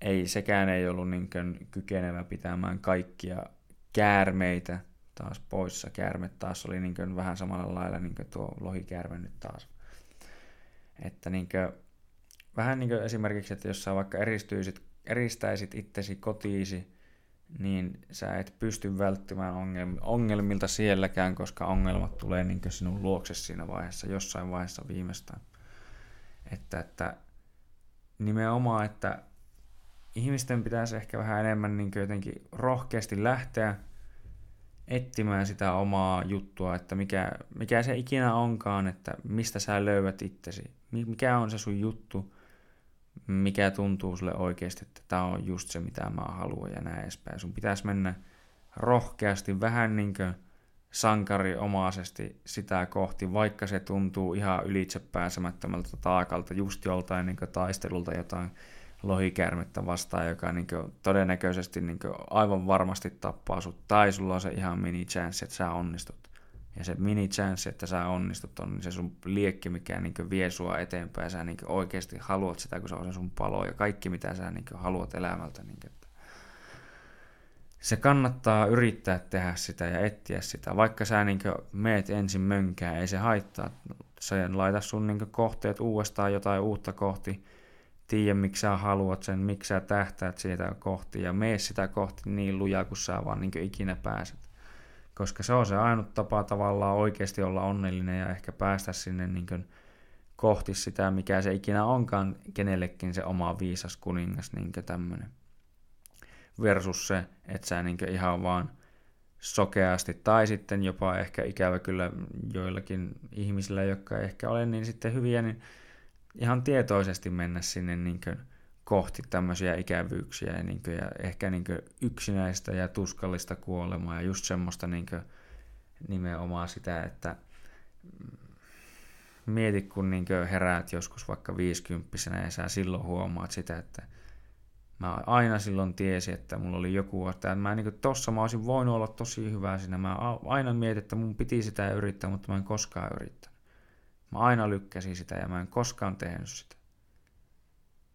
ei, sekään ei ollut niinkö kykenevä pitämään kaikkia käärmeitä taas poissa. Käärme taas oli niin vähän samalla lailla niin tuo lohikäärme nyt taas. Että niin kuin, vähän niin kuin esimerkiksi, että jos sä vaikka eristyisit, eristäisit itsesi kotiisi, niin sä et pysty välttymään ongelmilta sielläkään, koska ongelmat tulee niin sinun luokse siinä vaiheessa, jossain vaiheessa viimeistään. Että, että nimenomaan, että ihmisten pitäisi ehkä vähän enemmän niin jotenkin rohkeasti lähteä etsimään sitä omaa juttua, että mikä, mikä se ikinä onkaan, että mistä sä löydät itsesi. Mikä on se sun juttu, mikä tuntuu sulle oikeasti, että tämä on just se, mitä mä haluan ja näin edespäin. Sun pitäisi mennä rohkeasti, vähän niin kuin sankariomaisesti sitä kohti, vaikka se tuntuu ihan ylitse pääsemättömältä taakalta, just joltain niin taistelulta jotain lohikäärmettä vastaan, joka niin todennäköisesti niin aivan varmasti tappaa sut, tai sulla on se ihan mini chance, että sä onnistut. Ja se mini chance, että sä onnistut, on se sun liekki, mikä niin vie sua eteenpäin. Sä niin oikeasti haluat sitä, kun se on se sun palo ja kaikki, mitä sä niin haluat elämältä. Niin että se kannattaa yrittää tehdä sitä ja etsiä sitä. Vaikka sä niin meet ensin mönkään, ei se haittaa. Se laita sun niin kohteet uudestaan jotain uutta kohti tiedä, miksi sä haluat sen, miksi sä tähtäät siitä kohti ja mene sitä kohti niin lujaa kuin sä vaan niin ikinä pääset. Koska se on se ainut tapa tavallaan oikeasti olla onnellinen ja ehkä päästä sinne niin kuin kohti sitä, mikä se ikinä onkaan kenellekin se oma viisas kuningas niin tämmöinen. Versus se, että sä niin ihan vaan sokeasti tai sitten jopa ehkä ikävä kyllä joillakin ihmisillä, jotka ehkä ole niin sitten hyviä, niin ihan tietoisesti mennä sinne niin kuin kohti tämmöisiä ikävyyksiä ja, niin kuin, ja ehkä niin kuin yksinäistä ja tuskallista kuolemaa ja just semmoista niin kuin nimenomaan sitä, että mieti kun niin kuin heräät joskus vaikka viisikymppisenä ja sä silloin huomaat sitä, että mä aina silloin tiesin, että mulla oli joku, että mä niin kuin tossa mä olisin voinut olla tosi hyvä siinä. Mä aina mietin, että mun piti sitä yrittää, mutta mä en koskaan yrittänyt. Mä aina lykkäsin sitä ja mä en koskaan tehnyt sitä.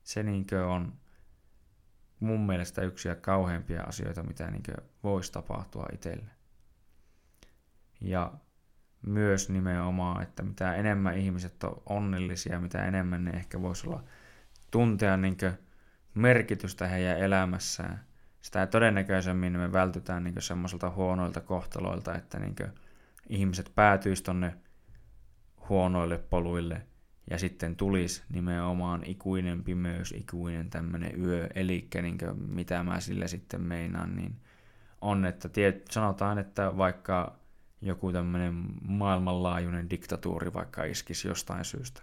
Se niinkö on mun mielestä yksi ja kauheimpia asioita, mitä niinkö voisi tapahtua itselle. Ja myös nimenomaan, että mitä enemmän ihmiset on onnellisia, mitä enemmän ne ehkä voisi olla tuntea niinkö merkitystä heidän elämässään, sitä todennäköisemmin me vältytään niin semmoisilta huonoilta kohtaloilta, että niin ihmiset päätyisivät tonne huonoille poluille ja sitten tulisi nimenomaan ikuinen pimeys, ikuinen tämmöinen yö, eli niin mitä mä sillä sitten meinaan, niin on, että tiet, sanotaan, että vaikka joku tämmöinen maailmanlaajuinen diktatuuri vaikka iskisi jostain syystä,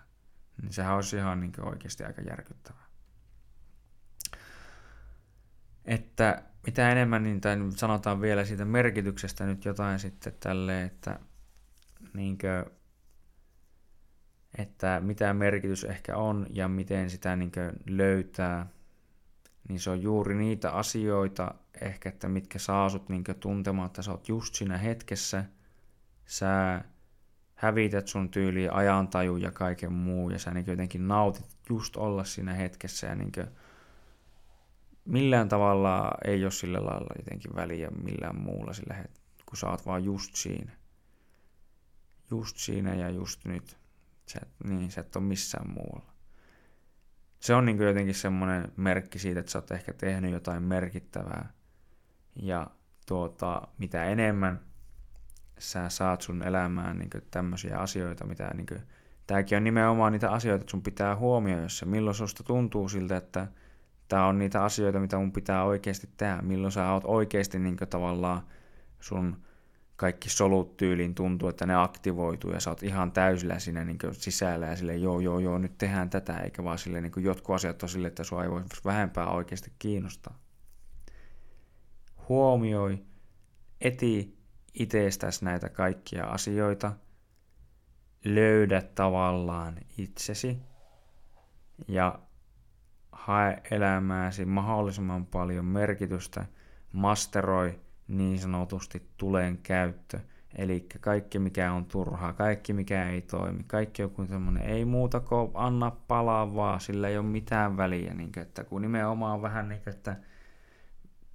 niin sehän olisi ihan niin oikeasti aika järkyttävää. Että mitä enemmän, niin tai sanotaan vielä siitä merkityksestä nyt jotain sitten tälle, että niinkö, että mitä merkitys ehkä on ja miten sitä niinkö löytää, niin se on juuri niitä asioita ehkä, että mitkä saa sut niinkö tuntemaan, että sä oot just siinä hetkessä, sä hävität sun tyyliin ajantaju ja kaiken muu, ja sä niin jotenkin nautit just olla siinä hetkessä, ja niin millään tavalla ei ole sillä lailla jotenkin väliä millään muulla sillä hetkellä, kun sä oot vaan just siinä. Just siinä ja just nyt. Sä, niin, sä et ole missään muualla. Se on niin jotenkin semmoinen merkki siitä, että sä oot ehkä tehnyt jotain merkittävää. Ja tuota, mitä enemmän sä saat sun elämään niin tämmöisiä asioita, mitä niin kuin, tämäkin on nimenomaan niitä asioita, että sun pitää huomioida se, milloin susta tuntuu siltä, että tämä on niitä asioita, mitä mun pitää oikeasti tehdä, milloin sä oot oikeasti niin kuin, tavallaan sun kaikki solut tyyliin tuntuu, että ne aktivoituu ja sä oot ihan täysillä siinä niin sisällä ja sille joo joo joo nyt tehdään tätä, eikä vaan sille niin jotkut asiat on sille, että sua ei voi vähempää oikeasti kiinnostaa. Huomioi, eti itsestäsi näitä kaikkia asioita, löydä tavallaan itsesi ja hae elämääsi mahdollisimman paljon merkitystä, masteroi niin sanotusti tuleen käyttö, eli kaikki mikä on turhaa, kaikki mikä ei toimi, kaikki joku semmoinen, ei muuta kuin anna palaa vaan, sillä ei ole mitään väliä, niin kuin, että kun nimenomaan vähän niin kuin, että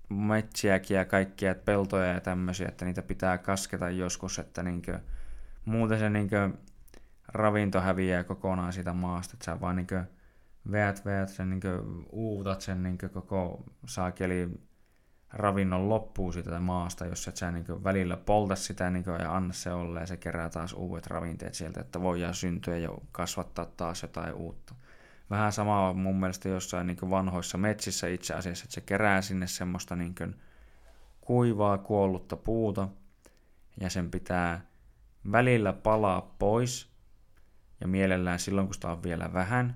metsiäkin ja kaikkia peltoja ja tämmöisiä, että niitä pitää kasketa joskus, että niinkö, muuten se niinkö ravinto häviää kokonaan siitä maasta, että sä vaan niinkö veät, veät sen, niinkö, uutat sen niinkö koko saakeli ravinnon loppuu siitä maasta, jos et sä niinkö välillä polta sitä niinkö, ja anna se olla ja se kerää taas uudet ravinteet sieltä, että voidaan syntyä ja kasvattaa taas jotain uutta. Vähän sama on mun mielestä jossain niin vanhoissa metsissä itse asiassa, että se kerää sinne semmoista niin kuivaa, kuollutta puuta ja sen pitää välillä palaa pois ja mielellään silloin, kun sitä on vielä vähän,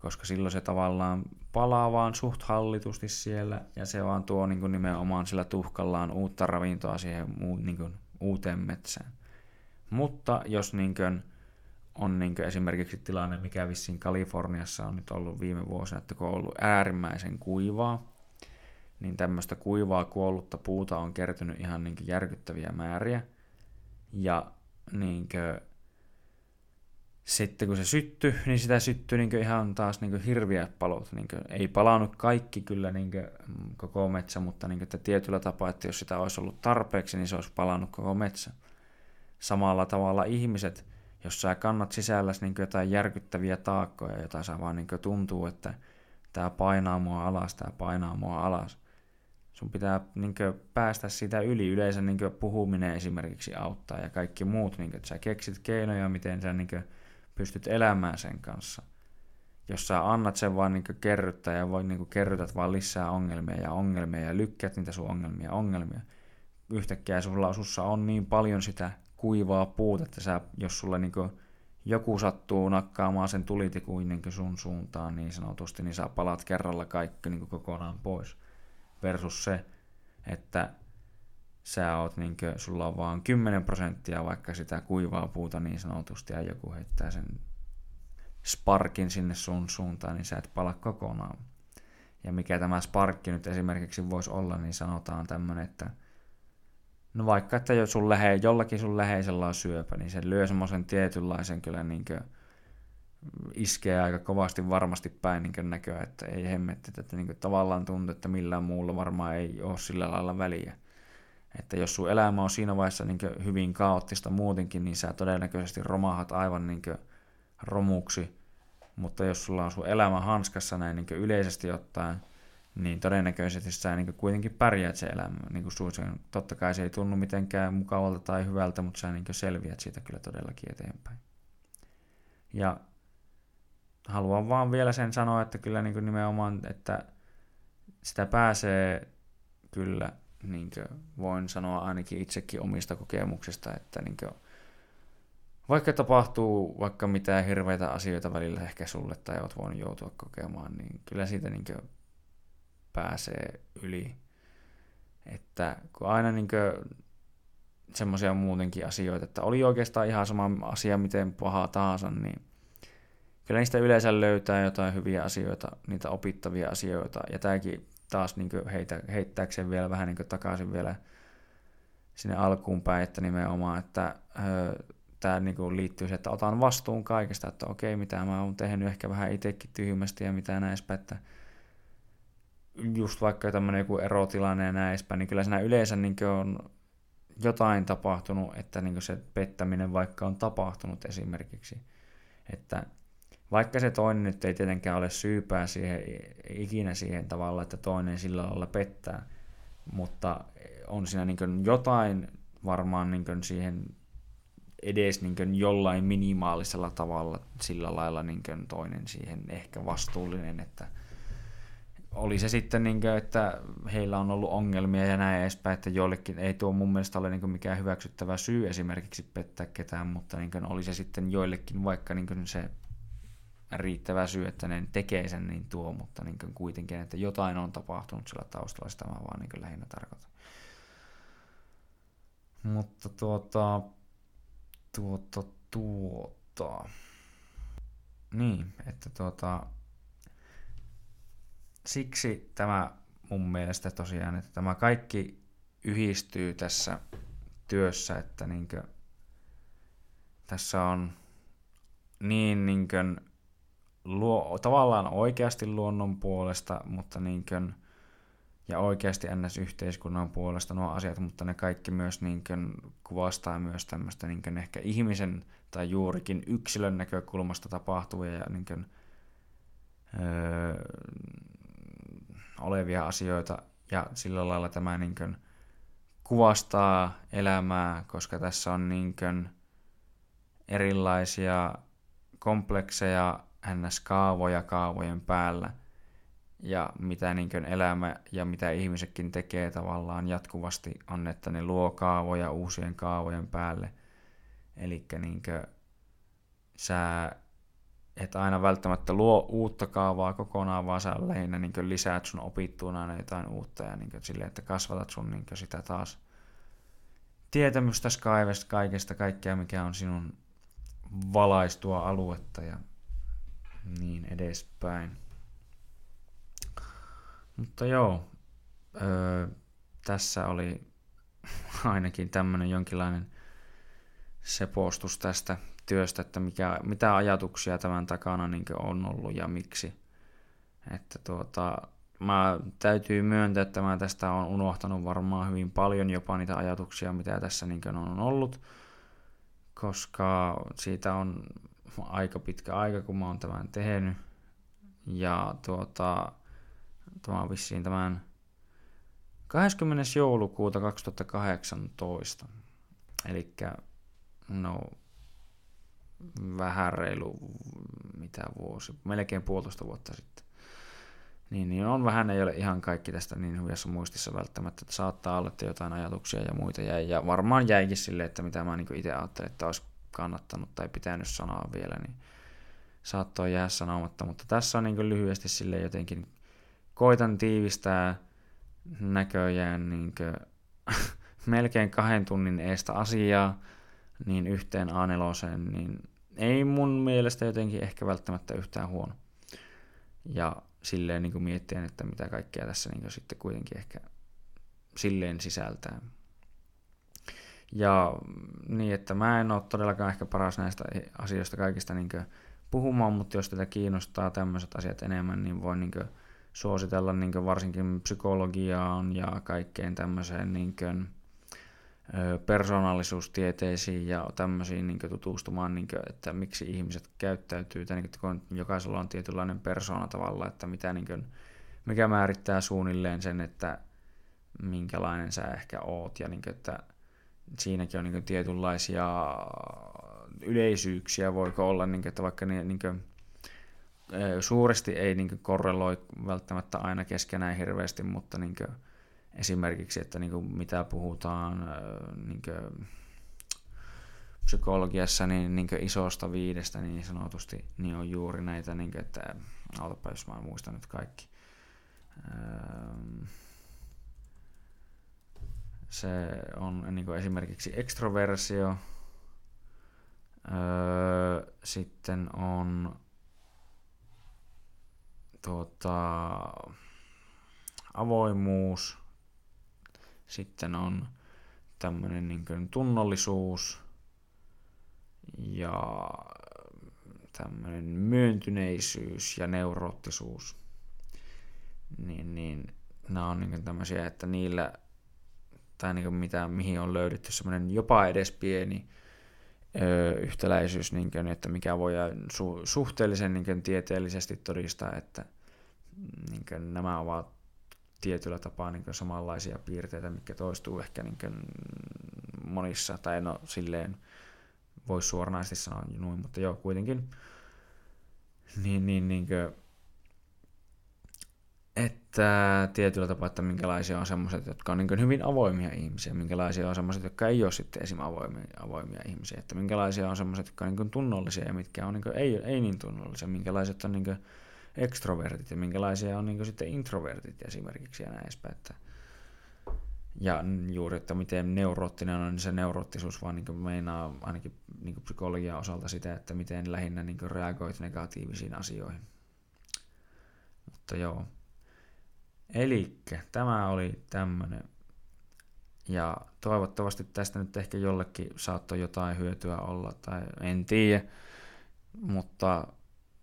koska silloin se tavallaan palaa vaan suht hallitusti siellä ja se vaan tuo niin kuin nimenomaan sillä tuhkallaan uutta ravintoa siihen niin kuin uuteen metsään. Mutta jos niin kuin on niin esimerkiksi tilanne, mikä vissiin Kaliforniassa on nyt ollut viime vuosina, että kun on ollut äärimmäisen kuivaa, niin tämmöistä kuivaa kuollutta puuta on kertynyt ihan niin järkyttäviä määriä. Ja niin kuin, sitten kun se syttyi, niin sitä syttyi niin ihan taas niin hirviä palot. Niin ei palannut kaikki kyllä niin koko metsä, mutta niin että tietyllä tapaa, että jos sitä olisi ollut tarpeeksi, niin se olisi palannut koko metsä. Samalla tavalla ihmiset – jos sä kannat sisälläsi niin jotain järkyttäviä taakkoja, jota sä vaan niin tuntuu, että tämä painaa mua alas, tämä painaa mua alas. Sun pitää niin päästä siitä yli. Yleensä niin puhuminen esimerkiksi auttaa ja kaikki muut, niin että sä keksit keinoja, miten sä niin pystyt elämään sen kanssa. Jos sä annat sen vaan niin kerryttää ja voi, niin kerrytät vaan lisää ongelmia ja ongelmia ja lykkäät niitä sun ongelmia ongelmia, yhtäkkiä sulla, sussa on niin paljon sitä kuivaa puuta, että sä, jos sulle niin joku sattuu nakkaamaan sen tulitikuin niin sun suuntaan niin sanotusti, niin sä palat kerralla kaikki niin kokonaan pois. Versus se, että sä oot, niin kuin, sulla on vaan 10 prosenttia vaikka sitä kuivaa puuta niin sanotusti, ja joku heittää sen sparkin sinne sun suuntaan, niin sä et pala kokonaan. Ja mikä tämä sparkki nyt esimerkiksi voisi olla, niin sanotaan tämmöinen, että No vaikka, että jos sun lähe, jollakin sun läheisellä on syöpä, niin se lyö semmoisen tietynlaisen kyllä niin kuin, iskee aika kovasti varmasti päin niin näköä, että ei hemmetti, että niin kuin, tavallaan tuntuu, että millään muulla varmaan ei ole sillä lailla väliä. Että jos sun elämä on siinä vaiheessa niin hyvin kaoottista muutenkin, niin sä todennäköisesti romahat aivan niin romuksi. Mutta jos sulla on sun elämä hanskassa näin niin yleisesti ottaen, niin todennäköisesti sä niin kuitenkin pärjäät se elämä. Niin kuin totta kai se ei tunnu mitenkään mukavalta tai hyvältä, mutta sä niin selviät siitä kyllä todellakin eteenpäin. Ja haluan vaan vielä sen sanoa, että kyllä niin nimenomaan, että sitä pääsee kyllä, niin voin sanoa ainakin itsekin omista kokemuksista, että niin vaikka tapahtuu vaikka mitään hirveitä asioita välillä ehkä sulle tai oot voinut joutua kokemaan, niin kyllä siitä niin pääsee yli. Että kun aina niin semmoisia muutenkin asioita, että oli oikeastaan ihan sama asia, miten paha tahansa, niin kyllä niistä yleensä löytää jotain hyviä asioita, niitä opittavia asioita. Ja tämäkin taas niin heitä, heittääkseen vielä vähän niin takaisin vielä sinne alkuun päin, että nimenomaan, että öö, tämä niin liittyy siihen, että otan vastuun kaikesta, että okei, mitä mä oon tehnyt ehkä vähän itsekin tyhmästi ja mitä näispä, että just vaikka tämmöinen joku erotilanne ja näispä, niin kyllä siinä yleensä niin on jotain tapahtunut, että niin se pettäminen vaikka on tapahtunut esimerkiksi. Että vaikka se toinen nyt ei tietenkään ole syypää siihen, ikinä siihen tavalla, että toinen sillä lailla pettää, mutta on siinä niin jotain varmaan niin siihen edes niin jollain minimaalisella tavalla sillä lailla niin toinen siihen ehkä vastuullinen, että oli se sitten, niin kuin, että heillä on ollut ongelmia ja näin edespäin, että joillekin ei tuo mun mielestä ole niin mikään hyväksyttävä syy esimerkiksi pettää ketään, mutta niin oli se sitten joillekin vaikka niin se riittävä syy, että ne tekee sen, niin tuo, mutta niin kuin kuitenkin, että jotain on tapahtunut sillä taustalla, sitä mä vaan niin lähinnä tarkoitan. Mutta tuota, tuota, tuota. Niin, että tuota, siksi tämä mun mielestä tosiaan, että tämä kaikki yhdistyy tässä työssä, että niinkö, tässä on niin niinkö, luo, tavallaan oikeasti luonnon puolesta, mutta niinkö, ja oikeasti NS-yhteiskunnan puolesta nuo asiat, mutta ne kaikki myös niin kuin kuvastaa myös tämmöistä niin kuin ehkä ihmisen tai juurikin yksilön näkökulmasta tapahtuvia ja niin kuin, öö, olevia asioita. Ja sillä lailla tämä niin kuin kuvastaa elämää, koska tässä on niin kuin erilaisia komplekseja NS-kaavoja kaavojen päällä – ja mitä niin elämä ja mitä ihmisetkin tekee tavallaan jatkuvasti on, että ne luo kaavoja uusien kaavojen päälle. Eli niin sä et aina välttämättä luo uutta kaavaa kokonaan, vaan sä lähinnä niin lisäät sun opittuun aina jotain uutta ja niin silleen, että kasvatat sun niin sitä taas tietämystä kaivesta kaikesta, kaikkea mikä on sinun valaistua aluetta ja niin edespäin. Mutta joo, öö, tässä oli ainakin tämmöinen jonkinlainen sepostus tästä työstä, että mikä, mitä ajatuksia tämän takana niin on ollut ja miksi. Että tuota, mä täytyy myöntää, että mä tästä on unohtanut varmaan hyvin paljon jopa niitä ajatuksia, mitä tässä niin on ollut, koska siitä on aika pitkä aika, kun mä oon tämän tehnyt. Ja tuota, Tämä on vissiin tämän 20. joulukuuta 2018. Eli no vähän reilu, mitä vuosi, melkein puolitoista vuotta sitten. Niin, niin on vähän, ei ole ihan kaikki tästä niin hyvässä muistissa välttämättä, että saattaa olla, että jotain ajatuksia ja muita jäi, ja varmaan jäikin sille, että mitä mä niin itse ajattelin, että olisi kannattanut tai pitänyt sanoa vielä, niin saattoi jää sanomatta, mutta tässä on niin lyhyesti sille jotenkin koitan tiivistää näköjään niin melkein kahden tunnin eestä asiaa niin yhteen a niin ei mun mielestä jotenkin ehkä välttämättä yhtään huono. Ja silleen niin kuin miettien, että mitä kaikkea tässä niin sitten kuitenkin ehkä silleen sisältää. Ja niin, että mä en ole todellakaan ehkä paras näistä asioista kaikista niin puhumaan, mutta jos tätä kiinnostaa tämmöiset asiat enemmän, niin voin niin suositella niin varsinkin psykologiaan ja kaikkeen tämmöiseen niin kuin, persoonallisuustieteisiin ja tämmöisiin niin tutustumaan, niin kuin, että miksi ihmiset käyttäytyy, tai niin kuin, kun jokaisella on tietynlainen persoona tavalla, että mitä, niin kuin, mikä määrittää suunnilleen sen, että minkälainen sä ehkä oot, ja niin kuin, että siinäkin on niin kuin, tietynlaisia yleisyyksiä, voiko olla, niin kuin, että vaikka niin, niin kuin, suuresti ei niin korreloi välttämättä aina keskenään hirveästi, mutta niin esimerkiksi, että niin mitä puhutaan niin psykologiassa niin, niin isosta viidestä niin sanotusti, niin on juuri näitä, niin kuin, että autapa jos mä muistan nyt kaikki. Se on niin kuin esimerkiksi ekstroversio. Öö, sitten on tuota, avoimuus. Sitten on tämmöinen niin tunnollisuus ja tämmöinen myöntyneisyys ja neuroottisuus. Niin, niin nämä on niin tämmöisiä, että niillä, tai niin mitä, mihin on löydetty semmoinen jopa edes pieni ö, yhtäläisyys, niin kuin, että mikä voi su, suhteellisen niin kuin, tieteellisesti todistaa, että niin kuin, nämä ovat tietyllä tapaa niin kuin, samanlaisia piirteitä, mitkä toistuu ehkä niin kuin, monissa, tai no silleen voisi suoranaisesti sanoa noin, mutta joo, kuitenkin. Niin, niin, niin kuin, että tietyllä tapaa, että minkälaisia on semmoiset, jotka on niin hyvin avoimia ihmisiä, minkälaisia on semmoiset, jotka ei ole sitten esim. avoimia, avoimia ihmisiä, että minkälaisia on semmoiset, jotka on niin tunnollisia ja mitkä on niin ei, ei niin tunnollisia, minkälaiset on niin ekstrovertit ja minkälaisia on niin sitten introvertit esimerkiksi ja näin edespäin. Että ja juuri, että miten neuroottinen on, niin se neuroottisuus vaan niin meinaa ainakin niin psykologian osalta sitä, että miten lähinnä niin reagoit negatiivisiin asioihin. Mutta joo. Eli tämä oli tämmöinen. Ja toivottavasti tästä nyt ehkä jollekin saattoi jotain hyötyä olla, tai en tiedä. Mutta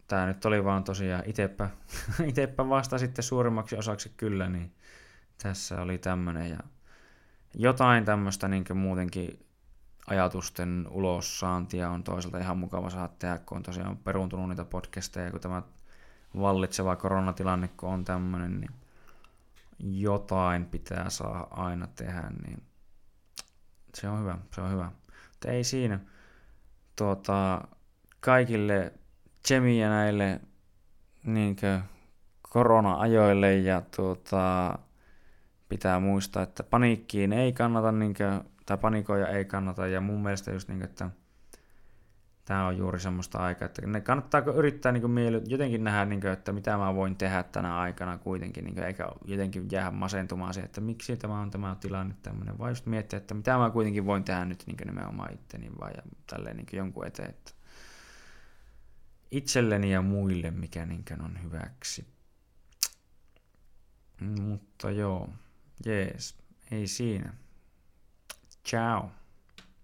tämä nyt oli vaan tosiaan itepä, itepä vasta sitten suurimmaksi osaksi kyllä, niin tässä oli tämmöinen. Ja jotain tämmöistä niin muutenkin ajatusten ulossaantia on toisaalta ihan mukava saada tehdä, kun on tosiaan peruuntunut niitä podcasteja, kun tämä vallitseva koronatilanne, kun on tämmöinen, niin jotain pitää saa aina tehdä, niin se on hyvä, se on hyvä. Mutta ei siinä. Tuota, kaikille tsemiä näille niinkö, korona-ajoille ja tuota, pitää muistaa, että paniikkiin ei kannata, niinkö, tai panikoja ei kannata, ja mun mielestä just niin, että tämä on juuri semmoista aikaa, että ne kannattaako yrittää niin mieli, jotenkin nähdä, niin kuin, että mitä mä voin tehdä tänä aikana kuitenkin, niin kuin, eikä jotenkin jäädä masentumaan siihen, että miksi tämä on tämä tilanne tämmöinen, vai just miettiä, että mitä mä kuitenkin voin tehdä nyt niin nimenomaan itteni vai ja tälleen niin jonkun eteen, että itselleni ja muille, mikä niin on hyväksi. Mutta joo, jees, ei siinä. Ciao.